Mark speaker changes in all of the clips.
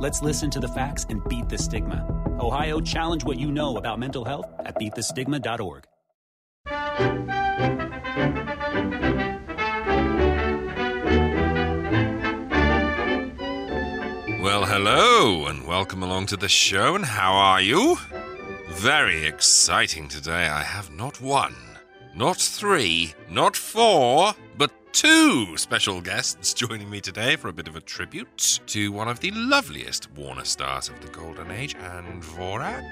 Speaker 1: Let's listen to the facts and beat the stigma. Ohio, challenge what you know about mental health at beatthestigma.org.
Speaker 2: Well, hello, and welcome along to the show, and how are you? Very exciting today. I have not one, not three, not four, but two special guests joining me today for a bit of a tribute to one of the loveliest Warner stars of the Golden Age, Ann Dvorak.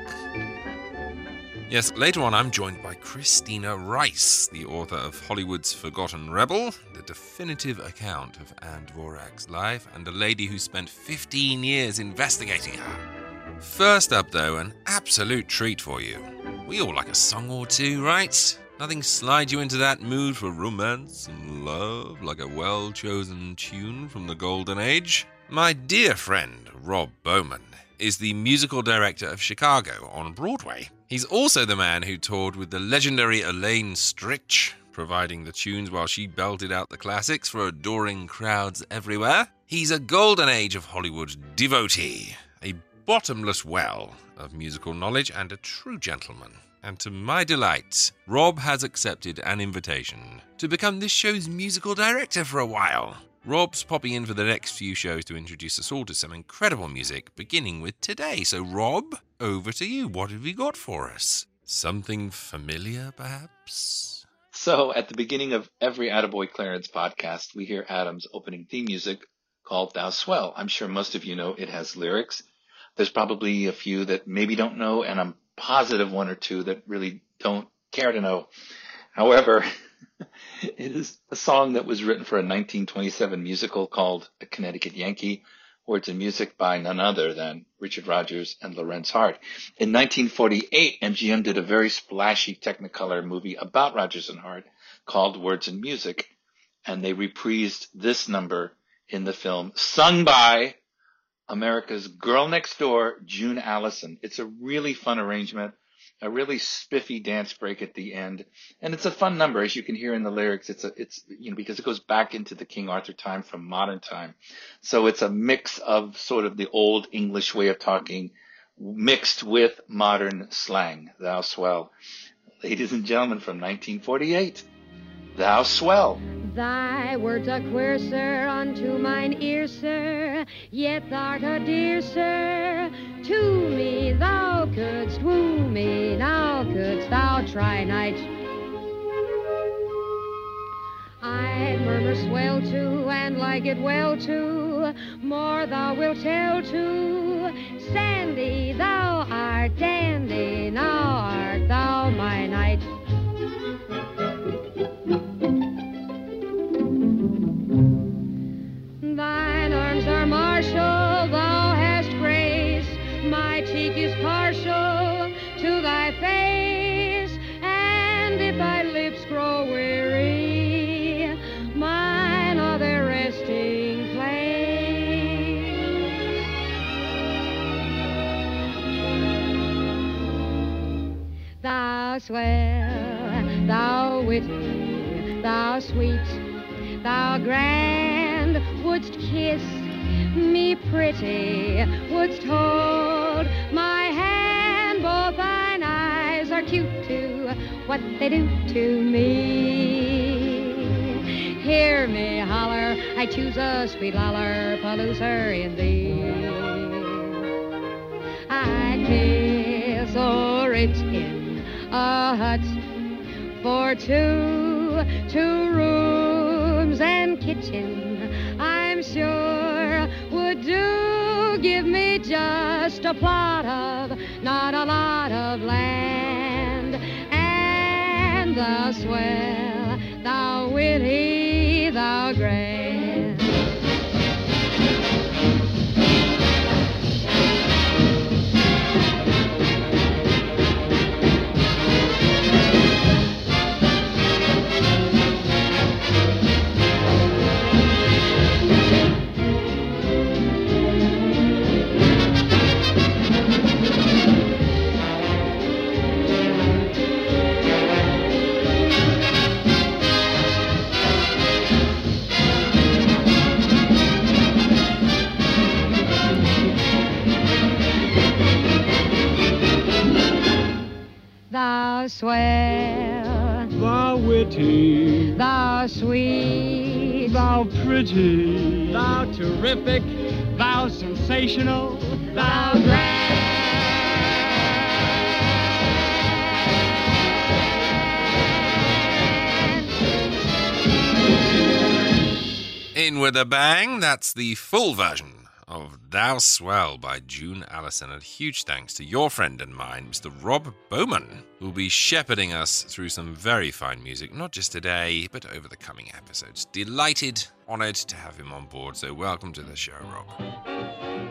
Speaker 2: Yes, later on, I'm joined by Christina Rice, the author of Hollywood's Forgotten Rebel, the definitive account of Ann Dvorak's life, and a lady who spent 15 years investigating her. First up, though, an absolute treat for you. We all like a song or two, right? Nothing slides you into that mood for romance and love like a well chosen tune from the Golden Age? My dear friend, Rob Bowman, is the musical director of Chicago on Broadway. He's also the man who toured with the legendary Elaine Stritch, providing the tunes while she belted out the classics for adoring crowds everywhere. He's a golden age of Hollywood devotee, a bottomless well of musical knowledge, and a true gentleman. And to my delight, Rob has accepted an invitation to become this show's musical director for a while. Rob's popping in for the next few shows to introduce us all to some incredible music, beginning with today. So, Rob, over to you. What have you got for us? Something familiar, perhaps?
Speaker 3: So, at the beginning of every Attaboy Clarence podcast, we hear Adam's opening theme music called Thou Swell. I'm sure most of you know it has lyrics. There's probably a few that maybe don't know, and I'm positive one or two that really don't care to know. However, it is a song that was written for a 1927 musical called A Connecticut Yankee, words and music by none other than Richard Rodgers and Lorenz Hart. In 1948, MGM did a very splashy Technicolor movie about Rodgers and Hart called Words and Music, and they reprised this number in the film, sung by America's Girl Next Door, June Allyson. It's a really fun arrangement a really spiffy dance break at the end. And it's a fun number, as you can hear in the lyrics. It's a, it's, you know, because it goes back into the King Arthur time from modern time. So it's a mix of sort of the old English way of talking mixed with modern slang. Thou swell. Ladies and gentlemen from 1948. Thou swell.
Speaker 4: Thy words are queer, sir, unto mine ear, sir, yet thou'rt a dear, sir. To me thou couldst woo me, now couldst thou try night. I murmur swell to, and like it well to, more thou wilt tell to. Sandy, thou art dandy, now art thou my knight. Swell, thou witty, thou sweet, thou grand, wouldst kiss me pretty, wouldst hold my hand. Both thine eyes are cute to what they do to me. Hear me holler, I choose a sweet loller, palooser in thee. I'd kiss or it's in a hut for two, two rooms and kitchen, I'm sure would do. Give me just a plot of, not a lot of land. And thou swell, thou witty, thou grand. Swell,
Speaker 5: Thou witty,
Speaker 4: thou sweet,
Speaker 5: thou pretty, thou terrific, thou sensational,
Speaker 4: thou grand.
Speaker 2: In with a bang, that's the full version. of Thou Swell by June Allyson. And huge thanks to your friend and mine, Mr. Rob Bowman, who'll be shepherding us through some very fine music, not just today, but over the coming episodes. Delighted, honoured to have him on board, so welcome to the show, Rob.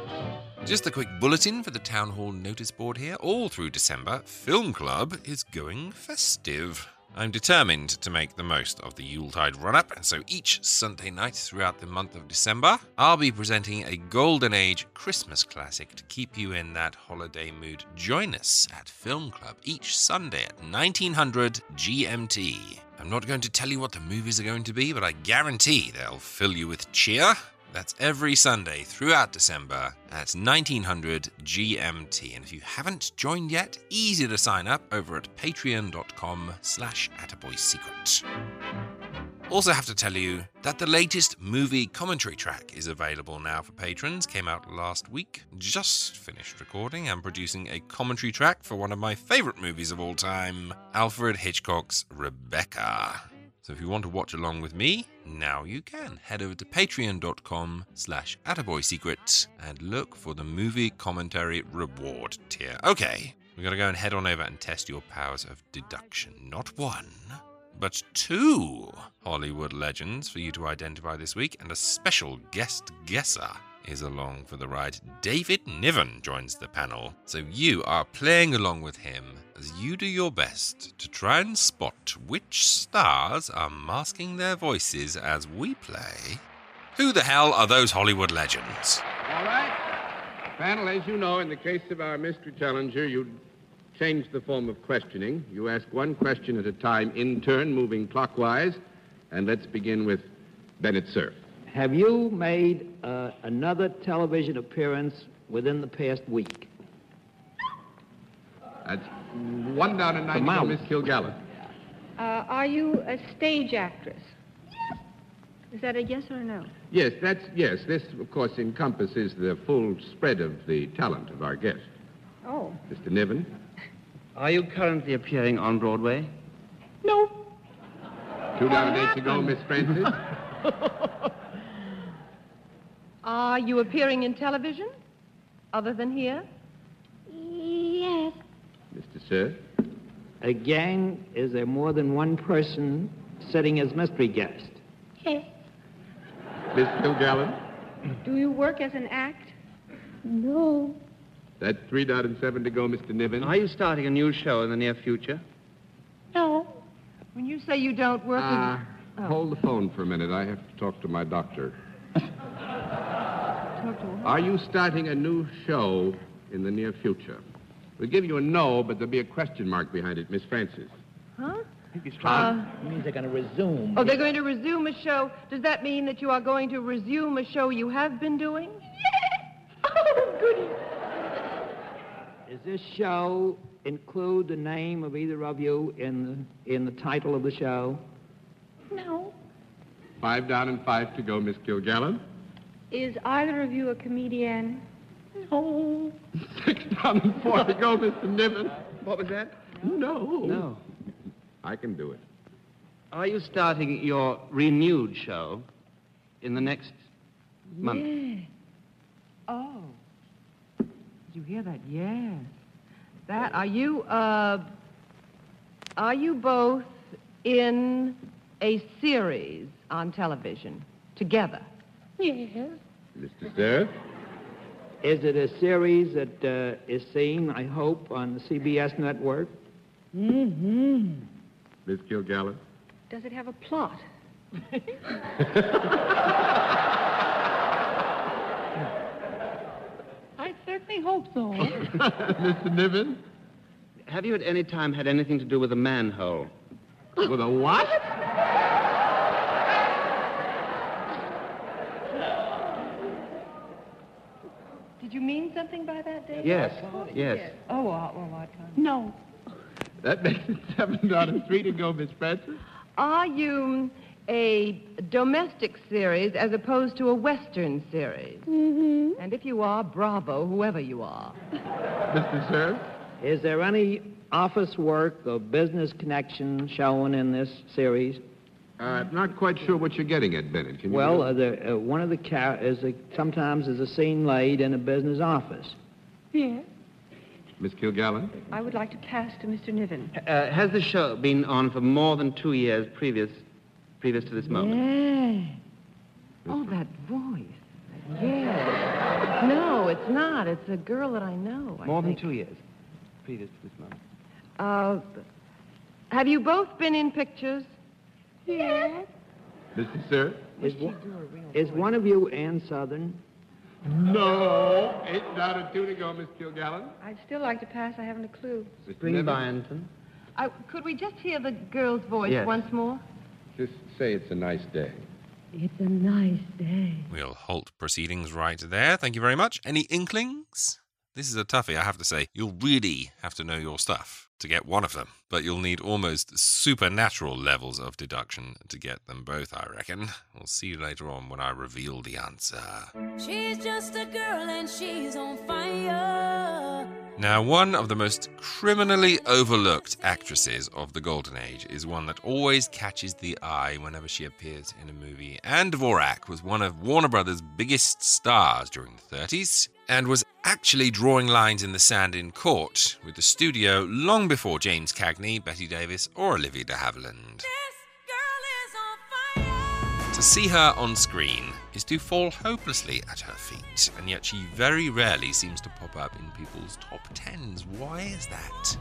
Speaker 2: Just a quick bulletin for the Town Hall notice board here. All through December, Film Club is going festive. I'm determined to make the most of the Yuletide run up, and so each Sunday night throughout the month of December, I'll be presenting a Golden Age Christmas classic to keep you in that holiday mood. Join us at Film Club each Sunday at 1900 GMT. I'm not going to tell you what the movies are going to be, but I guarantee they'll fill you with cheer. That's every Sunday throughout December at 1900 GMT. And if you haven't joined yet, easy to sign up over at patreon.com slash attaboysecret. Also have to tell you that the latest movie commentary track is available now for patrons. Came out last week. Just finished recording and producing a commentary track for one of my favorite movies of all time, Alfred Hitchcock's Rebecca. So if you want to watch along with me, now you can. Head over to patreon.com slash attaboysecret and look for the movie commentary reward tier. Okay, we're going to go and head on over and test your powers of deduction. Not one, but two Hollywood legends for you to identify this week, and a special guest guesser is along for the ride. David Niven joins the panel, so you are playing along with him as you do your best to try and spot which stars are masking their voices as we play. Who the hell are those Hollywood legends?
Speaker 6: All right. Panel, as you know, in the case of our mystery challenger, you change the form of questioning. You ask one question at a time in turn, moving clockwise. And let's begin with Bennett Cerf.
Speaker 7: Have you made uh, another television appearance within the past week?
Speaker 6: That's one down and nine to go,
Speaker 7: mouse.
Speaker 6: Miss Kilgallen.
Speaker 8: Uh, are you a stage actress? Yes. Is that a yes or a no?
Speaker 6: Yes, that's yes. This, of course, encompasses the full spread of the talent of our guest,
Speaker 8: Oh.
Speaker 6: Mr. Niven.
Speaker 9: Are you currently appearing on Broadway?
Speaker 8: No.
Speaker 6: Two down and eight to go, Miss Francis.
Speaker 8: Are you appearing in television? Other than here?
Speaker 4: Yes.
Speaker 6: Mr. Cerf.
Speaker 7: Again, is there more than one person sitting as mystery guest?
Speaker 4: Yes.
Speaker 6: Miss Kilgallen.
Speaker 8: Do you work as an act?
Speaker 4: No.
Speaker 6: That's three down and seven to go, Mr. Niven.
Speaker 9: Are you starting a new show in the near future?
Speaker 4: No.
Speaker 8: When you say you don't work
Speaker 6: Uh,
Speaker 8: in... Oh.
Speaker 6: Hold the phone for a minute. I have to talk to my doctor.
Speaker 8: Talk to her.
Speaker 6: Are you starting a new show in the near future? We'll give you a no, but there'll be a question mark behind it, Miss Francis.
Speaker 8: Huh?
Speaker 7: Uh, means they're going to resume.
Speaker 8: Oh, they're going to resume a show. Does that mean that you are going to resume a show you have been doing? Yes. Oh, goody.
Speaker 7: Does this show include the name of either of you in the, in the title of the show?
Speaker 4: No.
Speaker 6: Five down and five to go, Miss Kilgallen.
Speaker 8: Is either of you a comedian?
Speaker 4: No.
Speaker 6: Six down and four to go, Mr. Niven.
Speaker 9: What was that?
Speaker 6: No.
Speaker 9: No.
Speaker 6: I can do it.
Speaker 9: Are you starting your renewed show in the next month?
Speaker 8: Yes. Oh. Did you hear that? Yes. That, are you, uh, are you both in a series on television together?
Speaker 4: Yes.
Speaker 6: Mr. Cerf.
Speaker 7: Is it a series that uh, is seen, I hope, on the CBS network?
Speaker 8: Mm-hmm.
Speaker 6: Miss Kilgallen.
Speaker 8: Does it have a plot?
Speaker 4: I certainly hope so.
Speaker 6: Mr. Niven.
Speaker 9: Have you at any time had anything to do with a manhole?
Speaker 6: With a what?
Speaker 8: Did you mean something by that, David?
Speaker 9: Yes. Yes.
Speaker 8: Oh, well, well, I can't.
Speaker 4: No.
Speaker 6: That makes it seven out of three to go, Miss Francis.
Speaker 8: Are you a domestic series as opposed to a Western series? Mm-hmm. And if you are, bravo, whoever you are.
Speaker 6: Mr. Cerf?
Speaker 7: Is there any office work or business connection shown in this series?
Speaker 6: Uh, I'm not quite sure what you're getting at, Bennett. Can you
Speaker 7: Well, uh, the, uh, one of the car- is a, sometimes is a scene laid in a business office.
Speaker 8: Yes.
Speaker 6: Miss Kilgallen?
Speaker 8: I would like to pass to Mr. Niven.
Speaker 9: Uh, has the show been on for more than two years previous, previous to this moment?
Speaker 8: Yeah. Oh, that voice. Yeah. No, it's not. It's a girl that I know. I
Speaker 9: More than two years previous to this moment.
Speaker 8: Uh, have you both been in pictures? Yes.
Speaker 6: Mr. Cerf?
Speaker 7: Is, one, is one of you Ann Sothern?
Speaker 6: No. Eight out of two to go, Miss Kilgallen.
Speaker 8: I'd still like to pass. I haven't a clue.
Speaker 6: Mr.
Speaker 9: Spring
Speaker 6: Niven?
Speaker 9: Byington.
Speaker 8: Uh, could we just hear the girl's voice
Speaker 9: Yes.
Speaker 8: once more?
Speaker 6: Just say it's a nice day.
Speaker 8: It's a nice day.
Speaker 2: We'll halt proceedings right there. Thank you very much. Any inklings? This is a toughie, I have to say. You'll really have to know your stuff to get one of them, but you'll need almost supernatural levels of deduction to get them both, I reckon. We'll see you later on when I reveal the answer.
Speaker 10: She's just a girl and she's on fire.
Speaker 2: Now, one of the most criminally overlooked actresses of the Golden Age is one that always catches the eye whenever she appears in a movie. Ann Dvorak was one of Warner Brothers' biggest stars during the 30s and was actually drawing lines in the sand in court with the studio long before James Cagney, Bette Davis, or Olivia de Havilland. To see her on screen is to fall hopelessly at her feet, and yet she very rarely seems to pop up in people's top tens. Why is that?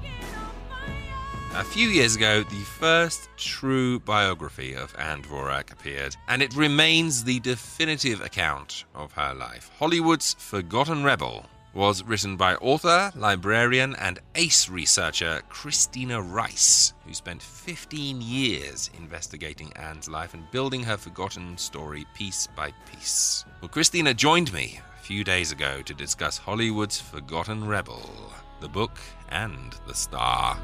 Speaker 2: A few years ago, the first true biography of Ann Dvorak appeared, and it remains the definitive account of her life. Hollywood's Forgotten Rebel was written by author, librarian, and ace researcher Christina Rice, who spent 15 years investigating Ann's life and building her forgotten story piece by piece. Well, Christina joined me a few days ago to discuss Hollywood's Forgotten Rebel, the book and the star.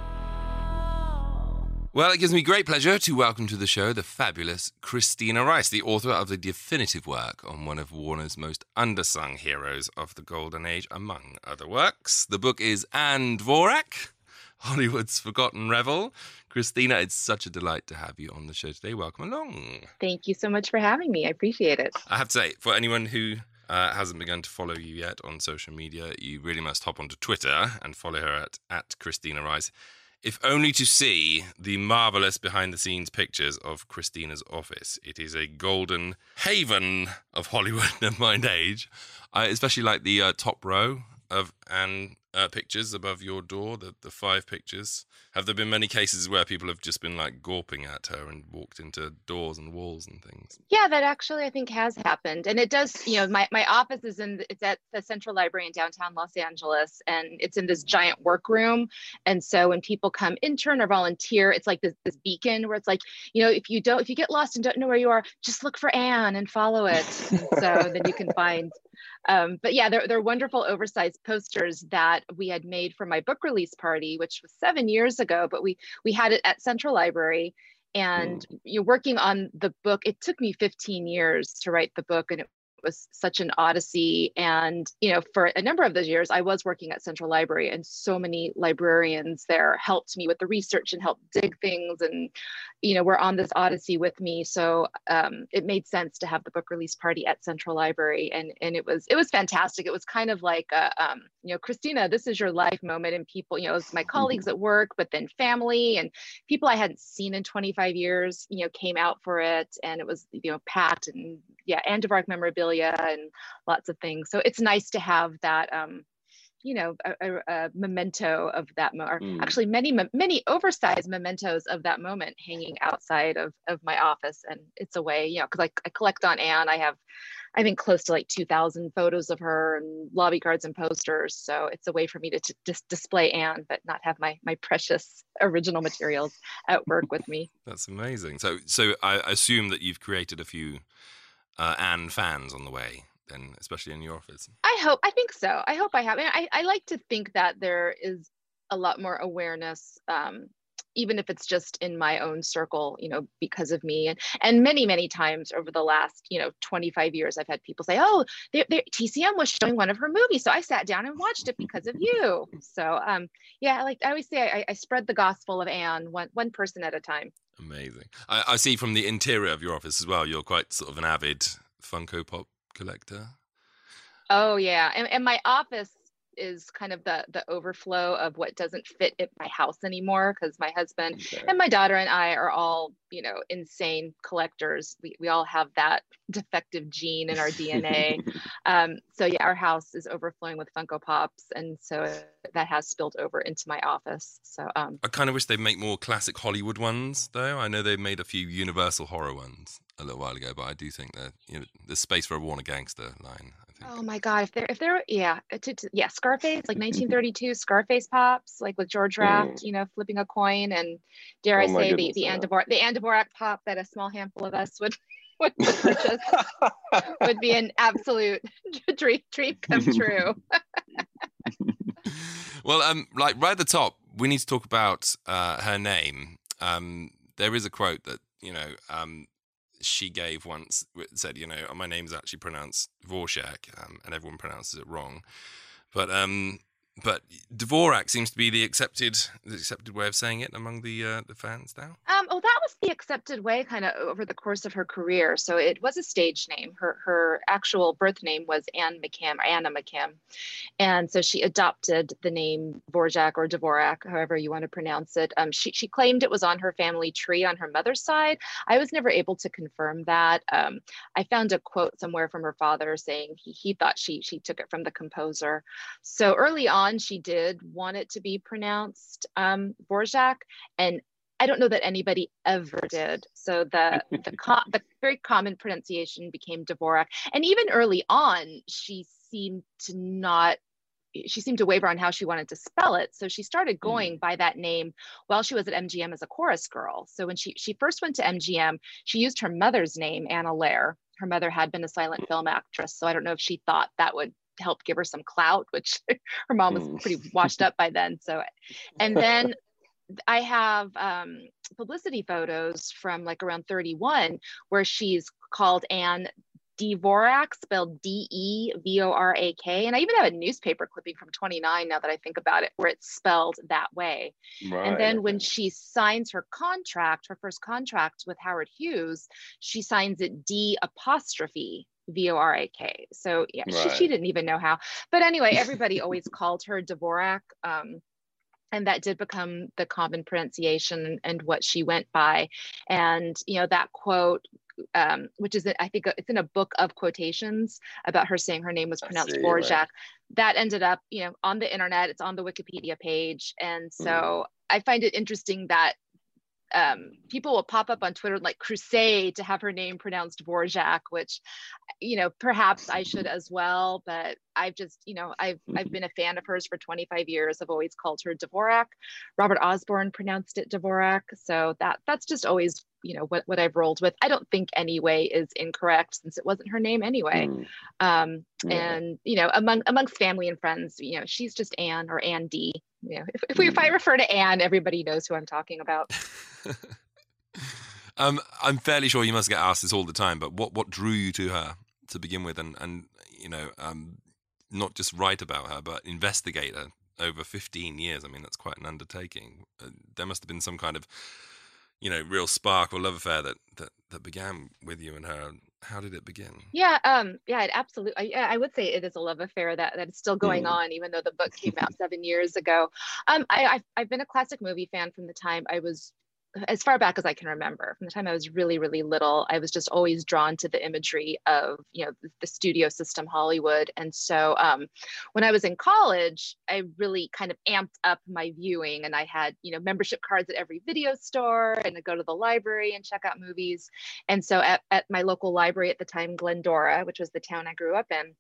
Speaker 2: Well, it gives me great pleasure to welcome to the show the fabulous Christina Rice, the author of the definitive work on one of Warner's most undersung heroes of the Golden Age, among other works. The book is Ann Dvorak, Hollywood's Forgotten Rebel. Christina, it's such a delight to have you on the show today. Welcome along.
Speaker 11: Thank you so much for having me. I appreciate it.
Speaker 2: I have to say, for anyone who uh, hasn't begun to follow you yet on social media, you really must hop onto Twitter and follow her at, at Christina Rice if only to see the marvelous behind the scenes pictures of Christina's office. It is a golden haven of Hollywood of mind age. I especially like the uh, top row of Ann uh, pictures above your door, the, the five pictures. Have there been many cases where people have just been like gawping at her and walked into doors and walls and things?
Speaker 11: Yeah, that actually I think has happened, and it does. You know, my my office is in it's at the Central Library in downtown Los Angeles, and it's in this giant workroom. And so when people come intern or volunteer, it's like this this beacon where it's like, you know, if you don't if you get lost and don't know where you are, just look for Ann and follow it. So then you can find. Um, but yeah, they're, they're wonderful oversized posters that we had made for my book release party, which was seven years ago, but we we had it at Central Library. And you're working on the book. It took me 15 years to write the book, and it was such an odyssey. And you know, for a number of those years, I was working at Central Library, and so many librarians there helped me with the research and helped dig things, and you know, were on this odyssey with me. So um, it made sense to have the book release party at Central Library, and and it was it was fantastic. It was kind of like a, um, you know, Christina, this is your life moment, and people, you know, it was my colleagues at work, but then family and people I hadn't seen in 25 years, you know, came out for it, and it was you know packed and yeah, Ann Dvorak memorabilia and lots of things. So it's nice to have that. Um, you know, a, a, a memento of that, mo- or
Speaker 3: Mm.
Speaker 11: actually many, many oversized mementos of that moment hanging outside of, of my office. And it's a way, you know, because I, I collect on Ann. I have, I think, close to like 2,000 photos of her and lobby cards and posters. So it's a way for me to just display Ann, but not have my my precious original materials at work with me.
Speaker 2: That's amazing. So, so I assume that you've created a few uh, Ann fans on the way, then, especially in your office.
Speaker 11: I hope, I think so. I hope I have. I, I like to think that there is a lot more awareness um, even if it's just in my own circle you know because of me and and many many times over the last you know 25 years i've had people say oh they, they, tcm was showing one of her movies so i sat down and watched it because of you so um yeah like i always say i, I spread the gospel of ann one one person at a time
Speaker 2: Amazing. I, I see from the interior of your office as well, you're quite sort of an avid Funko Pop collector.
Speaker 11: Oh yeah, and, and my office is kind of the the overflow of what doesn't fit at my house anymore because my husband okay. and my daughter and I are all you know insane collectors. We we all have that defective gene in our DNA. um, so yeah, our house is overflowing with Funko Pops, and so that has spilled over into my office. So um,
Speaker 2: I kind of wish they'd make more classic Hollywood ones, though. I know they made a few Universal horror ones a little while ago, but I do think that you know there's space for a Warner Gangster line.
Speaker 11: Oh my God! If they're if they're yeah uh, to, to, yeah Scarface like 1932 Scarface pops like with George Raft mm. you know flipping a coin and dare oh I say the the Ann Dvorak the Ann Dvorak pop that a small handful of us would would purchase would be an absolute dream dream come true.
Speaker 2: well, um, like right at the top, we need to talk about uh, her name. Um, there is a quote that you know um, she gave once said, you know, my name is actually pronounced Dvorak, um, and everyone pronounces it wrong. But um, but Dvorak seems to be the accepted the accepted way of saying it among the uh, the fans now.
Speaker 11: Um, oh, that was the accepted way, kind of over the course of her career. So it was a stage name. Her her actual birth name was Ann McKim, Anna McKim, and so she adopted the name Dvorak or Dvorak, however you want to pronounce it. Um, she she claimed it was on her family tree on her mother's side. I was never able to confirm that. Um, I found a quote somewhere from her father saying he he thought she she took it from the composer. So early on on, she did want it to be pronounced um, Borjak, and I don't know that anybody ever did. So the the, co- the very common pronunciation became Dvorak, and even early on, she seemed to not. She seemed to waver on how she wanted to spell it, so she started hmm. going mm. by that name while she was at MGM as a chorus girl. So when she she first went to MGM, she used her mother's name, Anna Lehr. Her mother had been a silent film actress, so I don't know if she thought that would help give her some clout, which her mom was pretty mm. washed up by then. So, and then I have um, publicity photos from like around 31 where she's called Ann Dvorak, spelled D E V O R A K. And I even have a newspaper clipping from 29 now that I think about it, where it's spelled that way. Right. And then when she signs her contract, her first contract with Howard Hughes, she signs it D apostrophe V O R A K. So yeah, right. she, she didn't even know how. But anyway, everybody always called her Dvorak. Um, and that did become the common pronunciation and what she went by. And you know that quote, um, which is I think it's in a book of quotations about her saying her name was pronounced Borjak. Right. That ended up you know on the internet. It's on the Wikipedia page, and so mm. I find it interesting that um, people will pop up on Twitter like crusade to have her name pronounced Dvorak, which, you know, perhaps I should as well. But I've just, you know, I've I've been a fan of hers for 25 years. I've always called her Dvorak. Robert Osborne pronounced it Dvorak, so that that's just always, you know, what what I've rolled with. I don't think any way is incorrect since it wasn't her name anyway. Mm. Um, yeah. And you know, among amongst family and friends, you know, she's just Ann or Andy you know, if, if, we, if I mm. refer to Ann, everybody knows who I'm talking about.
Speaker 2: um, I'm fairly sure you must get asked this all the time, but what, what drew you to her to begin with, and and you know, um, not just write about her, but investigate her over 15 years. I mean, that's quite an undertaking. Uh, there must have been some kind of, you know, real spark or love affair that that that began with you and her how did it begin?
Speaker 11: Yeah, um, yeah, it absolutely. I, I would say it is a love affair that that is still going mm. on, even though the book came out seven years ago. Um, I, I've, I've been a classic movie fan from the time I was as far back as I can remember, from the time I was really, really little, I was just always drawn to the imagery of, you know, the studio system Hollywood. And so um, when I was in college, I really kind of amped up my viewing and I had, you know, membership cards at every video store and I go to the library and check out movies. And so at, at my local library at the time, Glendora, which was the town I grew up in,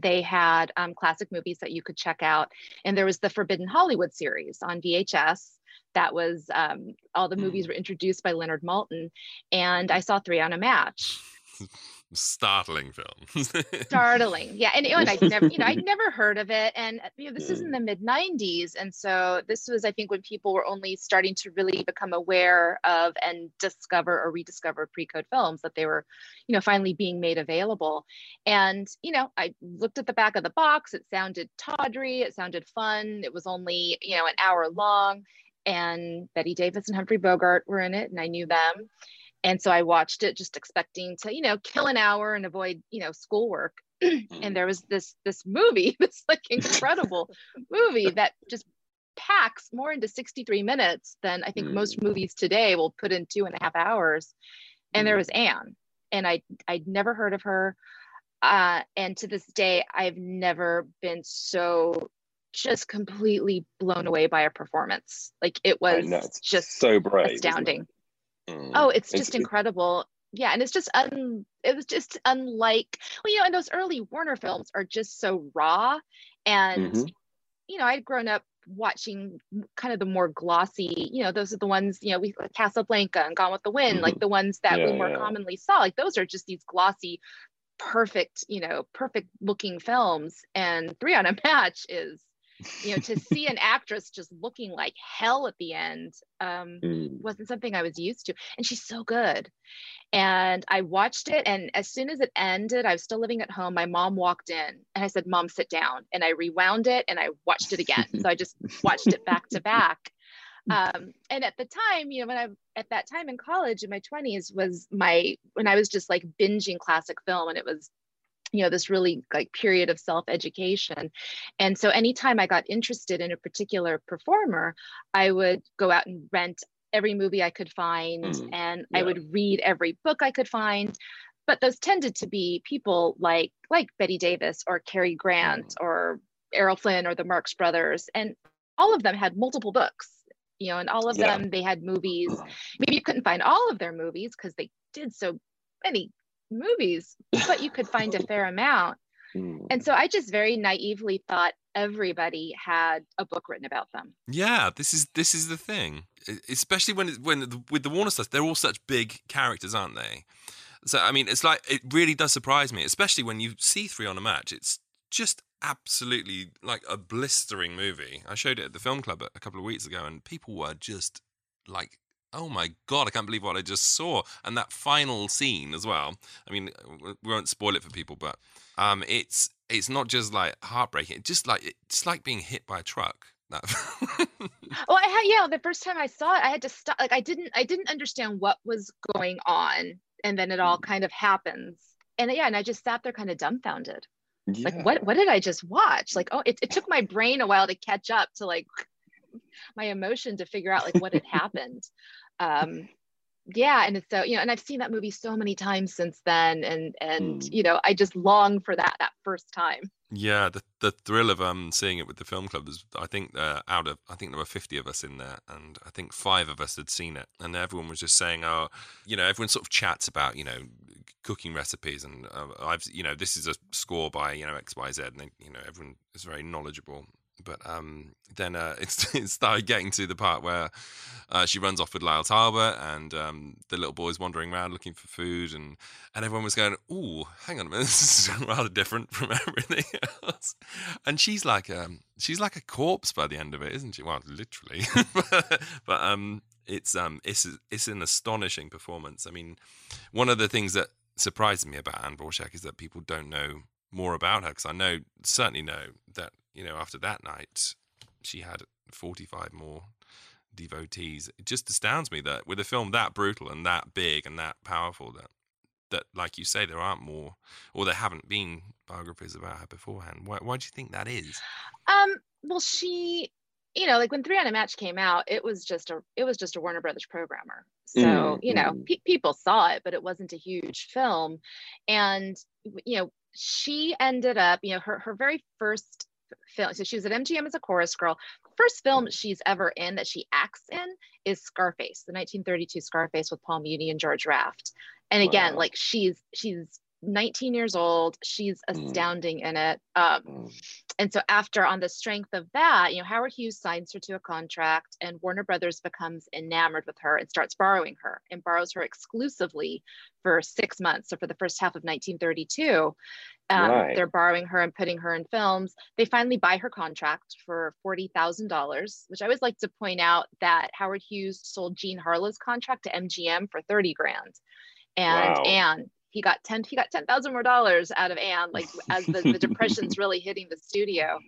Speaker 11: they had um, classic movies that you could check out. And there was the Forbidden Hollywood series on VHS that was um, all the movies mm. were introduced by Leonard Maltin, and I saw three on a match.
Speaker 2: startling film.
Speaker 11: startling yeah and, and i'd never you know i'd never heard of it and uh, you know this is in the mid 90s and so this was i think when people were only starting to really become aware of and discover or rediscover pre-code films that they were you know finally being made available. And you know i looked at the back of the box it sounded tawdry it sounded fun it was only you know an hour long and Bette davis and humphrey bogart were in it and i knew them and so i watched it just expecting to you know kill an hour and avoid you know schoolwork. And there was this this movie this like incredible movie that just packs more into 63 minutes than i think most movies today will put in two and a half hours. And there was ann and i i'd never heard of her. Uh, and to this day i've never been so just completely blown away by a performance. Like it was just
Speaker 12: so brave.
Speaker 11: astounding
Speaker 12: Mm.
Speaker 11: Oh, it's
Speaker 12: It's-
Speaker 11: just
Speaker 12: it-
Speaker 11: incredible. Yeah, and it's just un it was just unlike well, you know, and those early Warner films are just so raw. And
Speaker 12: Mhm.
Speaker 11: you know, I'd grown up watching kind of the more glossy, you know, those are the ones, you know, we like Casablanca and Gone with the Wind, like
Speaker 12: Mhm.
Speaker 11: the ones that we more
Speaker 12: yeah.
Speaker 11: commonly saw. Like those are just these glossy, perfect, you know, perfect looking films. And Three on a Match is you know to see an actress just looking like hell at the end um
Speaker 12: Mm.
Speaker 11: wasn't something i was used to. And she's so good. And i watched it and as soon as it ended i was still living at home my mom walked in and i said mom sit down. And i rewound it and i watched it again. So i just watched it back to back. Um, and at the time you know when i at that time in college in my 20s was my when i was just like binging classic film and it was you know this really like period of self education and so anytime i got interested in a particular performer i would go out and rent every movie i could find
Speaker 12: Mm,
Speaker 11: and i would read every book i could find. But those tended to be people like like bette davis or cary grant
Speaker 12: Mm.
Speaker 11: or errol flynn or the marx brothers and all of them had multiple books you know and all of
Speaker 12: Yeah.
Speaker 11: them they had movies. Maybe you couldn't find all of their movies because they did so many movies but you could find a fair amount
Speaker 12: Mm.
Speaker 11: and so I just very naively thought everybody had a book written about them.
Speaker 2: Yeah, this is this is the thing, especially when it- when the, with the Warner stuff, they're all such big characters, aren't they? So I mean, it's like it really does surprise me, especially when you see three on a match. It's just absolutely like a blistering movie. I showed it at the film club a a couple of weeks ago, and people were just like. Oh my god! I can't believe what I just saw, and that final scene as well. I mean, we won't spoil it for people, but um, it's it's not just like heartbreaking. It's just like it's like being hit by a truck. That
Speaker 11: Well, I had yeah, the first time I saw it, I had to stop. Like I didn't, I didn't understand what was going on, and then it all kind of happens. And yeah, and I just sat there kind of dumbfounded. Like what? What did I just watch? Like oh, it, it took my brain a while to catch up to like my emotion to figure out like what had happened. Um, yeah, and it's so you know, and I've seen that movie so many times since then, and and
Speaker 12: Mm.
Speaker 11: you know, I just long for that that first time.
Speaker 2: yeah, the the thrill of um seeing it with the film club was. I think uh, out of I think there were fifty of us in there, and I think five of us had seen it, and everyone was just saying, oh, you know, everyone sort of chats about you know cooking recipes, and uh, I've you know this is a score by you know X Y Z, and then, you know everyone is very knowledgeable. But um, then uh, it's, it started getting to the part where uh, she runs off with Lyle Talbot, and um, the little boy's wandering around looking for food, and and everyone was going, "Ooh, hang on a minute, this is rather different from everything else." And she's like, um, she's like a corpse by the end of it, isn't she? Well, literally, but, um, it's um, it's it's an astonishing performance. I mean, one of the things that surprises me about Ann Borshak is that people don't know more about her because I know certainly know that you know after that night she had 45 more devotees. It just astounds me that with a film that brutal and that big and that powerful that that like you say there aren't more or there haven't been biographies about her beforehand. Why why do you think that is?
Speaker 11: Um, well, she, you know, like when Three on a Match came out, it was just a it was just a Warner Brothers programmer. So
Speaker 12: Mm,
Speaker 11: you know,
Speaker 12: mm.
Speaker 11: pe- people saw it, but it wasn't a huge film. And you know, she ended up, you know, her her very first film. So she was at MGM as a chorus girl. First film she's ever in that she acts in is Scarface, the 1932 Scarface with Paul Muni and George Raft. And again,
Speaker 12: Wow.
Speaker 11: like she's she's 19 years old. She's astounding in it. Um, and so after, on the strength of that, you know, Howard Hughes signs her to a contract, and Warner Brothers becomes enamored with her and starts borrowing her and borrows her exclusively for six months. So for the first half of 1932, um,
Speaker 12: Right.
Speaker 11: they're borrowing her and putting her in films. They finally buy her contract for forty thousand dollars, which I always like to point out that Howard Hughes sold Jean Harlow's contract to MGM for thirty grand, and
Speaker 12: Wow.
Speaker 11: Ann he got ten he got ten thousand more dollars out of Ann, like as the, the depression's really hitting the studio.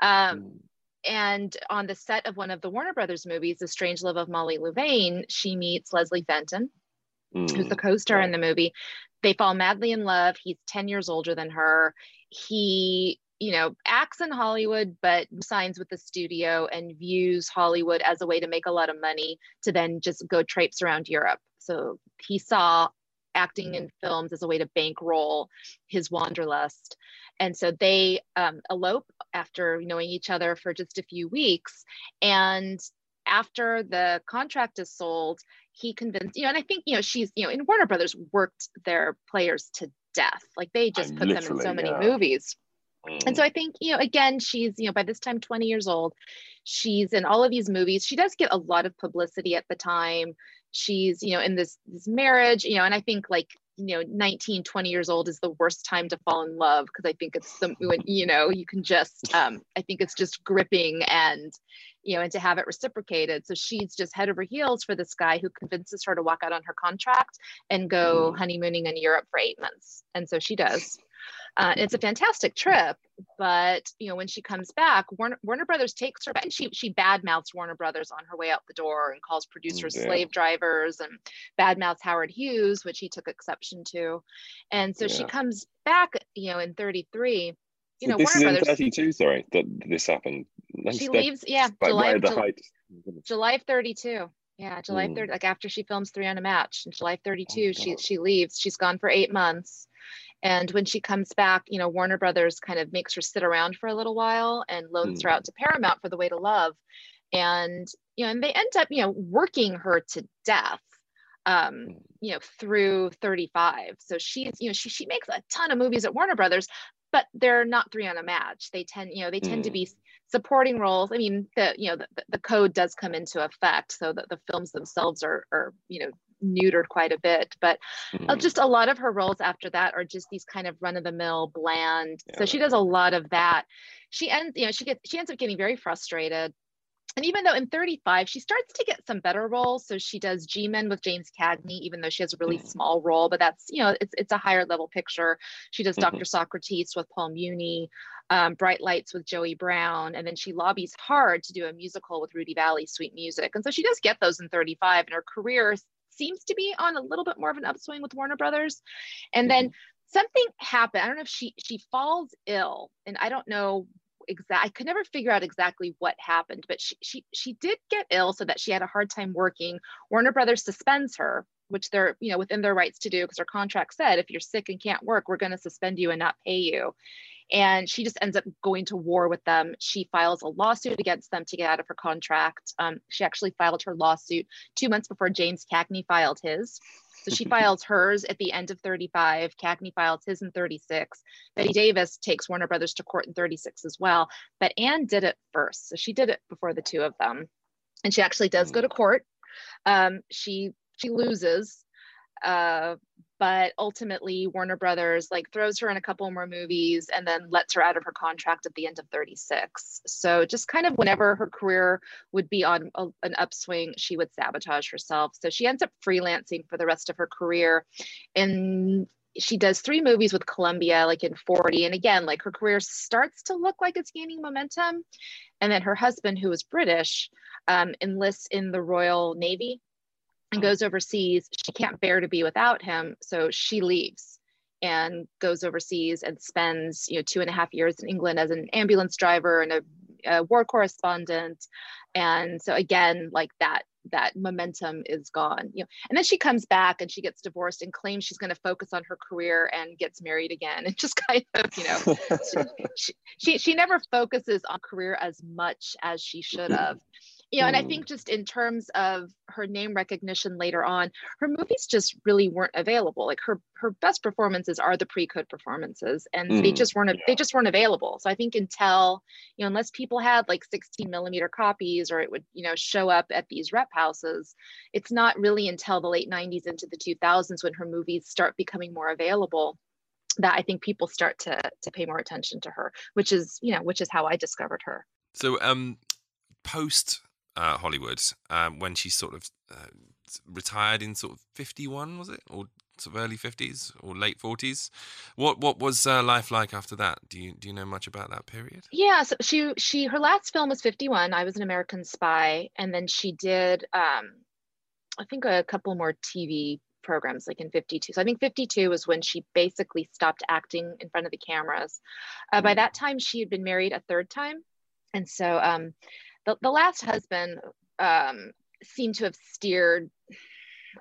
Speaker 11: Um, and on the set of one of the Warner Brothers movies, The Strange Love of Molly Louvain, she meets Leslie Fenton, who's the co-star in the movie. They fall madly in love. He's 10 years older than her. He, you know, acts in Hollywood, but signs with the studio and views Hollywood as a way to make a lot of money to then just go traipse around Europe. So he saw acting in films as a way to bankroll his wanderlust. And so they um, elope after knowing each other for just a few weeks. And after the contract is sold, he convinced, you know, and I think, you know, she's, you know, in Warner Brothers worked their players to death. Like they just put them in so many
Speaker 12: yeah.
Speaker 11: movies.
Speaker 12: Mm.
Speaker 11: And so I think, you know, again, she's, you know, by this time 20 years old, she's in all of these movies. She does get a lot of publicity at the time. She's, you know, in this this marriage, you know, and I think like, you know, 19, 20 years old is the worst time to fall in love because I think it's the when, you know, you can just um, I think it's just gripping and you know, and to have it reciprocated. So she's just head over heels for this guy who convinces her to walk out on her contract and go honeymooning in Europe for eight months. And so she does. Uh, it's a fantastic trip, but you know when she comes back, Warner, Warner Brothers takes her back, and she she badmouths Warner Brothers on her way out the door and calls producers
Speaker 12: Yeah.
Speaker 11: slave drivers and badmouths Howard Hughes, which he took exception to, and so she comes back, you know, in '33. You know,
Speaker 12: this
Speaker 11: Warner
Speaker 12: is in
Speaker 11: Brothers.
Speaker 12: 32, sorry, that this happened.
Speaker 11: She leaves, yeah, July
Speaker 12: right at the height.
Speaker 11: July of 32. Yeah, July
Speaker 12: Mm.
Speaker 11: 30, like after she films Three on a Match in July of 32, she she leaves. She's gone for eight months. And when she comes back, you know, Warner Brothers kind of makes her sit around for a little while and loans her
Speaker 12: Mm.
Speaker 11: out to Paramount for The Way to Love. And, you know, and they end up, you know, working her to death um you know through 35 so she's you know she, she makes a ton of movies at warner brothers but they're not three on a match they tend you know they tend to
Speaker 12: Mm.
Speaker 11: be supporting roles i mean the you know the, the code does come into effect so that the films themselves are are you know neutered quite a bit but uh,
Speaker 12: Mm.
Speaker 11: just a lot of her roles after that are just these kind of run-of-the-mill bland so she does a lot of that she ends you know she gets she ends up getting very frustrated and even though in 35 she starts to get some better roles so she does g-men with james cagney even though she has a really
Speaker 12: Mm.
Speaker 11: small role but that's you know it's, it's a higher level picture she does
Speaker 12: Mhm.
Speaker 11: dr socrates with paul muni um, bright lights with joey brown and then she lobbies hard to do a musical with rudy vallee sweet music and so she does get those in 35 and her career seems to be on a little bit more of an upswing with warner brothers and then mm-hmm. something happened i don't know if she she falls ill and i don't know exact I could never figure out exactly what happened, but she she she did get ill so that she had a hard time working. Warner Brothers suspends her, which they're, you know, within their rights to do because her contract said if you're sick and can't work, we're going to suspend you and not pay you. And she just ends up going to war with them. She files a lawsuit against them to get out of her contract. Um, she actually filed her lawsuit two months before James Cagney filed his. So she files hers at the end of 35. Cagney files his in 36. Bette Davis takes Warner Brothers to court in 36 as well. But Ann did it first. So she did it before the two of them. And she actually does go to court. Um, she she loses. Uh, but ultimately Warner Brothers like throws her in a couple more movies and then lets her out of her contract at the end of 36. So just kind of whenever her career would be on a, an upswing, she would sabotage herself. So she ends up freelancing for the rest of her career. And she does three movies with Columbia, like in 40. And again, like her career starts to look like it's gaining momentum. And then her husband, who is British, um, enlists in the Royal Navy and goes overseas. She can't bear to be without him. So she leaves and goes overseas and spends, you know, two and a half years in England as an ambulance driver and a, a war correspondent. And so again, like that that momentum is gone you know and then she comes back and she gets divorced and claims she's going to focus on her career and gets married again and just kind of you know she, she she never focuses on career as much as she should have you know, and I
Speaker 12: Hmm.
Speaker 11: think just in terms of her name recognition later on, her movies just really weren't available. Like her her best performances are the pre-code performances, and they
Speaker 12: Mm,
Speaker 11: just weren't they just weren't available. So I think until you know, unless people had like 16 millimeter copies, or it would you know show up at these rep houses, it's not really until the late 90s into the 2000s when her movies start becoming more available that I think people start to to pay more attention to her, which is you know which is how I discovered her.
Speaker 2: So, um, post uh, Hollywood, um, when she sort of uh, retired in sort of fifty-one, was it, or sort of early fifties or late forties? What what was uh, life like after that? Do you do you know much about that period?
Speaker 11: Yeah, so she she her last film was 51. I was an American spy, and then she did um I think a couple more TV programs like in 52. So I think 52 was when she basically stopped acting in front of the cameras. Uh, by that time she had been married a third time. And so um the, the last husband um seemed to have steered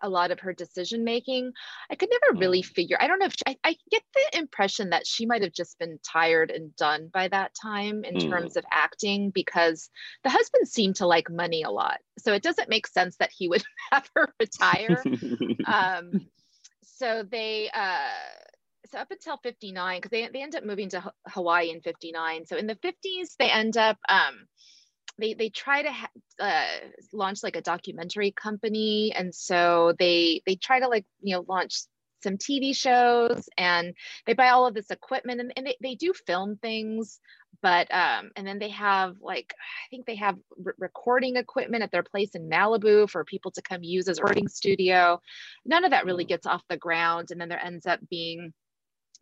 Speaker 11: a lot of her decision making. I could never really figure. I don't know if she, I, I get the impression that she might have just been tired and done by that time in
Speaker 12: Mm.
Speaker 11: terms of acting because the husband seemed to like money a lot. So it doesn't make sense that he would have her retire. um, so they. Uh, so up until 59 because they, they end up moving to Ha- hawaii in 59 so in the 50s they end up um, they they try to ha- uh, launch like a documentary company and so they they try to like you know launch some tv shows and they buy all of this equipment and, and they, they do film things but um and then they have like i think they have re- recording equipment at their place in malibu for people to come use as a recording studio. None of that really gets off the ground and then there ends up being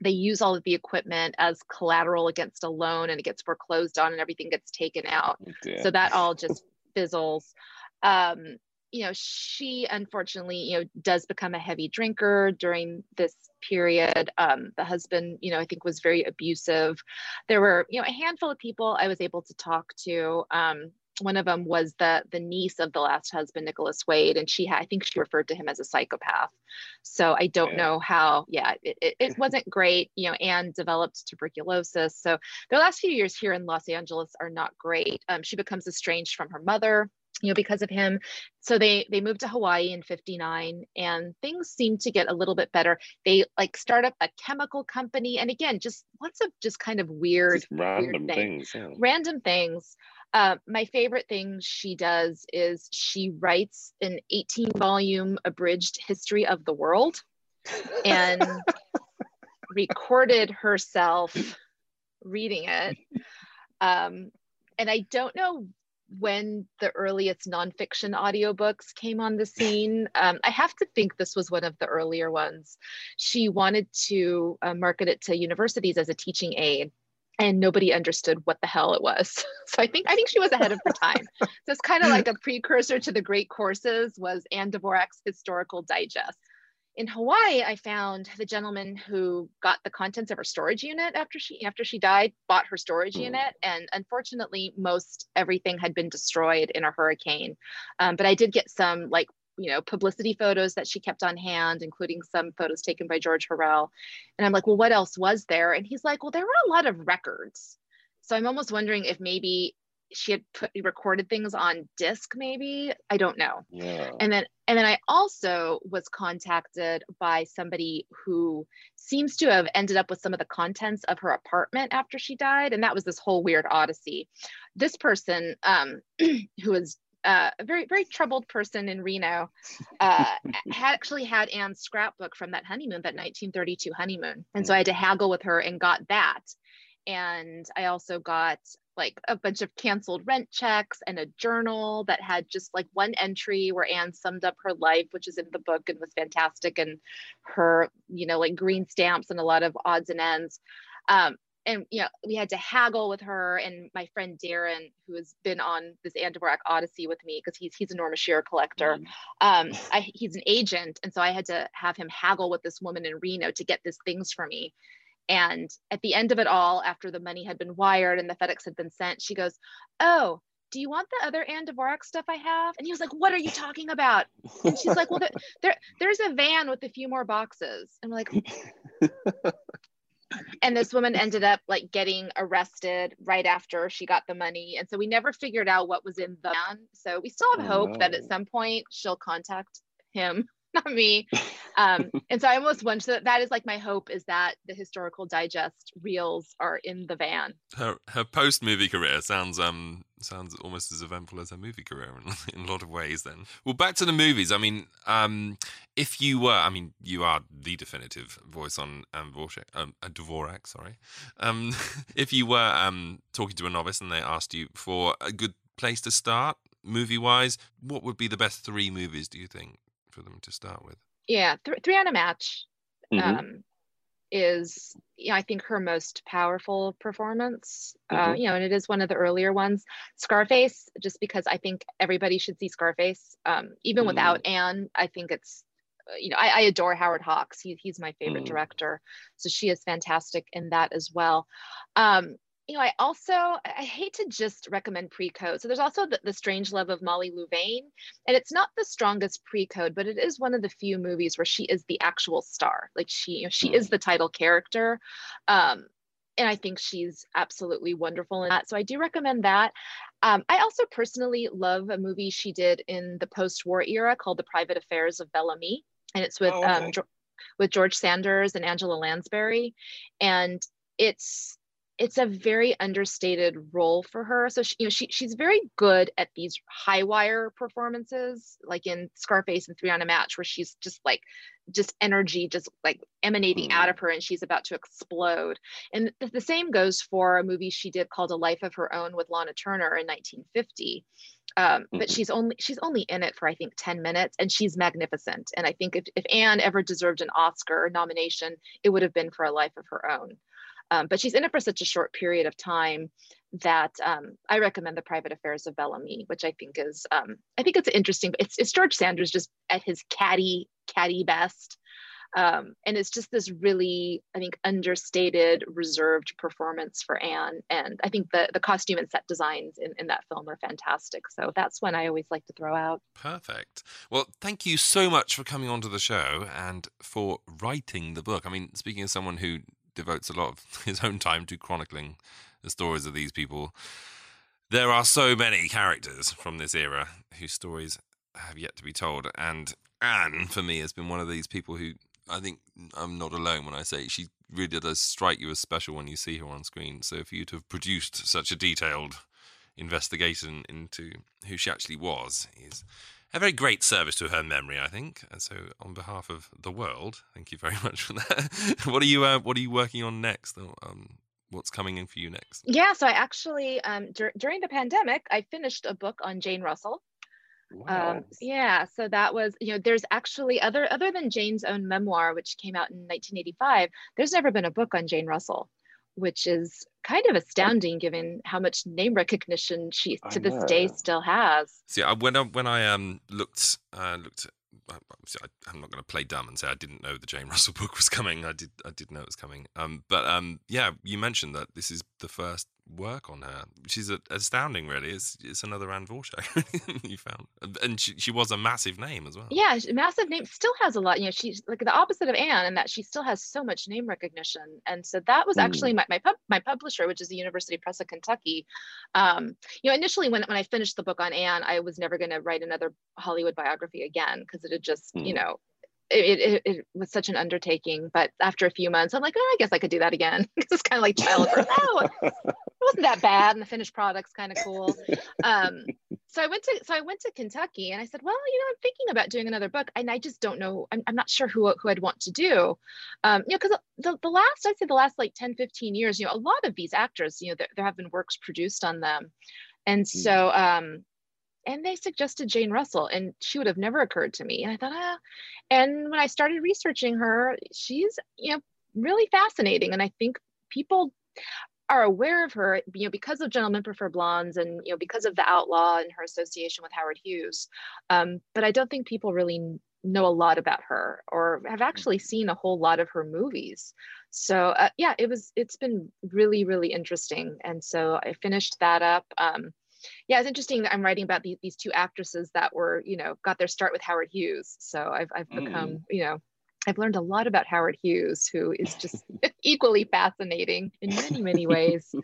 Speaker 11: they use all of the equipment as collateral against a loan and it gets foreclosed on and everything gets taken out.
Speaker 12: Dear.
Speaker 11: so that all just fizzles. Um you know she unfortunately you know does become a heavy drinker during this period. Um the husband you know i think was very abusive. There were you know a handful of people i was able to talk to. Um one of them was the the niece of the last husband nicholas wade and she had, i think she referred to him as a psychopath so i don't
Speaker 12: Yeah.
Speaker 11: know how yeah it, it, it wasn't great you know ann developed tuberculosis so the last few years here in los angeles are not great um, she becomes estranged from her mother you know because of him so they they moved to hawaii in 59 and things seem to get a little bit better they like start up a chemical company and again just lots of just kind of weird
Speaker 12: Just random
Speaker 11: weird things
Speaker 12: things. Yeah.
Speaker 11: random things. Uh, my favorite thing she does is she writes an 18 volume abridged history of the world and recorded herself reading it. Um, and I don't know when the earliest nonfiction audiobooks came on the scene. Um, I have to think this was one of the earlier ones. She wanted to uh, market it to universities as a teaching aid and nobody understood what the hell it was. So I think I think she was ahead of her time. so it's kind of like a precursor to the great courses was Ann Dvorak's Historical Digest. In Hawaii, I found the gentleman who got the contents of her storage unit after she after she died, bought her storage
Speaker 12: Hmm.
Speaker 11: unit, and unfortunately, most everything had been destroyed in a hurricane. Um, but I did get some like you know publicity photos that she kept on hand, including some photos taken by George Hurrell. And I'm like, well, what else was there? And he's like, well, there were a lot of records. So I'm almost wondering if maybe she had put recorded things on disc, maybe. I don't know.
Speaker 12: Yeah.
Speaker 11: And then and then I also was contacted by somebody who seems to have ended up with some of the contents of her apartment after she died. And that was this whole weird odyssey. This person, um, who was uh, a very, very troubled person in Reno, uh, actually had Ann's scrapbook from that honeymoon, that 1932 honeymoon. And so I had to haggle with her and got that. And I also got like a bunch of canceled rent checks and a journal that had just like one entry where Ann summed up her life, which is in the book and was fantastic, and her, you know, like green stamps and a lot of odds and ends. Um, and you know, we had to haggle with her and my friend Darren, who has been on this Ann Dvorak Odyssey with me because he's he's a Norma Shearer collector. Um, I, he's an agent, and so I had to have him haggle with this woman in Reno to get these things for me. And at the end of it all, after the money had been wired and the FedEx had been sent, she goes, "Oh, do you want the other Ann Dvorak stuff I have?" And he was like, "What are you talking about?" And she's like, "Well, there, there there's a van with a few more boxes." And we're like, and this woman ended up like getting arrested right after she got the money. And so we never figured out what was in the van so we still have
Speaker 12: Oh,
Speaker 11: hope that at some point she'll contact him not me um, and so i almost wonder so that is like my hope is that the historical digest reels are in the van
Speaker 2: Her her post movie career sounds um sounds almost as eventful as her movie career in, in a lot of ways. Then, well, back to the movies. I mean, um, if you were, I mean, you are the definitive voice on um, Dvorak, um, uh, Dvorak sorry. Um, if you were um talking to a novice and they asked you for a good place to start movie wise, what would be the best three movies? Do you think for them to start with?
Speaker 11: yeah th- three on a match
Speaker 12: Mhm.
Speaker 11: um, is you know, I think her most powerful performance. Uh,
Speaker 12: Mhm.
Speaker 11: you know, and it is one of the earlier ones. Scarface, just because I think everybody should see Scarface. Um, even
Speaker 12: Mm.
Speaker 11: without Ann, I think it's uh, you know I, I adore Howard Hawks. He, he's my favorite
Speaker 12: Mm.
Speaker 11: director, so she is fantastic in that as well. Um, you know, I also I hate to just recommend pre-code. So there's also the, the Strange Love of Molly Louvain, and it's not the strongest pre-code, but it is one of the few movies where she is the actual star. Like she, you know, she is the title character, um, and I think she's absolutely wonderful in that. So I do recommend that. Um, I also personally love a movie she did in the post-war era called The Private Affairs of Bel Ami, and it's with
Speaker 12: Oh, okay.
Speaker 11: um, with George Sanders and Angela Lansbury, and it's it's a very understated role for her. So she, you know, she she's very good at these high wire performances, like in Scarface and Three on a Match, where she's just like just energy just like emanating out of her and she's about to explode. And th- the same goes for a movie she did called A Life of Her Own with Lana Turner in 1950. Um, but
Speaker 12: Mhm.
Speaker 11: she's only she's only in it for I think 10 minutes and she's magnificent. And I think if, if Ann ever deserved an Oscar nomination, it would have been for A Life of Her Own. Um, but she's in it for such a short period of time that um, I recommend The Private Affairs of Bel Ami, which I think is um, I think it's interesting. It's, it's George Sanders just at his catty catty best, um, and it's just this really I think understated, reserved performance for Ann. And I think the the costume and set designs in, in that film are fantastic. So that's one I always like to throw out.
Speaker 2: Perfect. Well, thank you so much for coming onto the show and for writing the book. I mean, speaking as someone who devotes a lot of his own time to chronicling the stories of these people, there are so many characters from this era whose stories have yet to be told. And Ann, for me, has been one of these people who I think I'm not alone when I say she really does strike you as special when you see her on screen. So for you to have produced such a detailed investigation into who she actually was is a very great service to her memory, I think. And so, on behalf of the world, thank you very much for that. what are you uh, What are you working on next? Um, what's coming in for you next?
Speaker 11: Yeah, so I actually um, dur- during the pandemic, I finished a book on Jane Russell. Um, yeah, so that was you know there's actually other other than Jane's own memoir, which came out in 1985. There's never been a book on Jane Russell, which is kind of astounding given how much name recognition she to this day still has.
Speaker 2: See, I, when I, when I um looked uh, looked, at, I, am not going to play dumb and say I didn't know the Jane Russell book was coming. I did I did know it was coming. Um, but um, yeah, you mentioned that this is the first work on her. She's a, astounding, really. It's it's another Ann Vorschak you found, And- she she was a massive name as well.
Speaker 11: Yeah, massive name still has a lot. You know, she's like the opposite of Ann in that she still has so much name recognition. And so that was actually my my, pub, my publisher, which is the University Press of Kentucky. Um, you know, initially when when I finished the book on Ann, I was never going to write another Hollywood biography again because it had just you know. It, it, it was such an undertaking, but after a few months, I'm like, oh, I guess I could do that again. it's kind of like childbirth. oh, it wasn't that bad, and the finished product's kind of cool. Um, so I went to so I went to Kentucky and I said, well, you know, I'm thinking about doing another book, and I just don't know. I'm, I'm not sure who who I'd want to do. Um, you know, because the, the last I'd say the last like 10, 15 years, you know, a lot of these actors, you know, there, there have been works produced on them, and so um, and they suggested Jane Russell, and she would have never occurred to me. And I thought, ah, and when I started researching her, she's you know really fascinating, and I think people are aware of her, you know, because of Gentlemen Prefer Blondes and you know because of The Outlaw and her association with Howard Hughes. Um, but I don't think people really know a lot about her or have actually seen a whole lot of her movies. So uh, yeah, it was it's been really really interesting, and so I finished that up. Um, yeah, it's interesting that I'm writing about these, these two actresses that were, you know, got their start with Howard Hughes. So I've, I've become, you know, I've learned a lot about Howard Hughes, who is just equally fascinating in many, many ways.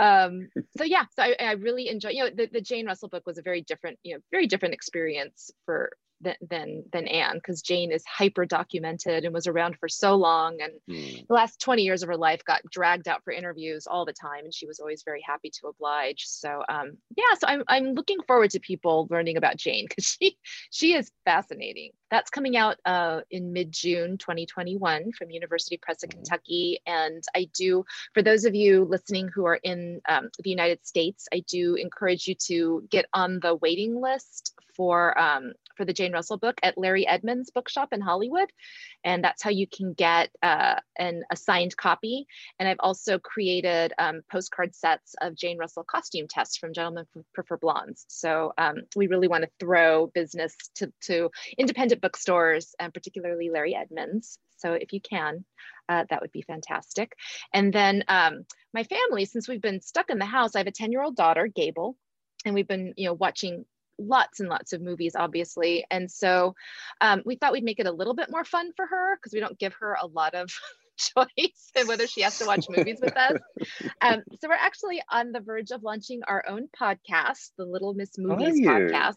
Speaker 11: Um, so yeah, so I, I really enjoy. You know, the, the Jane Russell book was a very different, you know, very different experience for than than, than Ann because Jane is hyper documented and was around for so long, and
Speaker 12: Mm.
Speaker 11: the last 20 years of her life got dragged out for interviews all the time, and she was always very happy to oblige. So um, yeah, so I'm I'm looking forward to people learning about Jane because she she is fascinating. That's coming out uh, in mid June 2021 from University Press of Kentucky, and I do for those of you listening who are in um, the United States, I do encourage you to get on the waiting list for um, for the Jane Russell book at Larry Edmunds Bookshop in Hollywood, and that's how you can get uh, an assigned copy. And I've also created um, postcard sets of Jane Russell costume tests from Gentlemen Prefer Blondes. So um, we really want to throw business to to independent bookstores, and particularly Larry Edmunds. So if you can, uh, that would be fantastic. And then um, my family, since we've been stuck in the house, I have a 10 year old daughter, Gable, and we've been, you know, watching lots and lots of movies, obviously. And so um, we thought we'd make it a little bit more fun for her because we don't give her a lot of choice in whether she has to watch movies with us. Um, so we're actually on the verge of launching our own podcast, the Little Miss Movies podcast.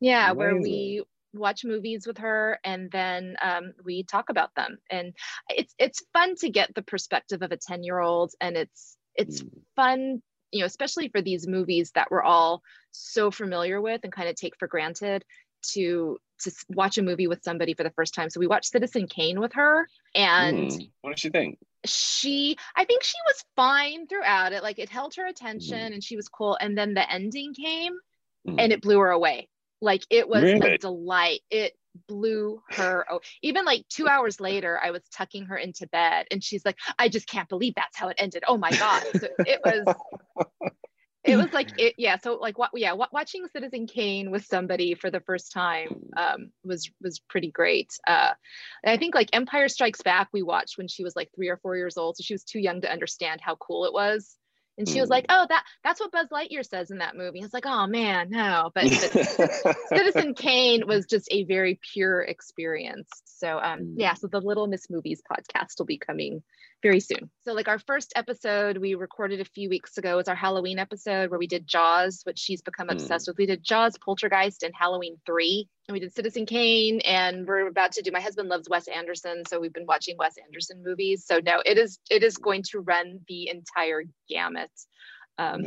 Speaker 11: Yeah, where we watch movies with her and then um, we talk about them and it's it's fun to get the perspective of a 10 year old and it's it's
Speaker 12: Mm.
Speaker 11: fun you know especially for these movies that we're all so familiar with and kind of take for granted to to watch a movie with somebody for the first time so we watched citizen kane with her and
Speaker 12: Mm. What did she think?
Speaker 11: she i think she was fine throughout it like it held her attention and she was cool and then the ending came
Speaker 12: Mm.
Speaker 11: and it blew her away like it was
Speaker 12: Really?
Speaker 11: a delight it blew her oh even like two hours later i was tucking her into bed and she's like i just can't believe that's how it ended. Oh my god. So it was it was like it yeah so like what yeah wa- watching citizen kane with somebody for the first time um was was pretty great. Uh i think like empire strikes back we watched when she was like three or four years old so she was too young to understand how cool it was and she was
Speaker 12: Mm.
Speaker 11: like oh that that's what buzz lightyear says in that movie i was like oh man no but, but Citizen Kane was just a very pure experience. So um yeah, so the Little Miss Movies podcast will be coming very soon. So like our first episode we recorded a few weeks ago was our Halloween episode where we did Jaws, which she's become
Speaker 12: Hmm.
Speaker 11: obsessed with. We did Jaws, Poltergeist, and Halloween 3. And we did Citizen Kane, and we're about to do my husband loves Wes Anderson, so we've been watching Wes Anderson movies. So no, it is it is going to run the entire gamut um,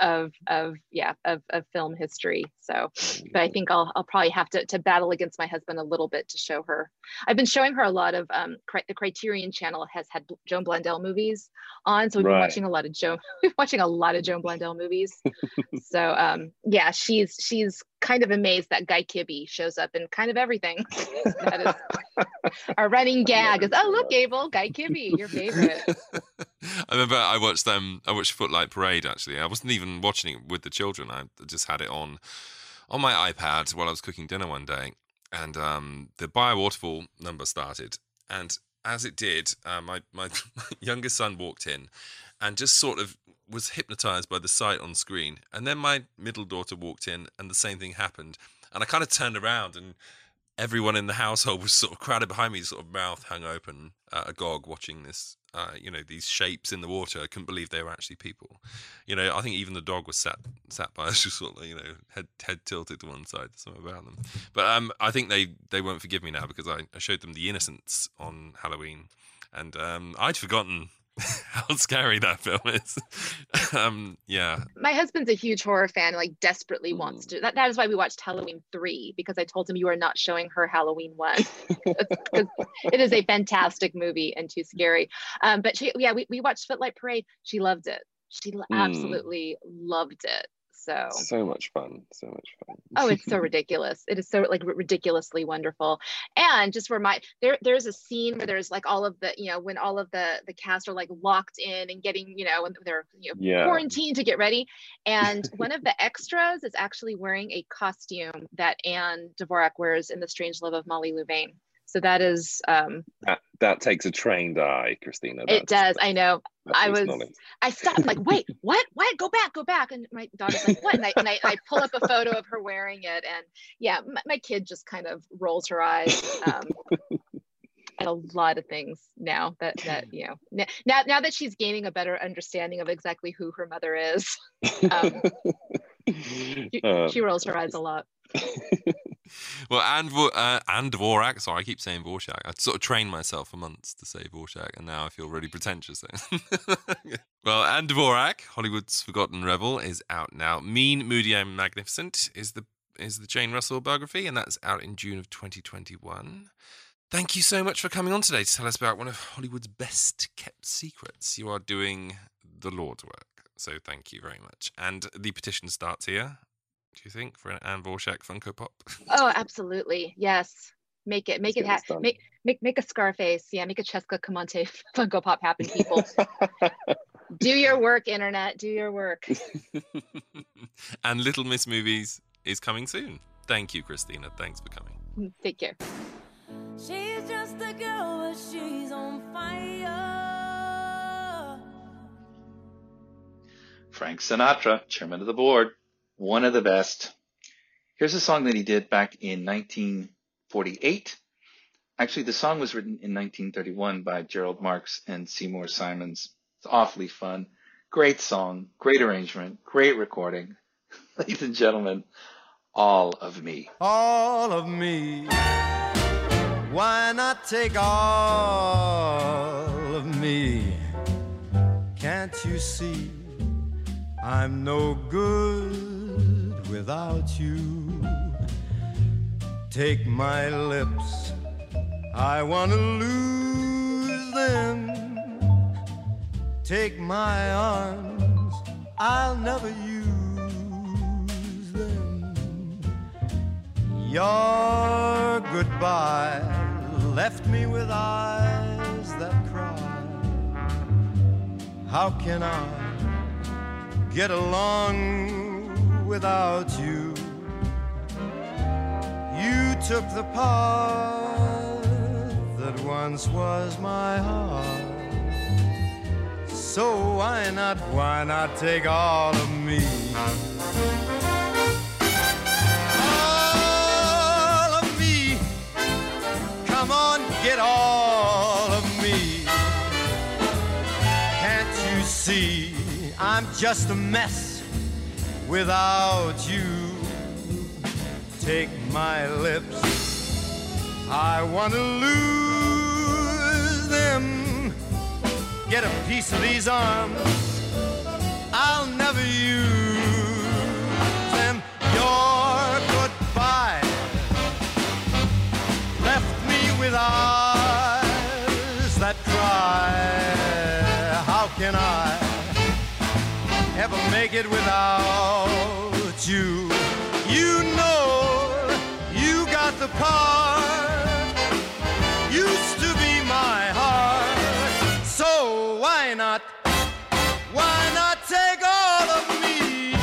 Speaker 11: of of yeah of, of film history. So but I think I'll I'll probably have to to battle against my husband a little bit to show her. I've been showing her a lot of um cri- the Criterion Channel has had Joan Blondell movies on, so we've been watching a lot of Joan we've been watching a lot of Joan Blondell movies. so um yeah, she's she's kind of amazed that Guy Kibbee shows up in kind of everything. that is our running gag is oh look Gable Guy Kibbee your favorite.
Speaker 2: I remember I watched um I watched Footlight Parade actually. I wasn't even watching it with the children. I just had it on on my iPad while I was cooking dinner one day, and um, the By a Waterfall number started, and as it did, uh, my my youngest son walked in, and just sort of was hypnotized by the sight on screen, and then my middle daughter walked in, and the same thing happened, and I kind of turned around and. Everyone in the household was sort of crowded behind me, sort of mouth hung open, uh, agog, watching this. Uh, you know, these shapes in the water. I couldn't believe they were actually people. You know, I think even the dog was sat sat by us, just sort of, you know, head head tilted to one side. Something about them. But um, I think they they won't forgive me now because I, I showed them the Innocents on Halloween, and um, I'd forgotten how scary that film is. um, yeah,
Speaker 11: my husband's a huge horror fan like desperately
Speaker 12: Mm.
Speaker 11: wants to that, that is why we watched halloween 3 because i told him you are not showing her halloween 1 it is a fantastic movie and too scary um, but she yeah we, we watched footlight parade she loved it she
Speaker 12: Mm.
Speaker 11: absolutely loved it so
Speaker 12: So much fun. So much fun.
Speaker 11: oh it's so ridiculous it is so like ri- ridiculously wonderful and just for my there there's a scene where there's like all of the you know when all of the the cast are like locked in and getting you know when they're you know
Speaker 12: Yeah.
Speaker 11: quarantined to get ready and one of the extras is actually wearing a costume that ann dvorak wears in the strange love of molly louvain so that is um
Speaker 12: That, that takes a trained eye, Christina.
Speaker 11: it does i know I was. I stopped like wait what what go back go back and my daughter's like what and I, and I, I pull up a photo of her wearing it and yeah my, my kid just kind of rolls her eyes um, a lot of things now that that you know now now that she's gaining a better understanding of exactly who her mother is. Um, she,
Speaker 12: Uh,
Speaker 11: she rolls her eyes a lot.
Speaker 2: well, and uh, Ann Dvorak. Sorry, I keep saying Vorshak. I sort of trained myself for months to say Vorshak, and now I feel really pretentious. well, Ann Dvorak, Hollywood's Forgotten Rebel, is out now. Mean, Moody, and Magnificent is the is the Jane Russell biography, and that's out in June of 2021. Thank you so much for coming on today to tell us about one of Hollywood's best kept secrets. You are doing the Lord's work, so thank you very much. And the petition starts here. Do you think for an Ann Vorshak Funko Pop?
Speaker 11: Oh, absolutely. Yes. Make it, make
Speaker 2: Let's
Speaker 11: it
Speaker 2: get
Speaker 11: happen. Make, make, make a Scarface. Yeah. Make a Cesca Camonte Funko Pop happen, people. Do your work, internet. Do your work.
Speaker 2: and Little Miss Movies is coming soon. Thank you, Christina. Thanks for coming.
Speaker 11: Mm, take care.
Speaker 10: She's just a girl, but she's on fire.
Speaker 3: Frank Sinatra, chairman of the board, one of the best. Here's a song that he did back in 1948. Actually, the song was written in 1931 by Gerald Marks and Seymour Simons. It's awfully fun. Great song, great arrangement, great recording. Ladies and gentlemen, all of me.
Speaker 13: all of me. Why not take all of me? Can't you see I'm no good without you? Take my lips, I want to lose them. Take my arms, I'll never use them. Your goodbye left me with eyes that cry. How can I get along without you? You took the part that once was my heart. So why not, why not take all of me? all of me. Come on, get all of me. Can't you see I'm just a mess without you? Take my lips, I want to lose them. Get a piece of these arms, I'll never use them. Your goodbye left me with eyes that cry. How can I make it without you? You know you got the part, used to be my heart. So why not? Why not take all of me?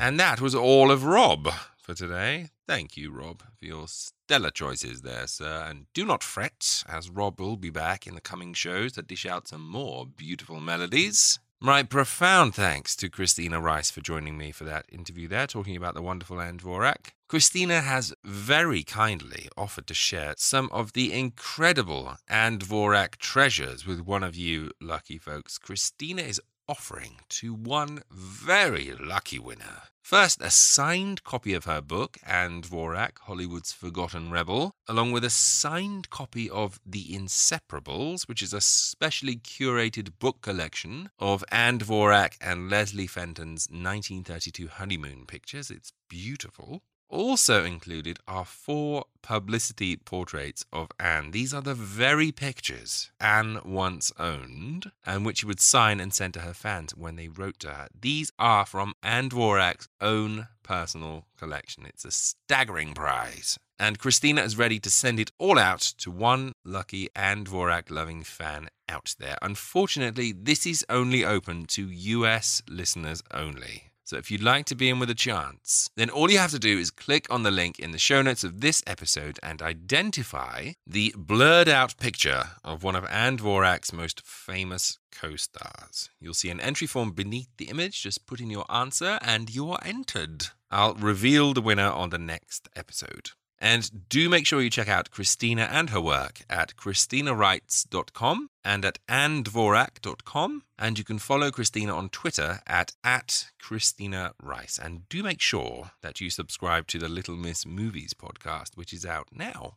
Speaker 2: And that was all of Rob for today. Thank you, Rob, for your stellar choices there, sir. And do not fret, as Rob will be back in the coming shows to dish out some more beautiful melodies. My profound thanks to Christina Rice for joining me for that interview there, talking about the wonderful Ann Dvorak. Christina has very kindly offered to share some of the incredible Ann Dvorak treasures with one of you lucky folks. Christina is offering to one very lucky winner. First, a signed copy of her book, Ann Dvorak, Hollywood's Forgotten Rebel, along with a signed copy of The Inseparables, which is a specially curated book collection of Ann Dvorak and Leslie Fenton's 1932 honeymoon pictures. It's beautiful. Also included are four publicity portraits of Ann. These are the very pictures Ann once owned and which she would sign and send to her fans when they wrote to her. These are from Ann Dvorak's own personal collection. It's a staggering prize. And Christina is ready to send it all out to one lucky Ann Dvorak loving fan out there. Unfortunately, this is only open to US listeners only. So if you'd like to be in with a chance, then all you have to do is click on the link in the show notes of this episode and identify the blurred out picture of one of Ann Dvorak's most famous co stars. You'll see an entry form beneath the image. Just put in your answer and you're entered. I'll reveal the winner on the next episode. And do make sure you check out Christina and her work at christinawrites.com and at anndvorak.com. And you can follow Christina on Twitter at, at Christina Rice. And do make sure that you subscribe to the Little Miss Movies podcast, which is out now.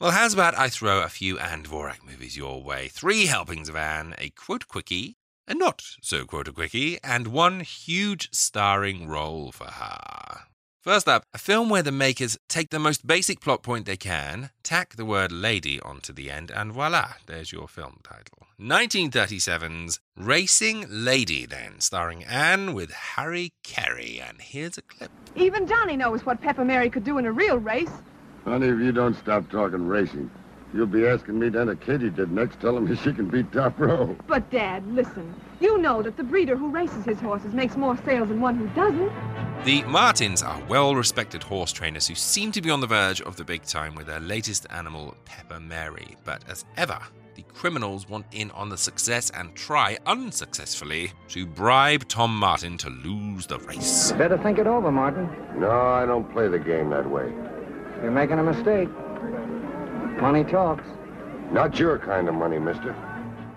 Speaker 2: Well, how's about I throw a few Ann Dvorak movies your way? Three helpings of Ann, a quote quickie, a not so quote a quickie, and one huge starring role for her. First up, a film where the makers take the most basic plot point they can, tack the word lady onto the end, and voila, there's your film title. 1937's Racing Lady, then, starring Ann with Harry Carey. And here's a clip.
Speaker 14: Even Johnny knows what Pepper Mary could do in a real race.
Speaker 15: Honey, if you don't stop talking racing, you'll be asking me to enter Katie did next, telling me she can beat top row.
Speaker 14: But, Dad, listen. You know that the breeder who races his horses makes more sales than one who doesn't.
Speaker 2: The Martins are well respected horse trainers who seem to be on the verge of the big time with their latest animal, Pepper Mary. But as ever, the criminals want in on the success and try unsuccessfully to bribe Tom Martin to lose the race.
Speaker 7: Better think it over, Martin.
Speaker 15: No, I don't play the game that way.
Speaker 7: You're making a mistake. Money talks.
Speaker 15: Not your kind of money, mister.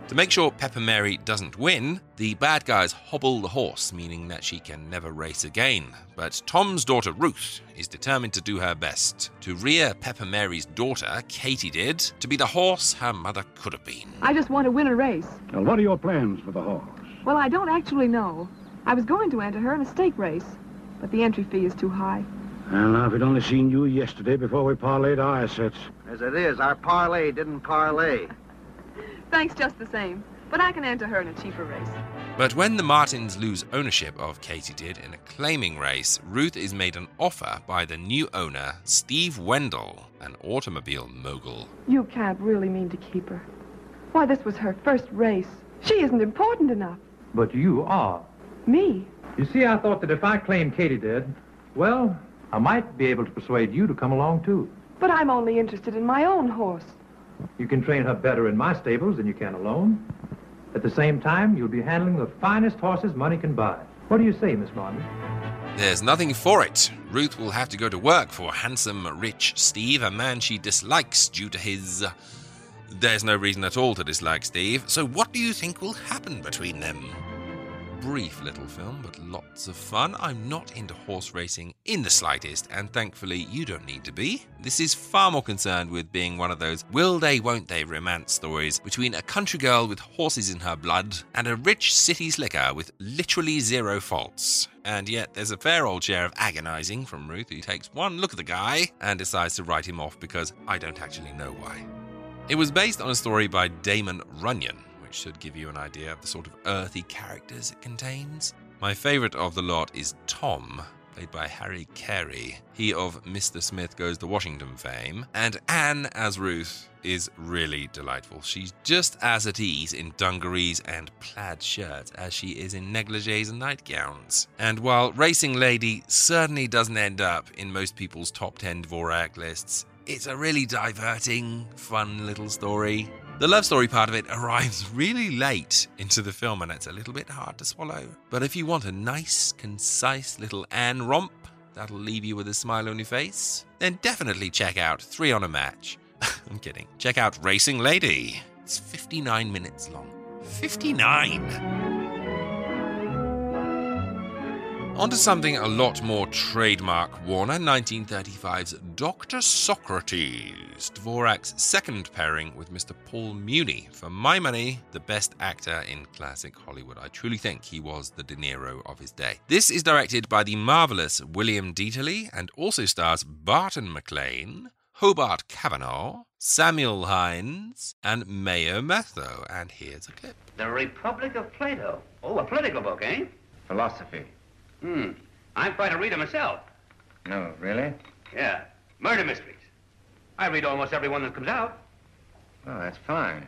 Speaker 2: To make sure Pepper Mary doesn't win, the bad guys hobble the horse, meaning that she can never race again. But Tom's daughter Ruth is determined to do her best to rear Pepper Mary's daughter, Katie did, to be the horse her mother could have been.
Speaker 14: I just want to win a race.
Speaker 16: Well, what are your plans for the horse?
Speaker 14: Well, I don't actually know. I was going to enter her in a stake race, but the entry fee is too high.
Speaker 16: Well, now, if we'd only seen you yesterday before we parlayed our assets.
Speaker 7: As it is, our parlay didn't parlay.
Speaker 14: Thanks just the same. But I can enter her in a cheaper race.
Speaker 2: But when the Martins lose ownership of Katie did in a claiming race, Ruth is made an offer by the new owner, Steve Wendell, an automobile mogul.
Speaker 14: You can't really mean to keep her. Why, this was her first race. She isn't important enough.
Speaker 17: But you are.
Speaker 14: Me?
Speaker 17: You see, I thought that if I claimed Katie did, well, I might be able to persuade you to come along too.
Speaker 14: But I'm only interested in my own horse.
Speaker 17: You can train her better in my stables than you can alone. At the same time, you'll be handling the finest horses money can buy. What do you say, Miss Martin?
Speaker 2: There's nothing for it. Ruth will have to go to work for handsome, rich Steve, a man she dislikes due to his. Uh, there's no reason at all to dislike Steve, so what do you think will happen between them? Brief little film, but lots of fun. I'm not into horse racing in the slightest, and thankfully you don't need to be. This is far more concerned with being one of those will they, won't they romance stories between a country girl with horses in her blood and a rich city slicker with literally zero faults. And yet there's a fair old share of agonizing from Ruth, who takes one look at the guy and decides to write him off because I don't actually know why. It was based on a story by Damon Runyon, which should give you an idea of the sort of earthy characters it contains. My favourite of the lot is Tom, played by Harry Carey, he of Mr. Smith Goes to Washington fame, and Ann as Ruth is really delightful. She's just as at ease in dungarees and plaid shirts as she is in negligees and nightgowns. And while Racing Lady certainly doesn't end up in most people's top 10 Dvorak lists, it's a really diverting, fun little story. The love story part of it arrives really late into the film and it's a little bit hard to swallow. But if you want a nice, concise little Ann romp that'll leave you with a smile on your face, then definitely check out Three on a Match. I'm kidding. Check out Racing Lady. It's 59 minutes long. 59! On to something a lot more trademark Warner, 1935's Dr. Socrates, Dvorak's second pairing with Mr. Paul Muni. For my money, the best actor in classic Hollywood. I truly think he was the De Niro of his day. This is directed by the marvelous William Dieterle and also stars Barton MacLane, Hobart Cavanaugh, Samuel Hinds, and Mayo Methot. And here's a clip.
Speaker 9: The Republic of Plato. Oh, a political book, eh?
Speaker 18: Philosophy.
Speaker 9: Hmm. I'm quite a reader myself.
Speaker 18: No, really?
Speaker 9: Yeah. Murder mysteries. I read almost every one that comes out.
Speaker 18: Oh, that's fine.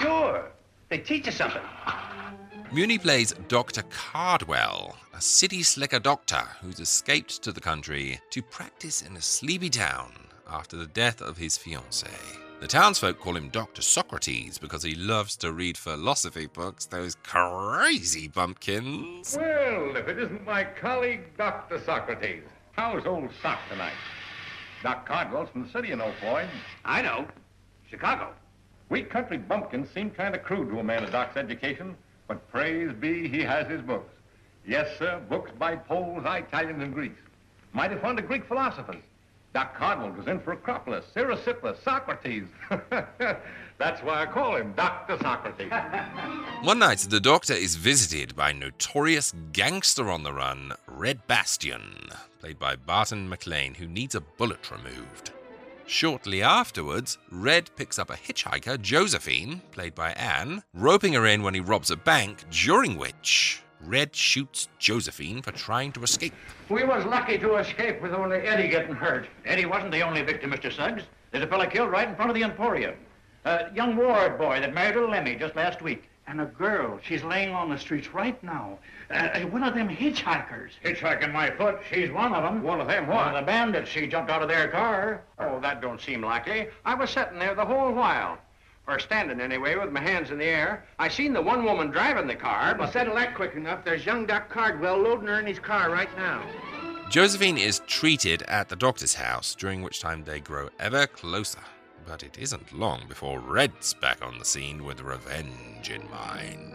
Speaker 9: Sure. They teach you something.
Speaker 2: Muni plays Dr. Cardwell, a city slicker doctor who's escaped to the country to practice in a sleepy town after the death of his fiancée. The townsfolk call him Dr. Socrates because he loves to read philosophy books, those crazy bumpkins.
Speaker 19: Well, if it isn't my colleague, Dr. Socrates. How's old Sock tonight? Doc Cardwell's from the city, you know, Floyd. I know. Chicago. We country bumpkins seem kind of crude to a man of Doc's education, but praise be, he has his books. Yes, sir, books by Poles, Italians, and Greeks. Mighty fond of Greek philosophers. Doc Cardwell goes in for Acropolis, Ceracippus, Socrates. That's why I call him Dr. Socrates.
Speaker 2: One night, the doctor is visited by notorious gangster on the run, Red Bastion, played by Barton MacLane, who needs a bullet removed. Shortly afterwards, Red picks up a hitchhiker, Josephine, played by Ann, roping her in when he robs a bank, during which Red shoots Josephine for trying to escape.
Speaker 20: We was lucky to escape with only Eddie getting hurt. Eddie wasn't the only victim, Mr. Suggs. There's a fella killed right in front of the Emporium. A young Ward boy that married a Lemmy just last week. And a girl. She's laying on the streets right now. Uh, one of them hitchhikers. Hitchhiking my foot. She's one of them. One of them what? One of the bandits. She jumped out of their car. Oh, that don't seem likely. I was sitting there the whole while. Or standing anyway, with my hands in the air. I seen the one woman driving the car, but... Settle that quick enough. There's young Doc Cardwell loading her in his car right now.
Speaker 2: Josephine is treated at the doctor's house, during which time they grow ever closer. But it isn't long before Red's back on the scene with revenge in mind.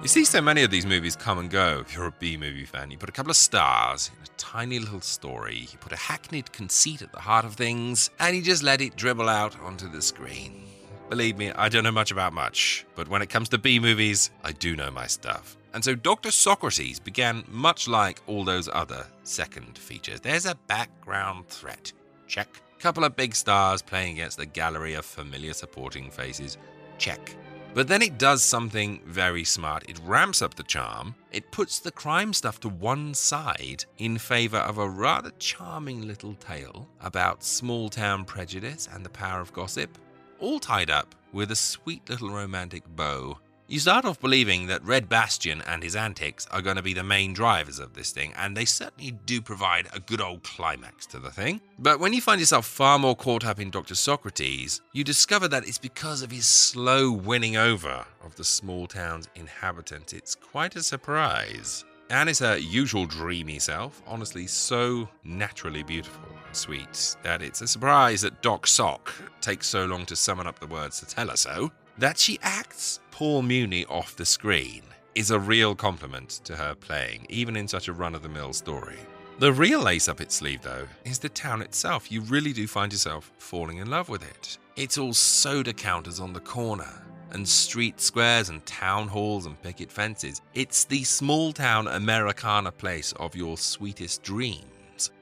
Speaker 2: You see so many of these movies come and go if you're a B movie fan. You put a couple of stars in a tiny little story, you put a hackneyed conceit at the heart of things, and you just let it dribble out onto the screen. Believe me, I don't know much about much, but when it comes to B movies, I do know my stuff. And so Dr. Socrates began much like all those other second features. There's a background threat. Check. Couple of big stars playing against a gallery of familiar supporting faces. Check. But then it does something very smart. It ramps up the charm. It puts the crime stuff to one side in favor of a rather charming little tale about small town prejudice and the power of gossip, all tied up with a sweet little romantic bow. You start off believing that Red Bastion and his antics are going to be the main drivers of this thing, and they certainly do provide a good old climax to the thing. But when you find yourself far more caught up in Dr. Socrates, you discover that it's because of his slow winning over of the small town's inhabitants. It's quite a surprise. Ann is her usual dreamy self, honestly so naturally beautiful and sweet that it's a surprise that Doc Sock takes so long to summon up the words to tell her so. That she acts Paul Muni off the screen is a real compliment to her playing, even in such a run of the mill story. The real ace up its sleeve, though, is the town itself. You really do find yourself falling in love with it. It's all soda counters on the corner, and street squares and town halls and picket fences. It's the small town Americana place of your sweetest dreams.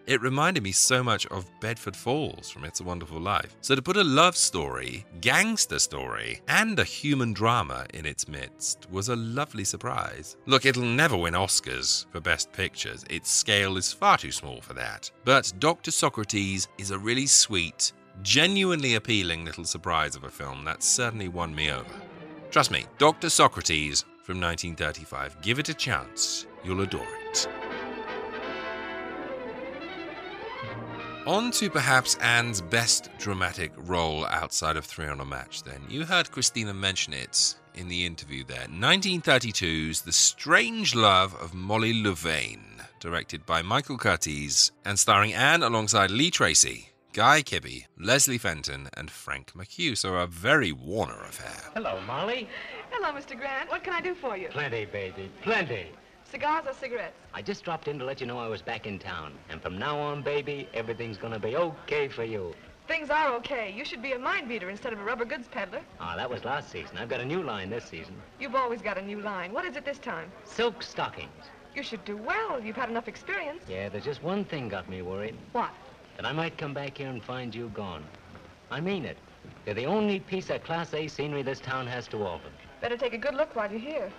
Speaker 2: It reminded me so much of Bedford Falls from It's a Wonderful Life. So to put a love story, gangster story, and a human drama in its midst was a lovely surprise. Look, it'll never win Oscars for Best Pictures. Its scale is far too small for that. But Dr. Socrates is a really sweet, genuinely appealing little surprise of a film that certainly won me over. Trust me, Dr. Socrates from 1935. Give it a chance. You'll adore it. On to perhaps Ann's best dramatic role outside of Three on a Match, then. You heard Christina mention it in the interview there. 1932's The Strange Love of Molly Louvain, directed by Michael Curtiz and starring Ann alongside Lee Tracy, Guy Kibbee, Leslie Fenton, and Frank McHugh. So a very Warner affair.
Speaker 9: Hello, Molly.
Speaker 14: Hello, Mr. Grant. What can I do for you?
Speaker 9: Plenty, baby. Plenty.
Speaker 14: Cigars or cigarettes?
Speaker 21: I just dropped in to let you know I was back in town. And from now on, baby, everything's gonna be okay for you.
Speaker 14: Things are okay. You should be a mind reader instead of a rubber goods peddler.
Speaker 21: Ah, that was last season. I've got a new line this season.
Speaker 14: You've always got a new line. What is it this time?
Speaker 21: Silk stockings.
Speaker 14: You should do well. You've had enough experience.
Speaker 21: Yeah, there's just one thing got me worried.
Speaker 14: What?
Speaker 21: That I might come back here and find you gone. I mean it. You're the only piece of Class A scenery this town has to offer.
Speaker 14: Better take a good look while you're here.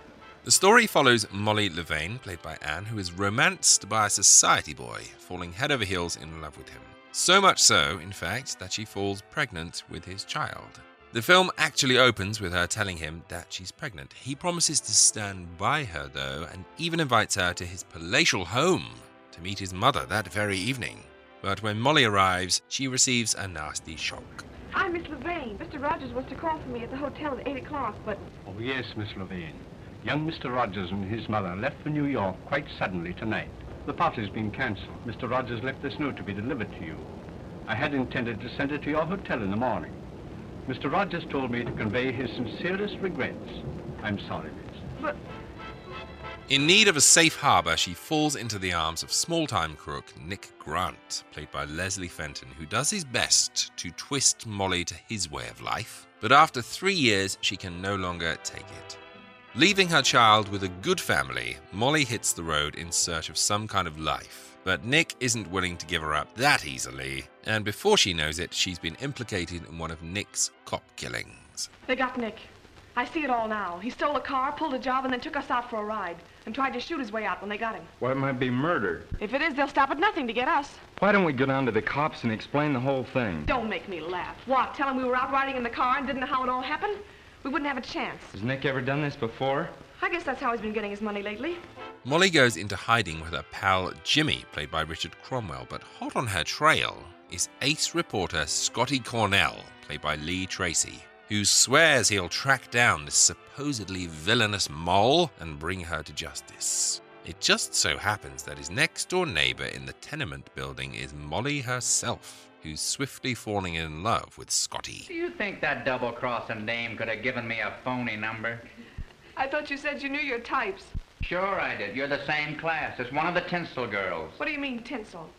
Speaker 2: The story follows Molly Louvain, played by Ann, who is romanced by a society boy, falling head over heels in love with him. So much so, in fact, that she falls pregnant with his child. The film actually opens with her telling him that she's pregnant. He promises to stand by her, though, and even invites her to his palatial home to meet his mother that very evening. But when Molly arrives, she receives a nasty shock.
Speaker 14: I'm Miss Levane. Mr. Rogers was to call for me at the hotel at 8 o'clock, but
Speaker 22: Oh, yes, Miss Levine. Young Mr. Rogers and his mother left for New York quite suddenly tonight. The party's been cancelled. Mr. Rogers left this note to be delivered to you. I had intended to send it to your hotel in the morning. Mr. Rogers told me to convey his sincerest regrets. I'm sorry, miss.
Speaker 2: In need of a safe harbor, she falls into the arms of small time crook Nick Grant, played by Leslie Fenton, who does his best to twist Molly to his way of life. But after three years, she can no longer take it. Leaving her child with a good family, Molly hits the road in search of some kind of life. But Nick isn't willing to give her up that easily, and before she knows it, she's been implicated in one of Nick's cop killings.
Speaker 14: they got Nick. I see it all now. He stole a car, pulled a job, and then took us out for a ride, and tried to shoot his way out when they got him.
Speaker 23: Well, it might be murder.
Speaker 14: If it is, they'll stop at nothing to get us.
Speaker 23: Why don't we go down to the cops and explain the whole thing?
Speaker 14: Don't make me laugh. What, tell them we were out riding in the car and didn't know how it all happened? We wouldn't have a chance.
Speaker 23: Has Nick ever done this before?
Speaker 14: I guess that's how he's been getting his money lately.
Speaker 2: Molly goes into hiding with her pal Jimmy, played by Richard Cromwell, but hot on her trail is ace reporter Scotty Cornell, played by Lee Tracy, who swears he'll track down this supposedly villainous mole and bring her to justice. It just so happens that his next door neighbor in the tenement building is Molly herself, who's swiftly falling in love with Scotty.
Speaker 20: Do you think that double-crossing dame could have given me a phony number?
Speaker 14: I thought you said you knew your types.
Speaker 20: Sure I did. You're the same class as one of the tinsel girls.
Speaker 14: What do you mean, tinsel?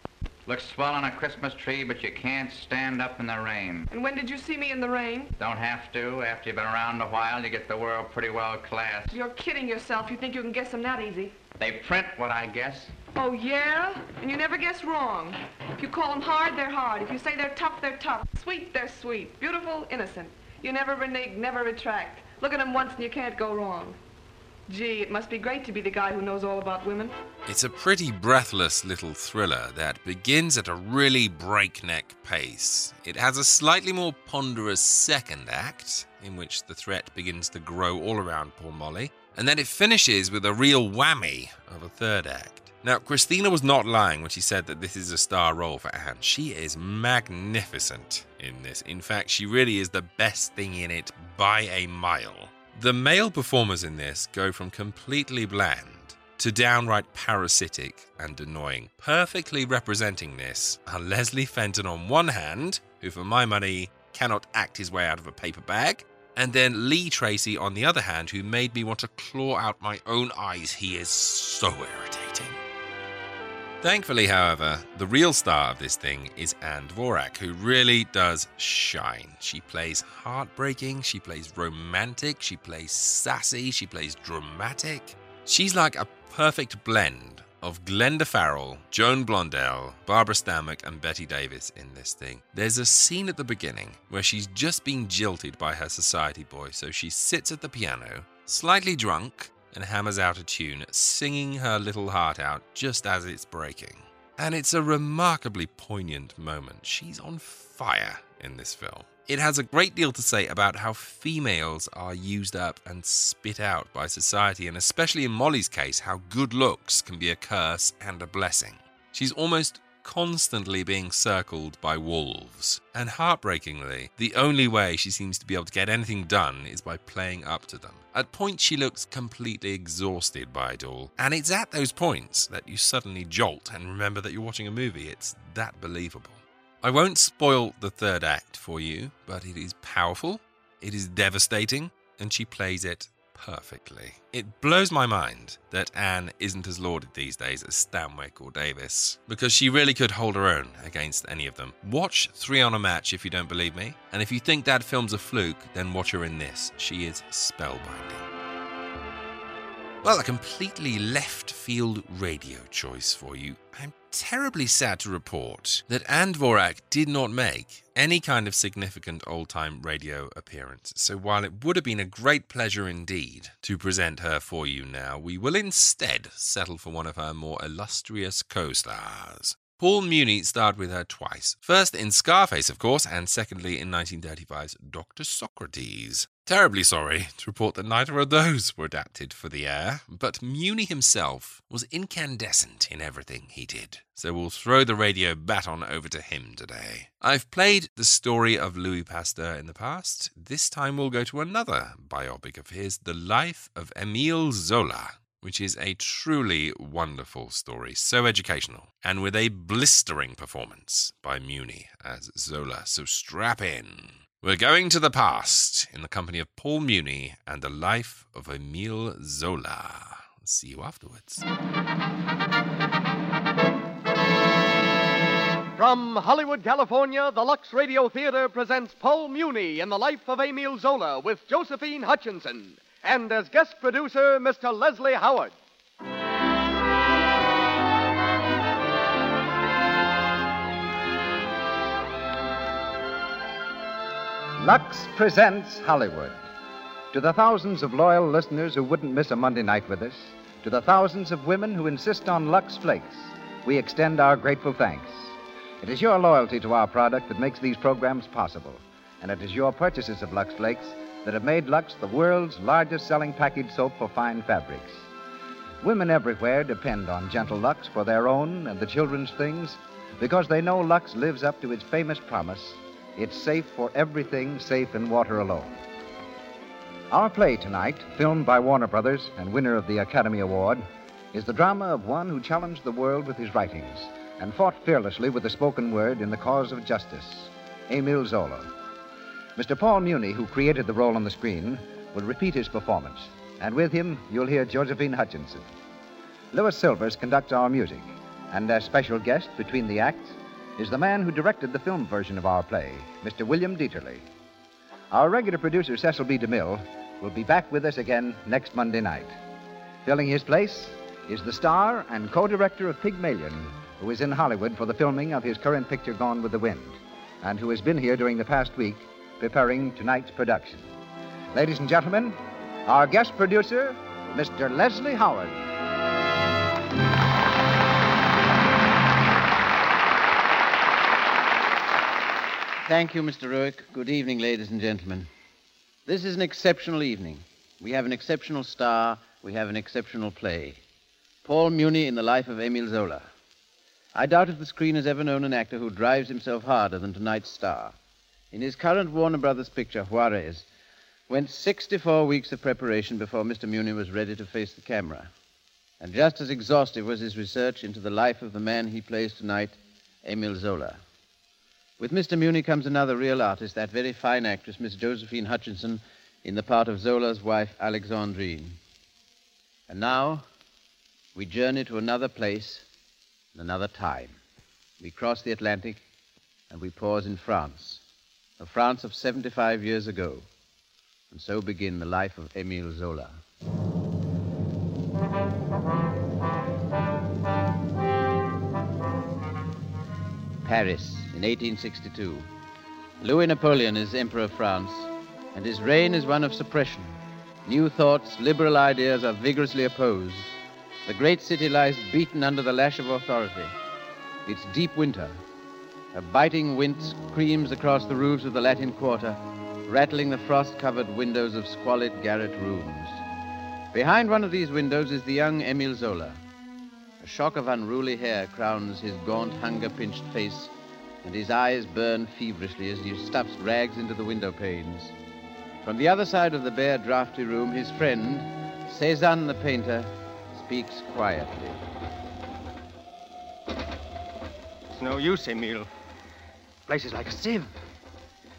Speaker 20: Looks swell on a Christmas tree, but you can't stand up in the rain.
Speaker 14: And when did you see me in the rain?
Speaker 20: Don't have to. After you've been around a while, you get the world pretty well classed.
Speaker 14: You're kidding yourself. You think you can guess them that easy.
Speaker 20: They print what I guess.
Speaker 14: Oh, yeah? And you never guess wrong. If you call them hard, they're hard. If you say they're tough, they're tough. Sweet, they're sweet. Beautiful, innocent. You never renege, never retract. Look at them once and you can't go wrong. Gee, it must be great to be the guy who knows all about women.
Speaker 2: It's a pretty breathless little thriller that begins at a really breakneck pace. It has a slightly more ponderous second act, in which the threat begins to grow all around poor Molly, and then it finishes with a real whammy of a third act. Now, Christina was not lying when she said that this is a star role for Ann. She is magnificent in this. In fact, she really is the best thing in it by a mile. The male performers in this go from completely bland to downright parasitic and annoying. Perfectly representing this are Leslie Fenton on one hand, who for my money cannot act his way out of a paper bag, and then Lee Tracy on the other hand, who made me want to claw out my own eyes. He is so irritating. Thankfully, however, the real star of this thing is Ann Dvorak, who really does shine. She plays heartbreaking, she plays romantic, she plays sassy, she plays dramatic. She's like a perfect blend of Glenda Farrell, Joan Blondell, Barbara Stanwyck, and Bette Davis in this thing. There's a scene at the beginning where she's just been jilted by her society boy, so she sits at the piano, slightly drunk, and hammers out a tune, singing her little heart out just as it's breaking. And it's a remarkably poignant moment. She's on fire in this film. It has a great deal to say about how females are used up and spit out by society, and especially in Molly's case, how good looks can be a curse and a blessing. She's almost constantly being circled by wolves. And heartbreakingly, the only way she seems to be able to get anything done is by playing up to them. At points, she looks completely exhausted by it all. And it's at those points that you suddenly jolt and remember that you're watching a movie. It's that believable. I won't spoil the third act for you, but it is powerful, it is devastating, and she plays it perfectly. It blows my mind that Ann isn't as lauded these days as Stanwyck or Davis, because she really could hold her own against any of them. Watch Three on a Match if you don't believe me, and if you think that film's a fluke, then watch her in this. She is spellbinding. Well, a completely left field radio choice for you. I'm terribly sad to report that Ann Dvorak did not make any kind of significant old time radio appearance. So while it would have been a great pleasure indeed to present her for you now, we will instead settle for one of her more illustrious co stars. Paul Muni starred with her twice. First in Scarface, of course, and secondly in 1935's Dr. Socrates. Terribly sorry to report that neither of those were adapted for the air, but Muni himself was incandescent in everything he did. So we'll throw the radio baton over to him today. I've played the story of Louis Pasteur in the past. This time we'll go to another biopic of his, The Life of Emile Zola which is a truly wonderful story, so educational, and with a blistering performance by Muni as Zola. So strap in. We're going to the past in the company of Paul Muni and the life of Emile Zola. See you afterwards.
Speaker 24: From Hollywood, California, the Lux Radio Theater presents Paul Muni in the life of Emile Zola with Josephine Hutchinson and as guest producer, Mr. Leslie Howard.
Speaker 25: Lux presents Hollywood. To the thousands of loyal listeners who wouldn't miss a Monday night with us, to the thousands of women who insist on Lux Flakes, we extend our grateful thanks. It is your loyalty to our product that makes these programs possible, and it is your purchases of Lux Flakes that have made Lux the world's largest selling package soap for fine fabrics. Women everywhere depend on Gentle Lux for their own and the children's things because they know Lux lives up to its famous promise it's safe for everything safe in water alone. Our play tonight, filmed by Warner Brothers and winner of the Academy Award, is the drama of one who challenged the world with his writings and fought fearlessly with the spoken word in the cause of justice, Emile Zola. Mr. Paul Muni, who created the role on the screen, will repeat his performance, and with him you'll hear Josephine Hutchinson. Louis Silvers conducts our music, and as special guest between the acts is the man who directed the film version of our play, Mr. William Dieterle. Our regular producer, Cecil B. DeMille, will be back with us again next Monday night. Filling his place is the star and co-director of Pygmalion, who is in Hollywood for the filming of his current picture Gone with the Wind, and who has been here during the past week preparing tonight's production. Ladies and gentlemen, our guest producer, Mr. Leslie Howard.
Speaker 9: Thank you, Mr. Ruick. Good evening, ladies and gentlemen. This is an exceptional evening. We have an exceptional star. We have an exceptional play. Paul Muni in the life of Emile Zola. I doubt if the screen has ever known an actor who drives himself harder than tonight's star. In his current Warner Brothers picture, Juarez, went 64 weeks of preparation before Mr. Muni was ready to face the camera. And just as exhaustive was his research into the life of the man he plays tonight, Emile Zola. With Mr. Muni comes another real artist, that very fine actress, Miss Josephine Hutchinson, in the part of Zola's wife, Alexandrine. And now, we journey to another place and another time. We cross the Atlantic and we pause in France, a France of 75 years ago. And so begin the life of Emile Zola. Paris in 1862. Louis Napoleon is Emperor of France, and his reign is one of suppression. New thoughts, liberal ideas are vigorously opposed. The great city lies beaten under the lash of authority. It's deep winter. A biting wind screams across the roofs of the Latin Quarter, rattling the frost covered windows of squalid garret rooms. Behind one of these windows is the young Emile Zola. A shock of unruly hair crowns his gaunt, hunger pinched face, and his eyes burn feverishly as he stuffs rags into the window panes. From the other side of the bare, drafty room, his friend, Cézanne the painter, speaks quietly.
Speaker 26: It's no use, Emile. Place is like a sieve.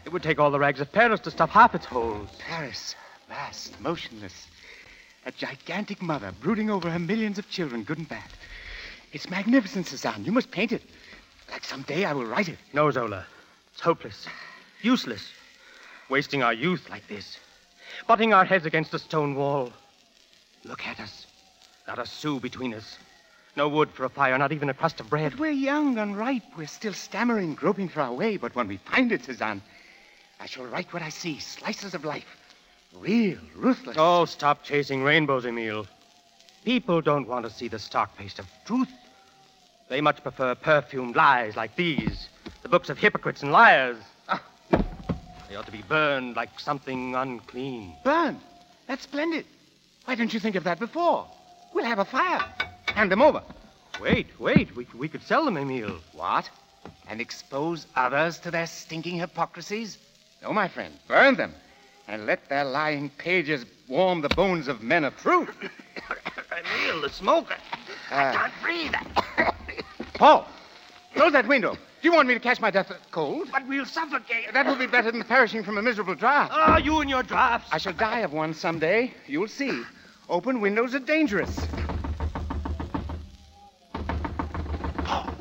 Speaker 26: It would take all the rags of Paris to stop half its holes.
Speaker 27: Paris, vast, motionless. A gigantic mother brooding over her millions of children, good and bad. It's magnificent, Cézanne. You must paint it. Like someday I will write it.
Speaker 26: No, Zola. It's hopeless. Useless. Wasting our youth like this. Butting our heads against a stone wall. Look at us. Not a sou between us. No wood for a fire, not even a crust of bread.
Speaker 27: But we're young and ripe. We're still stammering, groping for our way. But when we find it, Cézanne, I shall write what I see slices of life. Real, ruthless.
Speaker 26: Oh, stop chasing rainbows, Emile. People don't want to see the stark face of truth.
Speaker 28: They much prefer perfumed lies like these, the books of hypocrites and liars. Ah, They ought to be burned like something unclean.
Speaker 27: Burn. That's splendid. Why didn't you think of that before? We'll have a fire. Hand them over.
Speaker 28: Wait, wait. We, we could sell them, Emil.
Speaker 27: What? And expose others to their stinking hypocrisies? No, my friend. Burn them. And let their lying pages warm the bones of men of truth.
Speaker 28: Emil, the smoke.
Speaker 27: I
Speaker 28: can't breathe.
Speaker 27: Paul, close that window. Do you want me to catch my death of cold?
Speaker 28: But we'll suffocate.
Speaker 27: That will be better than perishing from a miserable draft.
Speaker 28: Oh, you and your drafts.
Speaker 27: I shall die of one someday. You'll see. Open windows are dangerous. Paul,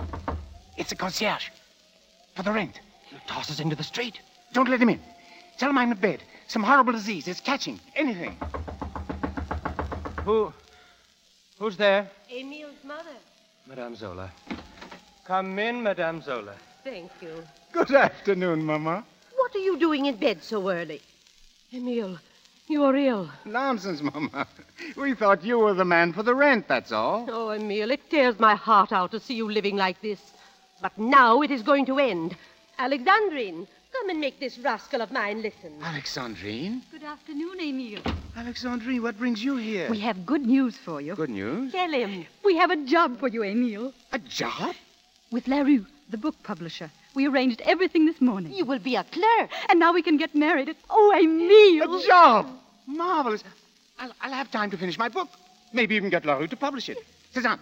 Speaker 27: it's a concierge. For the rent.
Speaker 28: He'll toss us into the street.
Speaker 27: Don't let him in. Tell him I'm in bed. Some horrible disease. It's catching. Anything.
Speaker 28: Who? Who's there?
Speaker 29: Emil's mother.
Speaker 28: Madame Zola. Come in, Madame Zola.
Speaker 29: Thank you.
Speaker 27: Good afternoon, Mama.
Speaker 29: What are you doing in bed so early? Emil, you're ill.
Speaker 27: Nonsense, Mama. We thought you were the man for the rent, that's all.
Speaker 29: Oh, Emil, it tears my heart out to see you living like this. But now it is going to end. Alexandrine, come and make this rascal of mine listen.
Speaker 27: Alexandrine?
Speaker 30: Good afternoon, Emil.
Speaker 27: Alexandrine, what brings you here?
Speaker 30: We have good news for you.
Speaker 27: Good news?
Speaker 29: Tell him.
Speaker 30: We have a job for you, Emil.
Speaker 27: A job?
Speaker 30: With LaRue, the book publisher. We arranged everything this morning.
Speaker 29: You will be a clerk.
Speaker 30: And now we can get married. At... Oh, Emil!
Speaker 27: A job! Marvelous. I'll, I'll have time to finish my book. Maybe even get LaRue to publish it. Cézanne,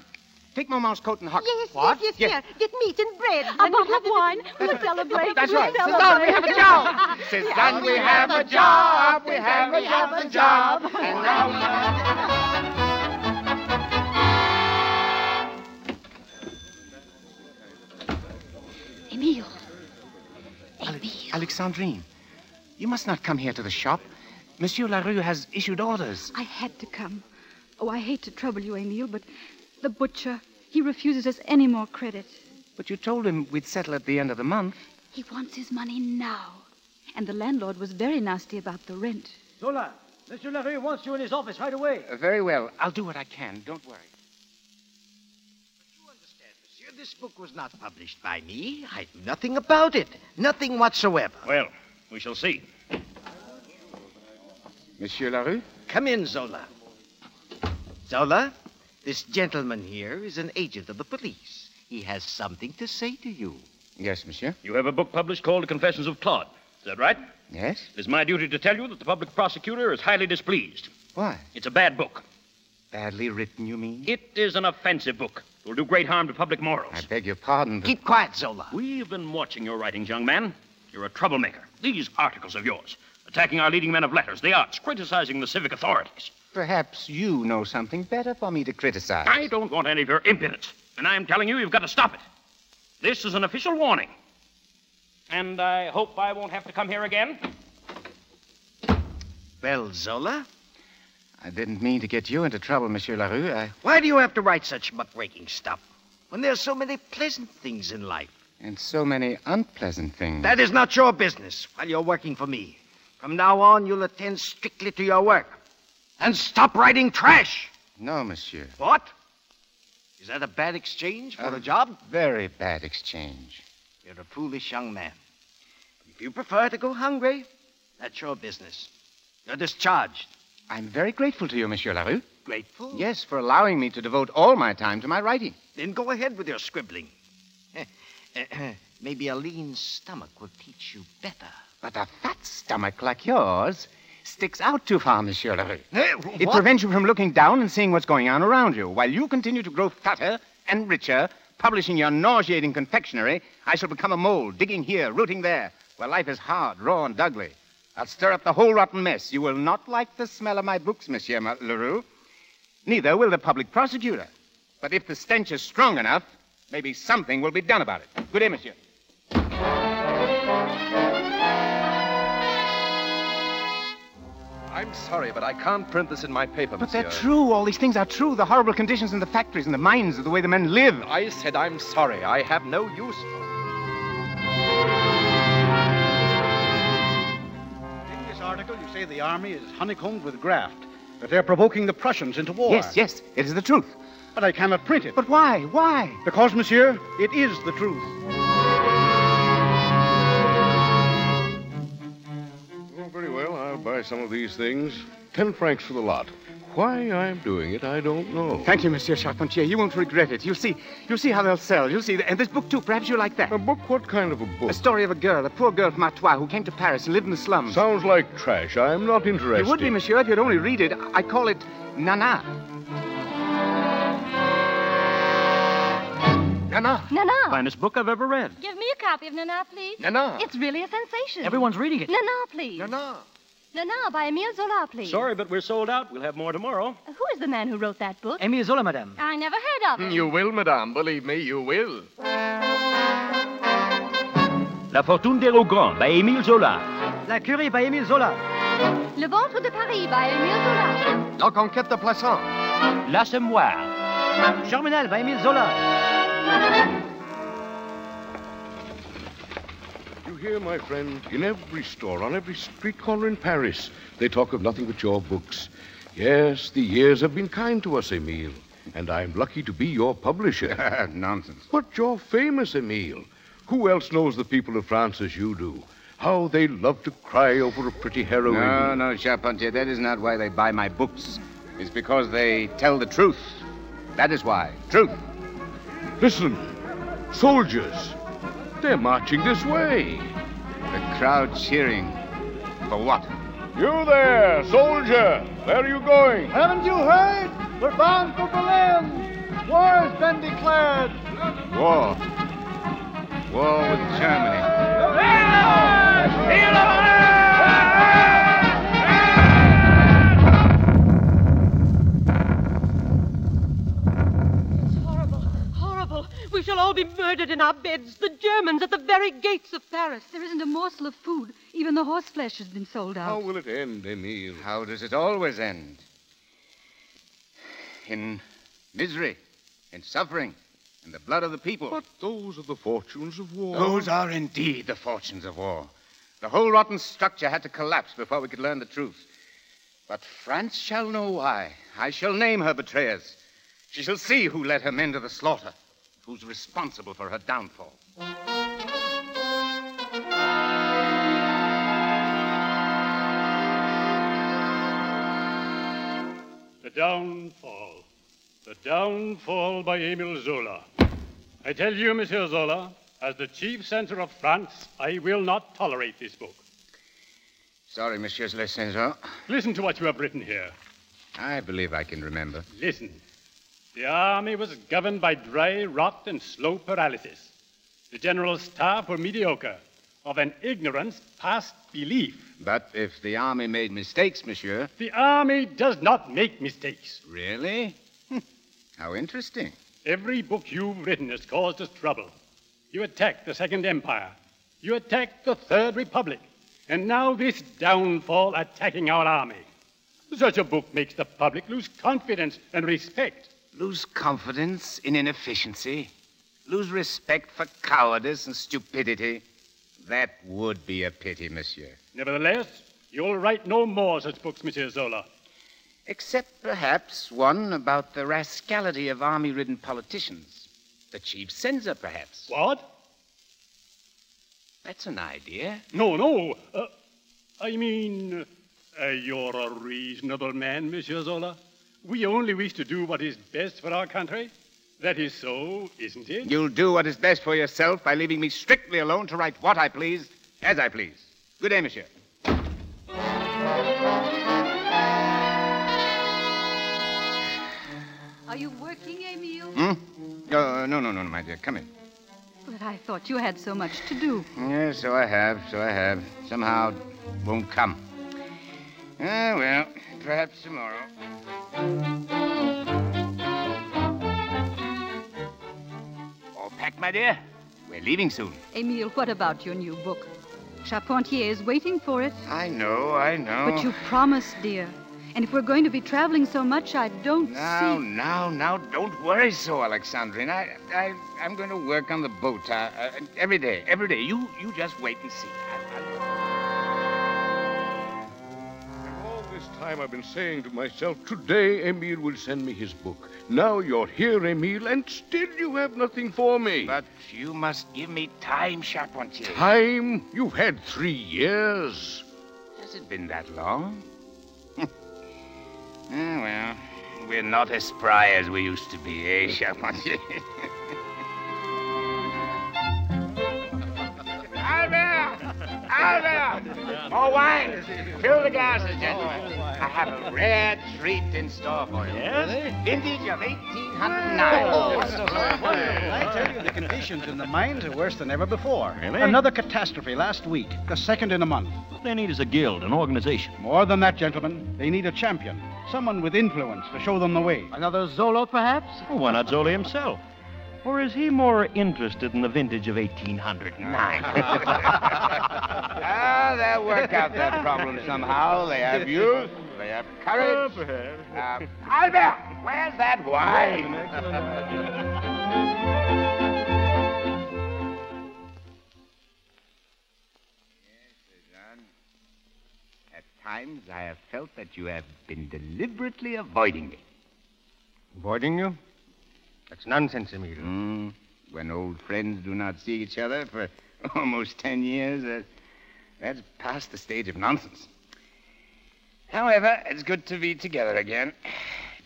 Speaker 27: take Maman's coat and hock.
Speaker 29: Yes,
Speaker 27: what?
Speaker 29: yes, yes, yes. Get meat and bread.
Speaker 30: A bottle of wine. We'll celebrate.
Speaker 27: That's
Speaker 30: we'll
Speaker 27: right.
Speaker 30: Celebrate.
Speaker 27: Cézanne, we have a job. Cézanne, we have a job. We have, we have a job. And now...
Speaker 30: Emil.
Speaker 27: Ale- Alexandrine, you must not come here to the shop. Monsieur LaRue has issued orders.
Speaker 30: I had to come. Oh, I hate to trouble you, Emil, but the butcher, he refuses us any more credit.
Speaker 27: But you told him we'd settle at the end of the month.
Speaker 30: He wants his money now. And the landlord was very nasty about the rent.
Speaker 16: Zola, Monsieur Larue wants you in his office right away.
Speaker 27: Uh, very well. I'll do what I can. Don't worry.
Speaker 24: But you understand, Monsieur, this book was not published by me. I knew nothing about it. Nothing whatsoever.
Speaker 16: Well, we shall see.
Speaker 27: Monsieur LaRue?
Speaker 24: Come in, Zola. Zola, this gentleman here is an agent of the police. He has something to say to you.
Speaker 27: Yes, monsieur.
Speaker 16: You have a book published called The Confessions of Claude. Is that right?
Speaker 27: Yes?
Speaker 16: It is my duty to tell you that the public prosecutor is highly displeased.
Speaker 27: Why?
Speaker 16: It's a bad book.
Speaker 27: Badly written, you mean?
Speaker 16: It is an offensive book. It will do great harm to public morals.
Speaker 27: I beg your pardon, but...
Speaker 24: Keep quiet, Zola.
Speaker 16: We've been watching your writings, young man. You're a troublemaker. These articles of yours, attacking our leading men of letters, the arts, criticizing the civic authorities.
Speaker 27: Perhaps you know something better for me to criticize.
Speaker 16: I don't want any of your impudence. And I'm telling you, you've got to stop it. This is an official warning. And I hope I won't have to come here again.
Speaker 24: Well, Zola,
Speaker 27: I didn't mean to get you into trouble, Monsieur LaRue. I...
Speaker 24: why do you have to write such muckraking stuff when there's so many pleasant things in life?
Speaker 27: And so many unpleasant things.
Speaker 24: That is not your business while you're working for me. From now on, you'll attend strictly to your work. And stop writing trash.
Speaker 27: No, monsieur.
Speaker 24: What? Is that a bad exchange for a job?
Speaker 27: Very bad exchange.
Speaker 24: You're a foolish young man. If you prefer to go hungry, that's your business. You're discharged.
Speaker 27: I'm very grateful to you, Monsieur LaRue.
Speaker 24: Grateful?
Speaker 27: Yes, for allowing me to devote all my time to my writing.
Speaker 24: Then go ahead with your scribbling. Maybe a lean stomach will teach you better.
Speaker 27: But a fat stomach like yours sticks out too far, Monsieur LaRue.
Speaker 24: Eh,
Speaker 27: It
Speaker 24: what?
Speaker 27: prevents you from looking down and seeing what's going on around you. While you continue to grow fatter and richer, publishing your nauseating confectionery, I shall become a mole, digging here, rooting there, where life is hard, raw, and ugly. I'll stir up the whole rotten mess. You will not like the smell of my books, Monsieur LaRue. Neither will the public prosecutor. But if the stench is strong enough, maybe something will be done about it. Good day, Monsieur.
Speaker 31: I'm sorry, but I can't print this in my paper,
Speaker 27: But
Speaker 31: monsieur.
Speaker 27: they're true. All these things are true. The horrible conditions in the factories and the mines, the way the men live.
Speaker 31: I said I'm sorry. I have no use for
Speaker 32: In this article, you say the army is honeycombed with graft, that they're provoking the Prussians into war.
Speaker 27: Yes, yes, it is the truth.
Speaker 32: But I cannot print it.
Speaker 27: But why? Why?
Speaker 32: Because, monsieur, it is the truth.
Speaker 31: Buy some of these things. Ten francs for the lot. Why I'm doing it, I don't know.
Speaker 27: Thank you, Monsieur Charpentier. You won't regret it. You'll see. You'll see how they'll sell. You'll see. And this book too. Perhaps you like that.
Speaker 31: A book? What kind of a book?
Speaker 27: A story of a girl, a poor girl from Artois, who came to Paris and lived in the slums.
Speaker 31: Sounds like trash. I'm not interested.
Speaker 27: You would be, Monsieur, if you'd only read it. I call it Nana.
Speaker 32: Nana.
Speaker 29: Nana.
Speaker 16: Finest book I've ever read.
Speaker 29: Give me a copy of Nana, please.
Speaker 32: Nana.
Speaker 29: It's really a sensation.
Speaker 16: Everyone's reading it.
Speaker 29: Nana, please.
Speaker 32: Nana.
Speaker 29: Nana by Emile Zola, please.
Speaker 16: Sorry, but we're sold out. We'll have more tomorrow.
Speaker 29: Uh, who is the man who wrote that book?
Speaker 16: Emile Zola, madame.
Speaker 29: I never heard of him.
Speaker 13: You will, madame. Believe me, you will.
Speaker 16: La Fortune des Rogrands by Emile Zola.
Speaker 33: La Curée by Emile Zola.
Speaker 29: Le ventre de Paris by Emile Zola.
Speaker 13: La conquête de Plassans.
Speaker 16: L'Assommoir.
Speaker 33: Germinal by Emile Zola.
Speaker 31: Hear, my friend, in every store, on every street corner in Paris, they talk of nothing but your books. Yes, the years have been kind to us, Emile, and I'm lucky to be your publisher.
Speaker 27: Nonsense.
Speaker 31: But you're famous, Emile. Who else knows the people of France as you do? How they love to cry over a pretty heroine.
Speaker 27: No, no, Charpentier, that is not why they buy my books. It's because they tell the truth. That is why. Truth.
Speaker 31: Listen, soldiers. They're marching this way.
Speaker 27: The crowd cheering. For what?
Speaker 31: You there, soldier. Where are you going?
Speaker 32: Haven't you heard? We're bound for Berlin. War's been declared.
Speaker 27: War. War with Germany.
Speaker 34: It's shall all be murdered in our beds. The Germans at the very gates of Paris.
Speaker 30: There isn't a morsel of food. Even the horse flesh has been sold out.
Speaker 31: How will it end, Emile?
Speaker 27: How does it always end? In misery, in suffering, in the blood of the people.
Speaker 31: But those are the fortunes of war.
Speaker 27: Those are indeed the fortunes of war. The whole rotten structure had to collapse before we could learn the truth. But France shall know why. I shall name her betrayers. She shall see who led her men to the slaughter, who's responsible for her downfall.
Speaker 35: The Downfall. The Downfall by Emile Zola. I tell you, Monsieur Zola, as the chief censor of France, I will not tolerate this book.
Speaker 27: Sorry, Monsieur le Censor.
Speaker 35: Listen to what you have written here.
Speaker 27: I believe I can remember.
Speaker 35: Listen. The army was governed by dry rot and slow paralysis. The general staff were mediocre, of an ignorance past belief.
Speaker 27: But if the army made mistakes, Monsieur.
Speaker 35: The army does not make mistakes.
Speaker 27: Really? Hm. How interesting.
Speaker 35: Every book you've written has caused us trouble. You attacked the Second Empire. You attacked the Third Republic. And now this downfall attacking our army. Such a book makes the public lose confidence and respect.
Speaker 27: Lose confidence in inefficiency. Lose respect for cowardice and stupidity. That would be a pity, monsieur.
Speaker 35: Nevertheless, you'll write no more such books, Monsieur Zola.
Speaker 27: Except perhaps one about the rascality of army ridden politicians. The chief censor, perhaps.
Speaker 35: What?
Speaker 27: That's an idea.
Speaker 35: No, no. Uh, I mean, uh, you're a reasonable man, Monsieur Zola. We only wish to do what is best for our country. That is so, isn't it?
Speaker 27: You'll do what is best for yourself by leaving me strictly alone to write what I please, as I please. Good day, monsieur.
Speaker 30: Are you working, Emile?
Speaker 27: Hmm? Uh, no, no, no, my dear. Come in.
Speaker 30: But I thought you had so much to do.
Speaker 27: Yes, so I have, so I have. Somehow won't come. Ah, well, perhaps tomorrow. All packed, my dear? We're leaving soon.
Speaker 30: Emile, what about your new book? Charpentier is waiting for it.
Speaker 27: I know, I know.
Speaker 30: But you promised, dear. And if we're going to be traveling so much, I don't
Speaker 27: Now,
Speaker 30: see.
Speaker 27: now, now, now, don't worry so, Alexandrine. I, I, I'm going to work on the boat uh, uh, every day, every day. You, you just wait and see. I,
Speaker 31: time I've been saying to myself, today Emile will send me his book. Now you're here, Emile, and still you have nothing for me.
Speaker 27: But you must give me time, Charpentier.
Speaker 31: Time? You've had three years.
Speaker 27: Has it been that long? ah, well, we're not as spry as we used to be, eh, Charpentier? Albert! Albert! More wine! Fill the glasses, gentlemen. I have a rare treat in store for you.
Speaker 32: Yes?
Speaker 27: Vintage of 1809.
Speaker 32: I tell you, the conditions in the mines are worse than ever before.
Speaker 16: Really?
Speaker 32: Another catastrophe last week, the second in a month.
Speaker 16: What they need is a guild, an organization.
Speaker 32: More than that, gentlemen. They need a champion, someone with influence to show them the way.
Speaker 36: Another Zola, perhaps?
Speaker 16: Well, why not Zola himself? Or is he more interested in the vintage of 1809?
Speaker 27: ah, they'll work out that problem somehow. They have youth, they have courage.
Speaker 16: Oh, perhaps.
Speaker 27: Uh, Albert, where's that wine? Yes, Cézanne. At times I have felt that you have been deliberately avoiding me.
Speaker 35: Avoiding you? That's nonsense, Emile.
Speaker 27: Mm, when old friends do not see each other for almost ten years, uh, that's past the stage of nonsense. However, it's good to be together again,